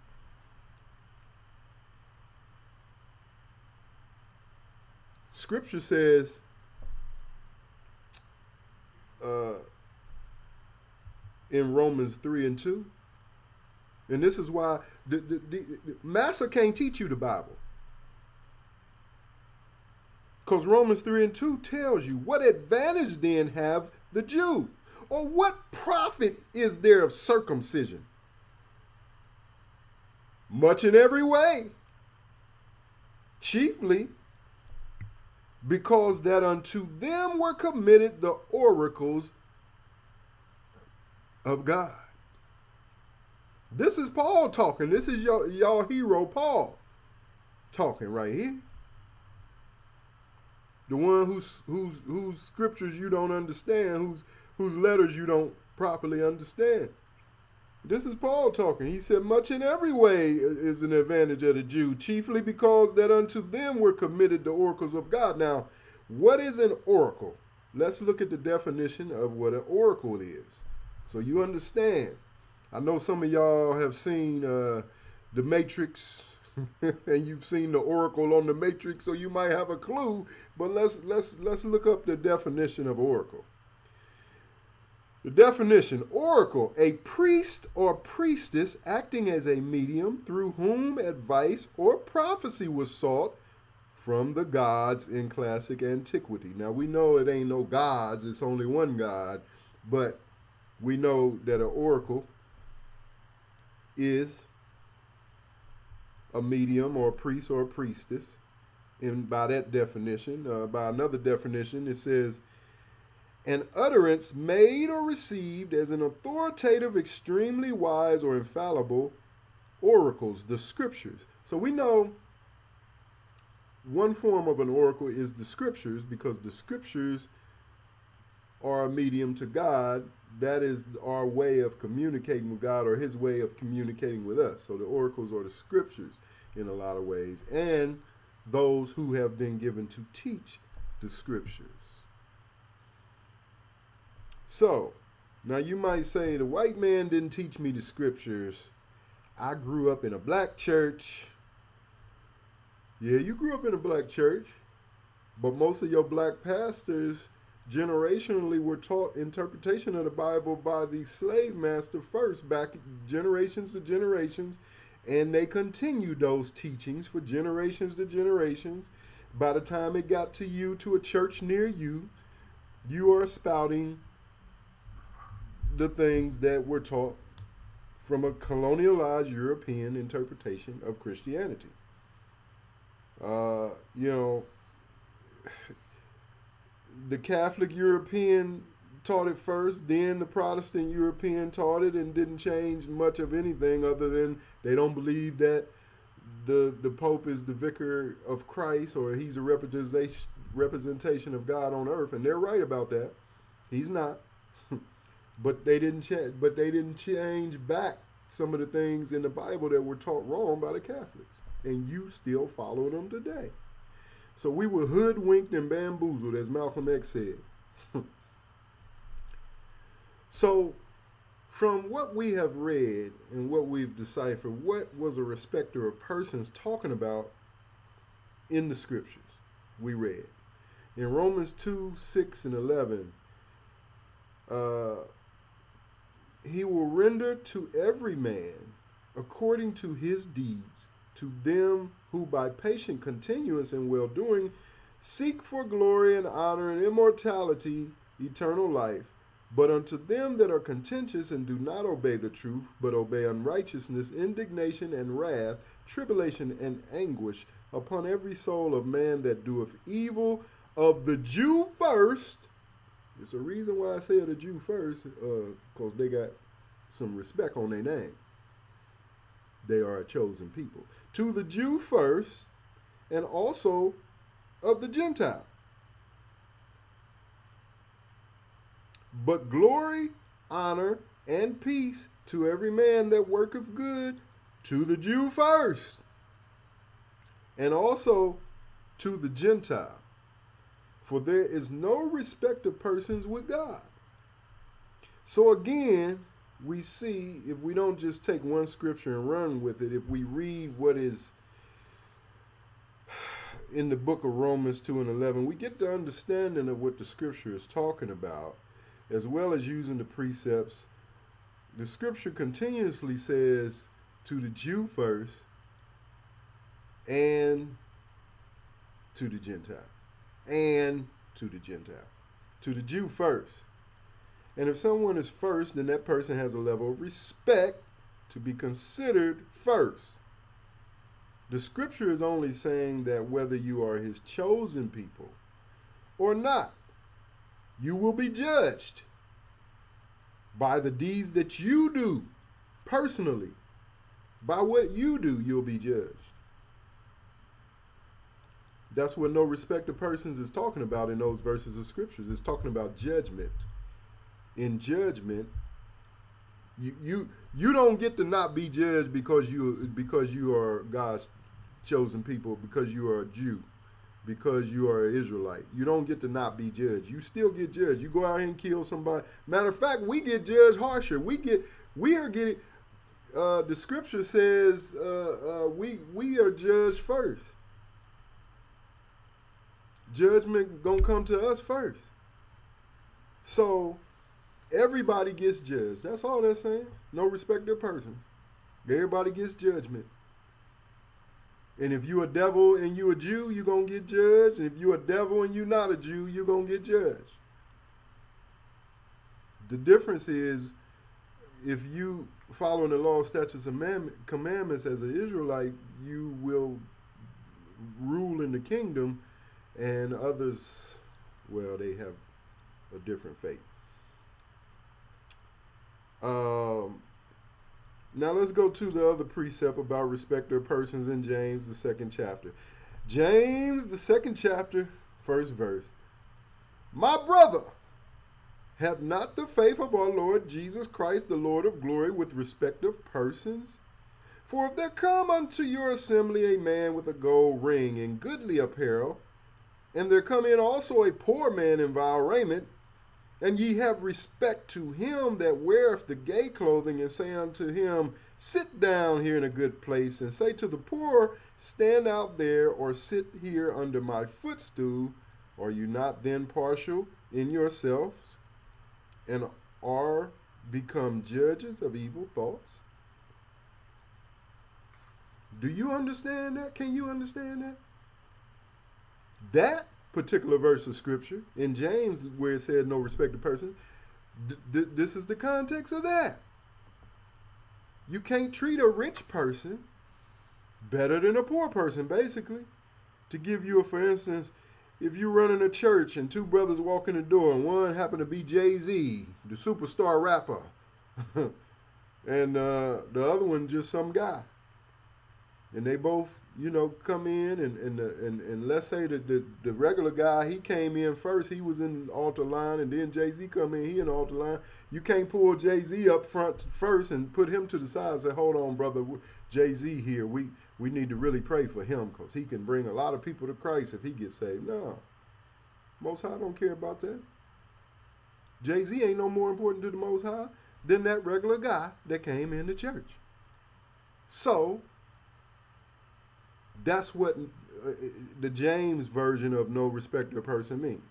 Scripture says, uh, in Romans 3 and 2. And this is why the, the, the, the, Master can't teach you the Bible. Because Romans 3 and 2 tells you, What advantage then have the Jew? Or what profit is there of circumcision? Much in every way. Chiefly because that unto them were committed the oracles of God. This is Paul talking. This is your y'all hero Paul talking right here. The one whose whose whose scriptures you don't understand, whose whose letters you don't properly understand. This is Paul talking. He said, Much in every way is an advantage of the Jew, chiefly because that unto them were committed the oracles of God. Now, what is an oracle? Let's look at the definition of what an oracle is. So you understand. I know some of y'all have seen uh, The Matrix and you've seen the oracle on the matrix so you might have a clue but let's let's let's look up the definition of oracle the definition Oracle, a priest or priestess acting as a medium through whom advice or prophecy was sought from the gods in classic antiquity. Now we know it ain't no gods, it's only one God, but we know that an oracle is a medium or a priest or a priestess. And by that definition, uh, by another definition, it says an utterance made or received as an authoritative, extremely wise, or infallible oracles, the scriptures. So we know one form of an oracle is the scriptures because the scriptures are a medium to God. That is our way of communicating with God or his way of communicating with us. So the oracles are the scriptures in a lot of ways and those who have been given to teach the scriptures. So, now you might say the white man didn't teach me the scriptures. I grew up in a black church. Yeah, you grew up in a black church, but most of your black pastors generationally were taught interpretation of the Bible by the slave master first, back generations to generations, and they continued those teachings for generations to generations. By the time it got to you, to a church near you, you are spouting the things that were taught from a colonialized European interpretation of Christianity. Uh, you know, the Catholic European taught it first, then the Protestant European taught it and didn't change much of anything other than they don't believe that the the Pope is the vicar of Christ or he's a representation representation of God on earth, and they're right about that. He's not. but they didn't change. But they didn't change back some of the things in the Bible that were taught wrong by the Catholics, and you still follow them today. So we were hoodwinked and bamboozled, as Malcolm X said. so, from what we have read and what we've deciphered, what was a respecter of persons talking about in the scriptures we read? In Romans 2 6 and 11, uh, he will render to every man according to his deeds, to them who by patient continuance in well doing seek for glory and honor and immortality, eternal life. But unto them that are contentious and do not obey the truth, but obey unrighteousness, indignation and wrath, tribulation and anguish upon every soul of man that doeth evil, of the Jew first. It's a reason why I say of the Jew first, because uh, they got some respect on their name. They are a chosen people. To the Jew first, and also of the Gentile. But glory, honor, and peace to every man that worketh good, to the Jew first, and also to the Gentile. For there is no respect of persons with God. So again, we see if we don't just take one scripture and run with it, if we read what is in the book of Romans 2 and 11, we get the understanding of what the scripture is talking about, as well as using the precepts. The scripture continuously says to the Jew first and to the Gentile. And to the Gentile. To the Jew first. And if someone is first, then that person has a level of respect to be considered first. The scripture is only saying that whether you are his chosen people or not, you will be judged by the deeds that you do personally. By what you do, you'll be judged. That's what no respect of persons is talking about in those verses of scriptures. It's talking about judgment. In judgment, you you you don't get to not be judged because you because you are God's chosen people, because you are a Jew, because you are an Israelite. You don't get to not be judged. You still get judged. You go out here and kill somebody. Matter of fact, we get judged harsher. We get we are getting uh, the scripture says uh, uh, we we are judged first. Judgment gonna come to us first. So everybody gets judged. That's all they're saying. No respect of persons. Everybody gets judgment. And if you a devil and you a Jew, you're gonna get judged. And if you a devil and you not a Jew, you're gonna get judged. The difference is if you following the law, statutes, and commandments as an Israelite, you will rule in the kingdom, and others, well, they have a different fate. Um, now let's go to the other precept about respect of persons in James, the second chapter. James, the second chapter, first verse. My brother, have not the faith of our Lord Jesus Christ, the Lord of glory, with respect of persons? For if there come unto your assembly a man with a gold ring and goodly apparel, and there come in also a poor man in vile raiment, and ye have respect to him that weareth the gay clothing, and say unto him, Sit down here in a good place, and say to the poor, Stand out there, or sit here under my footstool. Are you not then partial in yourselves, and are become judges of evil thoughts? Do you understand that? Can you understand that? That particular verse of scripture in James where it said no respect to person, d- d- this is the context of that. You can't treat a rich person better than a poor person, basically. To give you a for instance, if you're running a church and two brothers walk in the door and one happened to be Jay Z, the superstar rapper, and uh, the other one just some guy, and they both you know, come in and and and, and let's say that the, the regular guy he came in first, he was in the altar line, and then Jay Z come in, he in the altar line. You can't pull Jay Z up front first and put him to the side and say, "Hold on, brother, Jay Z here. We we need to really pray for him because he can bring a lot of people to Christ if he gets saved." No, Most High don't care about that. Jay Z ain't no more important to the Most High than that regular guy that came in the church. So that's what uh, the James version of no respect of person means.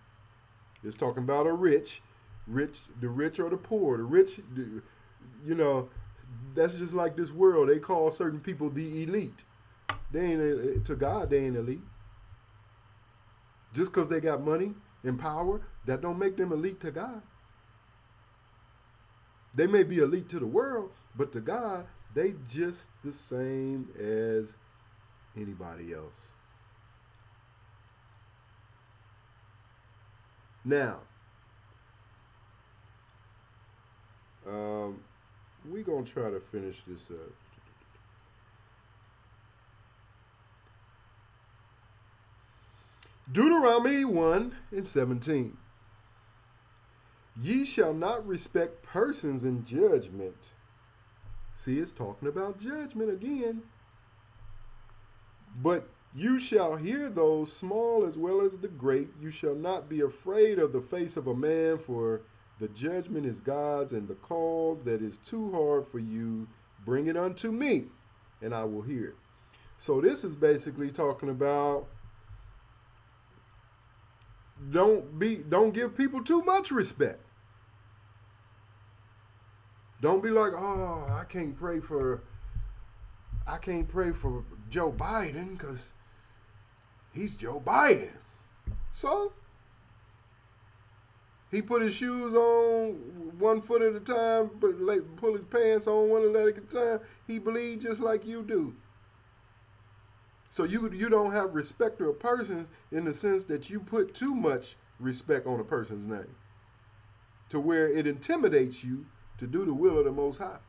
It's talking about a rich, rich, the rich or the poor. The rich, you know, that's just like this world. They call certain people the elite. They ain't uh, to God. They ain't elite. Just because they got money and power, that don't make them elite to God. They may be elite to the world, but to God, they just the same as anybody else. Now, um, we're going to try to finish this up. Deuteronomy 1 and 17. Ye shall not respect persons in judgment. See, it's talking about judgment again. But you shall hear those small as well as the great. You shall not be afraid of the face of a man, for the judgment is God's, and the cause that is too hard for you, bring it unto me, and I will hear it. So this is basically talking about don't be don't give people too much respect. Don't be like, oh, I can't pray for I can't pray for Joe Biden because he's Joe Biden. So he put his shoes on one foot at a time, but like pull his pants on one leg at a time. He bleed just like you do. So you you don't have respect of persons in the sense that you put too much respect on a person's name, to where it intimidates you to do the will of the Most High.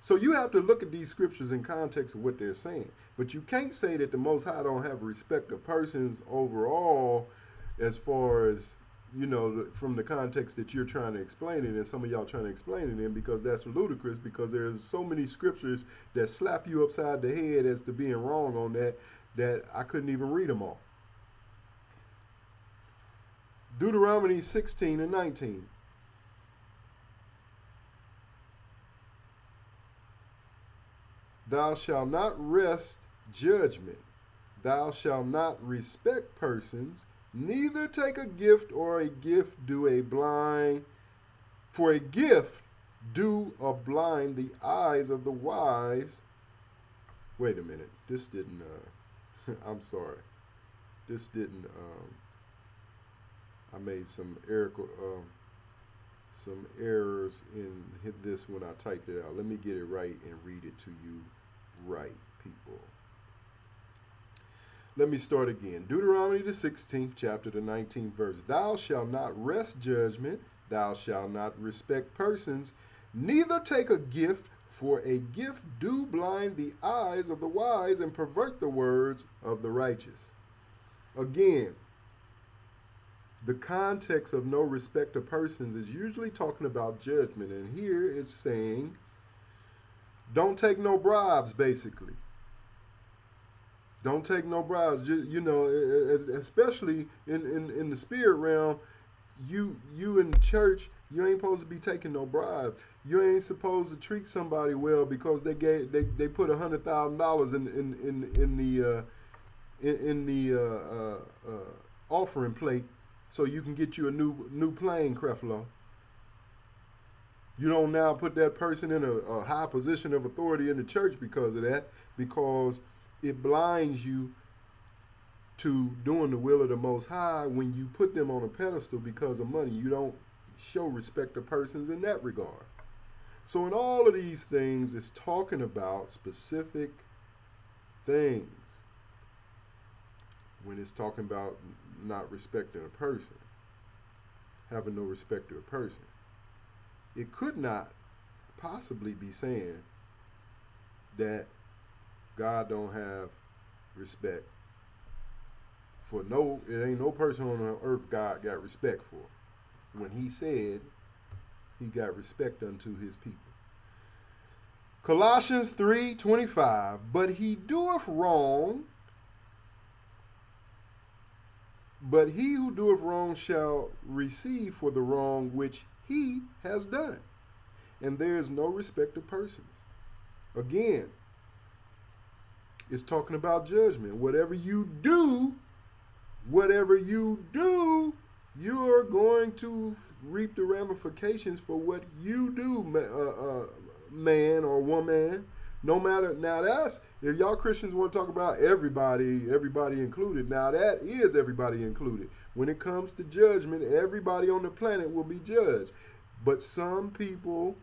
So you have to look at these scriptures in context of what they're saying. But you can't say that the Most High don't have respect of persons overall, as far as you know, from the context that you're trying to explain it, and some of y'all trying to explain it in, because that's ludicrous. Because there's so many scriptures that slap you upside the head as to being wrong on that that I couldn't even read them all. Deuteronomy 16 and 19. Thou shalt not rest judgment. Thou shalt not respect persons, neither take a gift or a gift do a blind. For a gift do a blind the eyes of the wise. Wait a minute. This didn't, uh, I'm sorry. This didn't, um, I made some error, um, some errors in this when I typed it out. Let me get it right and read it to you right, people. Let me start again. Deuteronomy, the 16th chapter, the 19th verse. Thou shalt not rest judgment, thou shalt not respect persons, neither take a gift, for a gift do blind the eyes of the wise and pervert the words of the righteous. Again, the context of no respect of persons is usually talking about judgment, and here it's saying don't take no bribes, basically. Don't take no bribes. You know, especially in, in, in the spirit realm, you you in church, you ain't supposed to be taking no bribes. You ain't supposed to treat somebody well because they gave they, they put a hundred thousand dollars in in in in the uh, in, in the uh, uh, uh, offering plate so you can get you a new new plane, Creflo. You don't now put that person in a, a high position of authority in the church because of that, because it blinds you to doing the will of the Most High when you put them on a pedestal because of money. You don't show respect to persons in that regard. So, in all of these things, it's talking about specific things when it's talking about not respecting a person, having no respect to a person. It could not possibly be saying that God don't have respect for no it ain't no person on earth God got respect for. When he said he got respect unto his people. Colossians 3:25 But he doeth wrong but he who doeth wrong shall receive for the wrong which he has done. And there is no respect of persons. Again, it's talking about judgment. Whatever you do, whatever you do, you are going to reap the ramifications for what you do, uh, uh, man or woman. No matter now, that's if y'all Christians want to talk about everybody, everybody included. Now that is everybody included. When it comes to judgment, everybody on the planet will be judged. But some people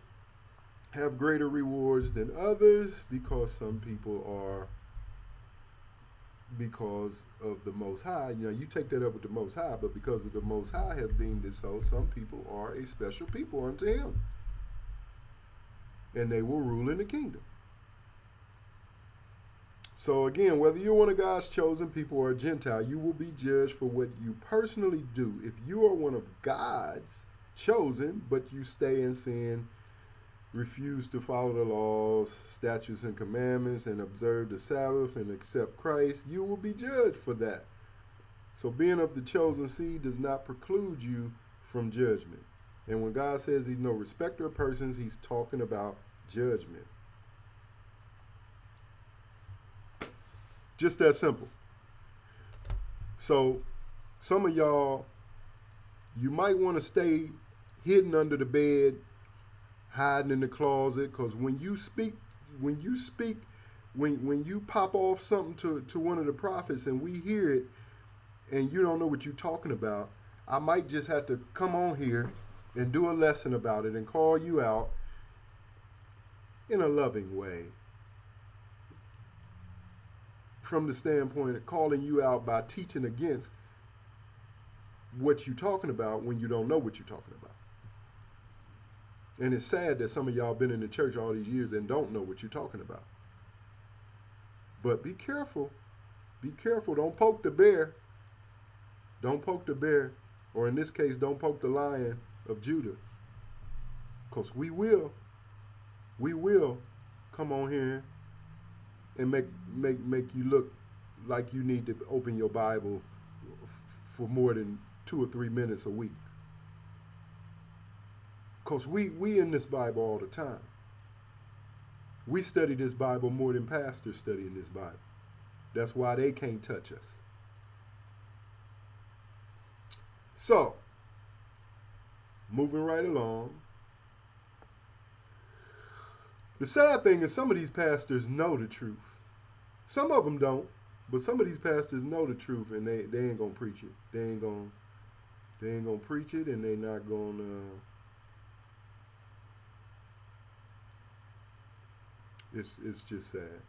have greater rewards than others because some people are because of the Most High. You know, you take that up with the Most High, but because of the Most High have deemed it so, some people are a special people unto Him. And they will rule in the kingdom. So again, whether you're one of God's chosen people or a Gentile, you will be judged for what you personally do. If you are one of God's chosen, but you stay in sin, refuse to follow the laws, statutes, and commandments, and observe the Sabbath and accept Christ, you will be judged for that. So being of the chosen seed does not preclude you from judgment. And when God says he's no respecter of persons, he's talking about judgment. Just that simple. So some of y'all, you might want to stay hidden under the bed, hiding in the closet, because when you speak, when you speak, when when you pop off something to, to one of the prophets and we hear it, and you don't know what you're talking about, I might just have to come on here and do a lesson about it and call you out in a loving way. From the standpoint of calling you out by teaching against what you're talking about when you don't know what you're talking about. And it's sad that some of y'all been in the church all these years and don't know what you're talking about. But be careful. Be careful. Don't poke the bear. Don't poke the bear. Or in this case, don't poke the lion of Judah. Because we will. We will come on here and make make make you look like you need to open your Bible for more than two or three minutes a week. Because we, we in this Bible all the time. We study this Bible more than pastors study in this Bible. That's why they can't touch us. So, moving right along. The sad thing is, some of these pastors know the truth. Some of them don't, but some of these pastors know the truth, and they, they ain't gonna preach it. They ain't gonna they ain't gonna preach it, and they not gonna. It's it's just sad.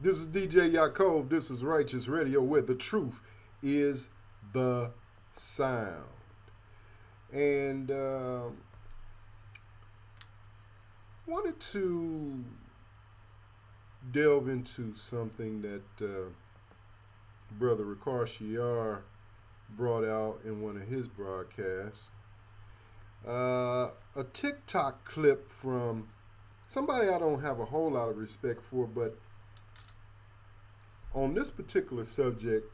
This is DJ Yaakov. This is Righteous Radio, where the truth is the sound. And uh, wanted to delve into something that uh, Brother Ricard Shiar brought out in one of his broadcasts. Uh, a TikTok clip from somebody I don't have a whole lot of respect for, but on this particular subject,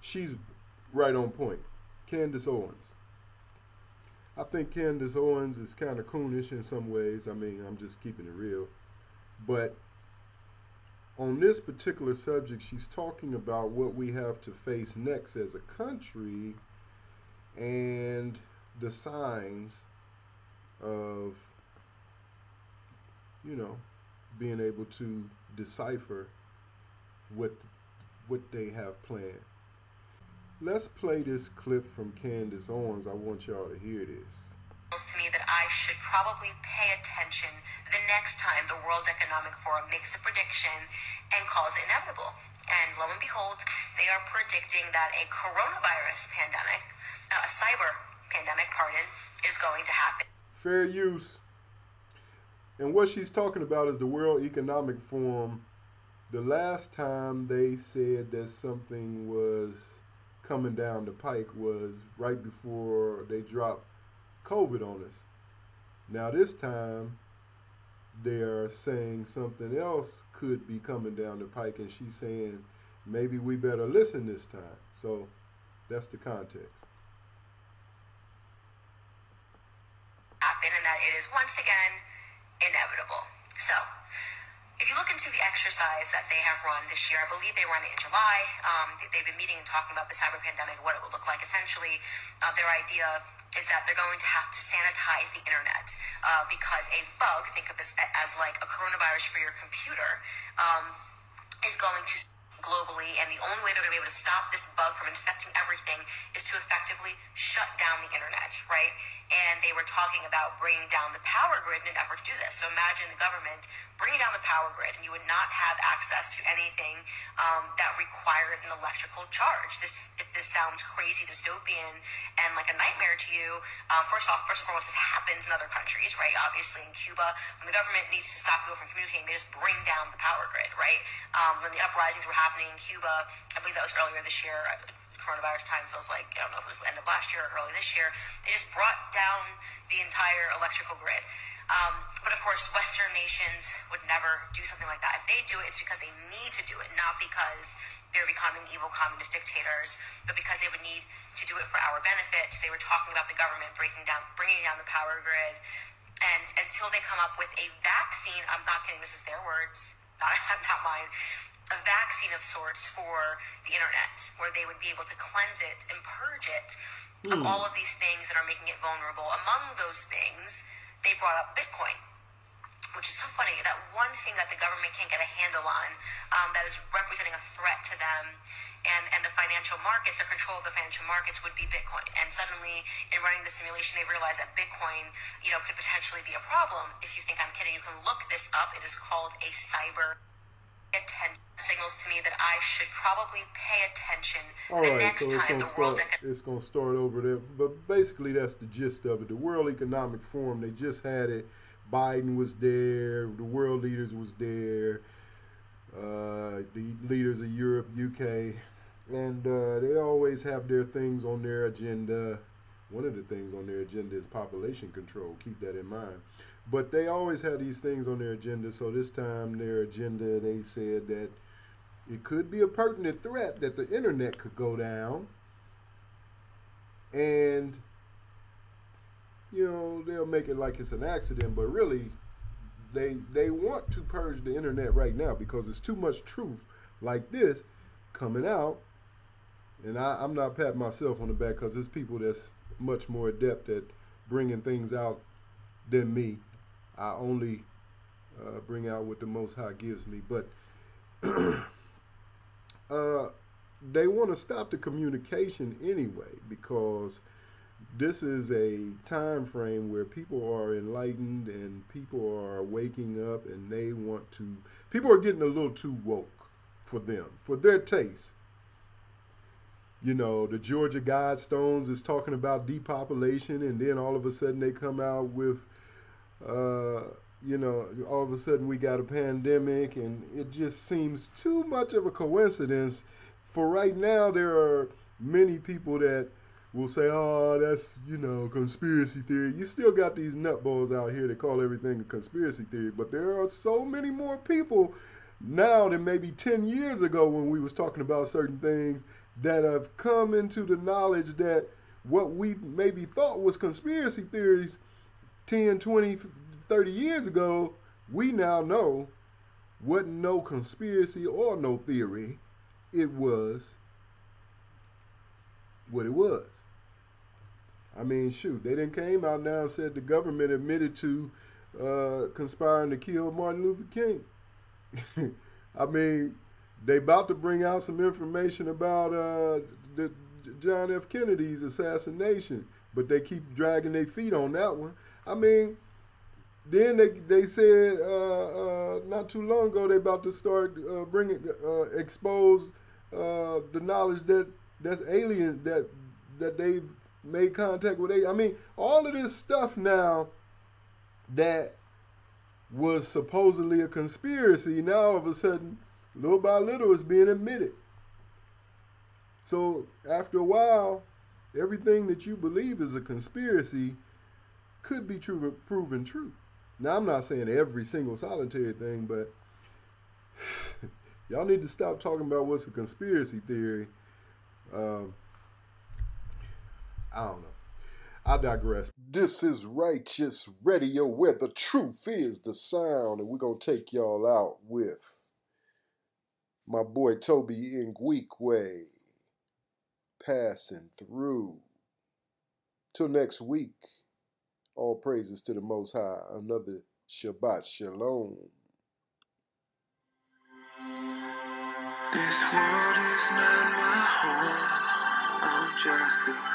she's right on point. Candace Owens. I think Candace Owens is kind of coonish in some ways. I mean, I'm just keeping it real. But on this particular subject, she's talking about what we have to face next as a country and the signs of, you know, being able to decipher what what they have planned. Let's play this clip from Candace Owens. I want y'all to hear this to me that I should probably pay attention the next time the World Economic Forum makes a prediction and calls it inevitable. And lo and behold, they are predicting that a coronavirus pandemic, uh, a cyber pandemic, pardon, is going to happen. Fair use. And what she's talking about is the World Economic Forum. The last time they said that something was coming down the pike was right before they dropped COVID on us. Now, this time, they're saying something else could be coming down the pike, and she's saying maybe we better listen this time. So that's the context. Happen, and that it is once again inevitable. So, if you look into the exercise that they have run this year, I believe they run it in July. Um, they've been meeting and talking about the cyber pandemic, what it will look like. Essentially, uh, their idea is that they're going to have to sanitize the internet uh, because a bug, think of this as like a coronavirus for your computer, um, is going to globally, and the only way they're going to be able to stop this bug from infecting everything is to effectively shut down the internet, right? And they were talking about bringing down the power grid in an effort to do this. So imagine the government bringing down the power grid, and you would not have access to anything um, that required an electrical charge. This, if this sounds crazy, dystopian, and like a nightmare to you, um, first off, first and foremost, this happens in other countries, right? Obviously, in Cuba, when the government needs to stop people from communicating, they just bring down the power grid, right? Um, when the uprisings were happening in Cuba, I believe that was earlier this year coronavirus time feels like I don't know if it was the end of last year or early this year. They just brought down the entire electrical grid. Um, but of course, Western nations would never do something like that. If they do it, it's because they need to do it, not because they're becoming evil communist dictators, but because they would need to do it for our benefit. They were talking about the government breaking down, bringing down the power grid, and until they come up with a vaccine, I'm not kidding. This is their words, not, not mine a vaccine of sorts for the internet, where they would be able to cleanse it and purge it of Hmm. all of these things that are making it vulnerable. Among those things, they brought up Bitcoin which is so funny that one thing that the government can't get a handle on um, that is representing a threat to them and, and the financial markets their control of the financial markets would be bitcoin. And suddenly in running the simulation they realized that bitcoin you know could potentially be a problem. If you think i'm kidding you can look this up. It is called a cyber attention signals to me that i should probably pay attention All the right, next so it's time gonna the world start. It's gonna start over there, but basically that's the gist of it. The World Economic Forum, they just had it. Biden was there. The world leaders was there. Uh, the leaders of Europe, UK, and uh, they always have their things on their agenda. One of the things on their agenda is population control. Keep that in mind. But they always have these things on their agenda. So this time, their agenda, they said that it could be a pertinent threat that the internet could go down and you know they'll make it like it's an accident but really they they want to purge the internet right now because it's too much truth like this coming out and I, i'm not patting myself on the back because there's people that's much more adept at bringing things out than me i only uh, bring out what the most high gives me but uh, they want to stop the communication anyway because this is a time frame where people are enlightened and people are waking up and they want to people are getting a little too woke for them for their taste. You know the georgia guidestones is talking about depopulation and then all of a sudden they come out with uh, you know, all of a sudden we got a pandemic, and it just seems too much of a coincidence. For right now, there are many people that will say, "Oh, that's you know conspiracy theory." You still got these nutballs out here that call everything a conspiracy theory, but there are so many more people now than maybe ten years ago when we was talking about certain things that have come into the knowledge that what we maybe thought was conspiracy theories 10, 20, 30 years ago, we now know wasn't no conspiracy or no theory. It was what it was. I mean, shoot, they didn't came out now and said the government admitted to uh, conspiring to kill Martin Luther King. I mean, they about to bring out some information about uh, the John F. Kennedy's assassination, but they keep dragging their feet on that one. I mean, then they they said uh, uh, not too long ago they about to start uh, bringing uh, expose uh, the knowledge that that's alien that that they've made contact with. I mean, all of this stuff now that was supposedly a conspiracy now all of a sudden, little by little, is being admitted. So after a while, everything that you believe is a conspiracy could be true, proven true. Now, I'm not saying every single solitary thing, but y'all need to stop talking about what's a conspiracy theory. Um, I don't know. I digress. This is Righteous Radio, where the truth is the sound, and we're going to take y'all out with my boy Tobe Nwigwe passing through. Till next week. All praises to the Most High. Another Shabbat Shalom. This world is not my home. I'm just a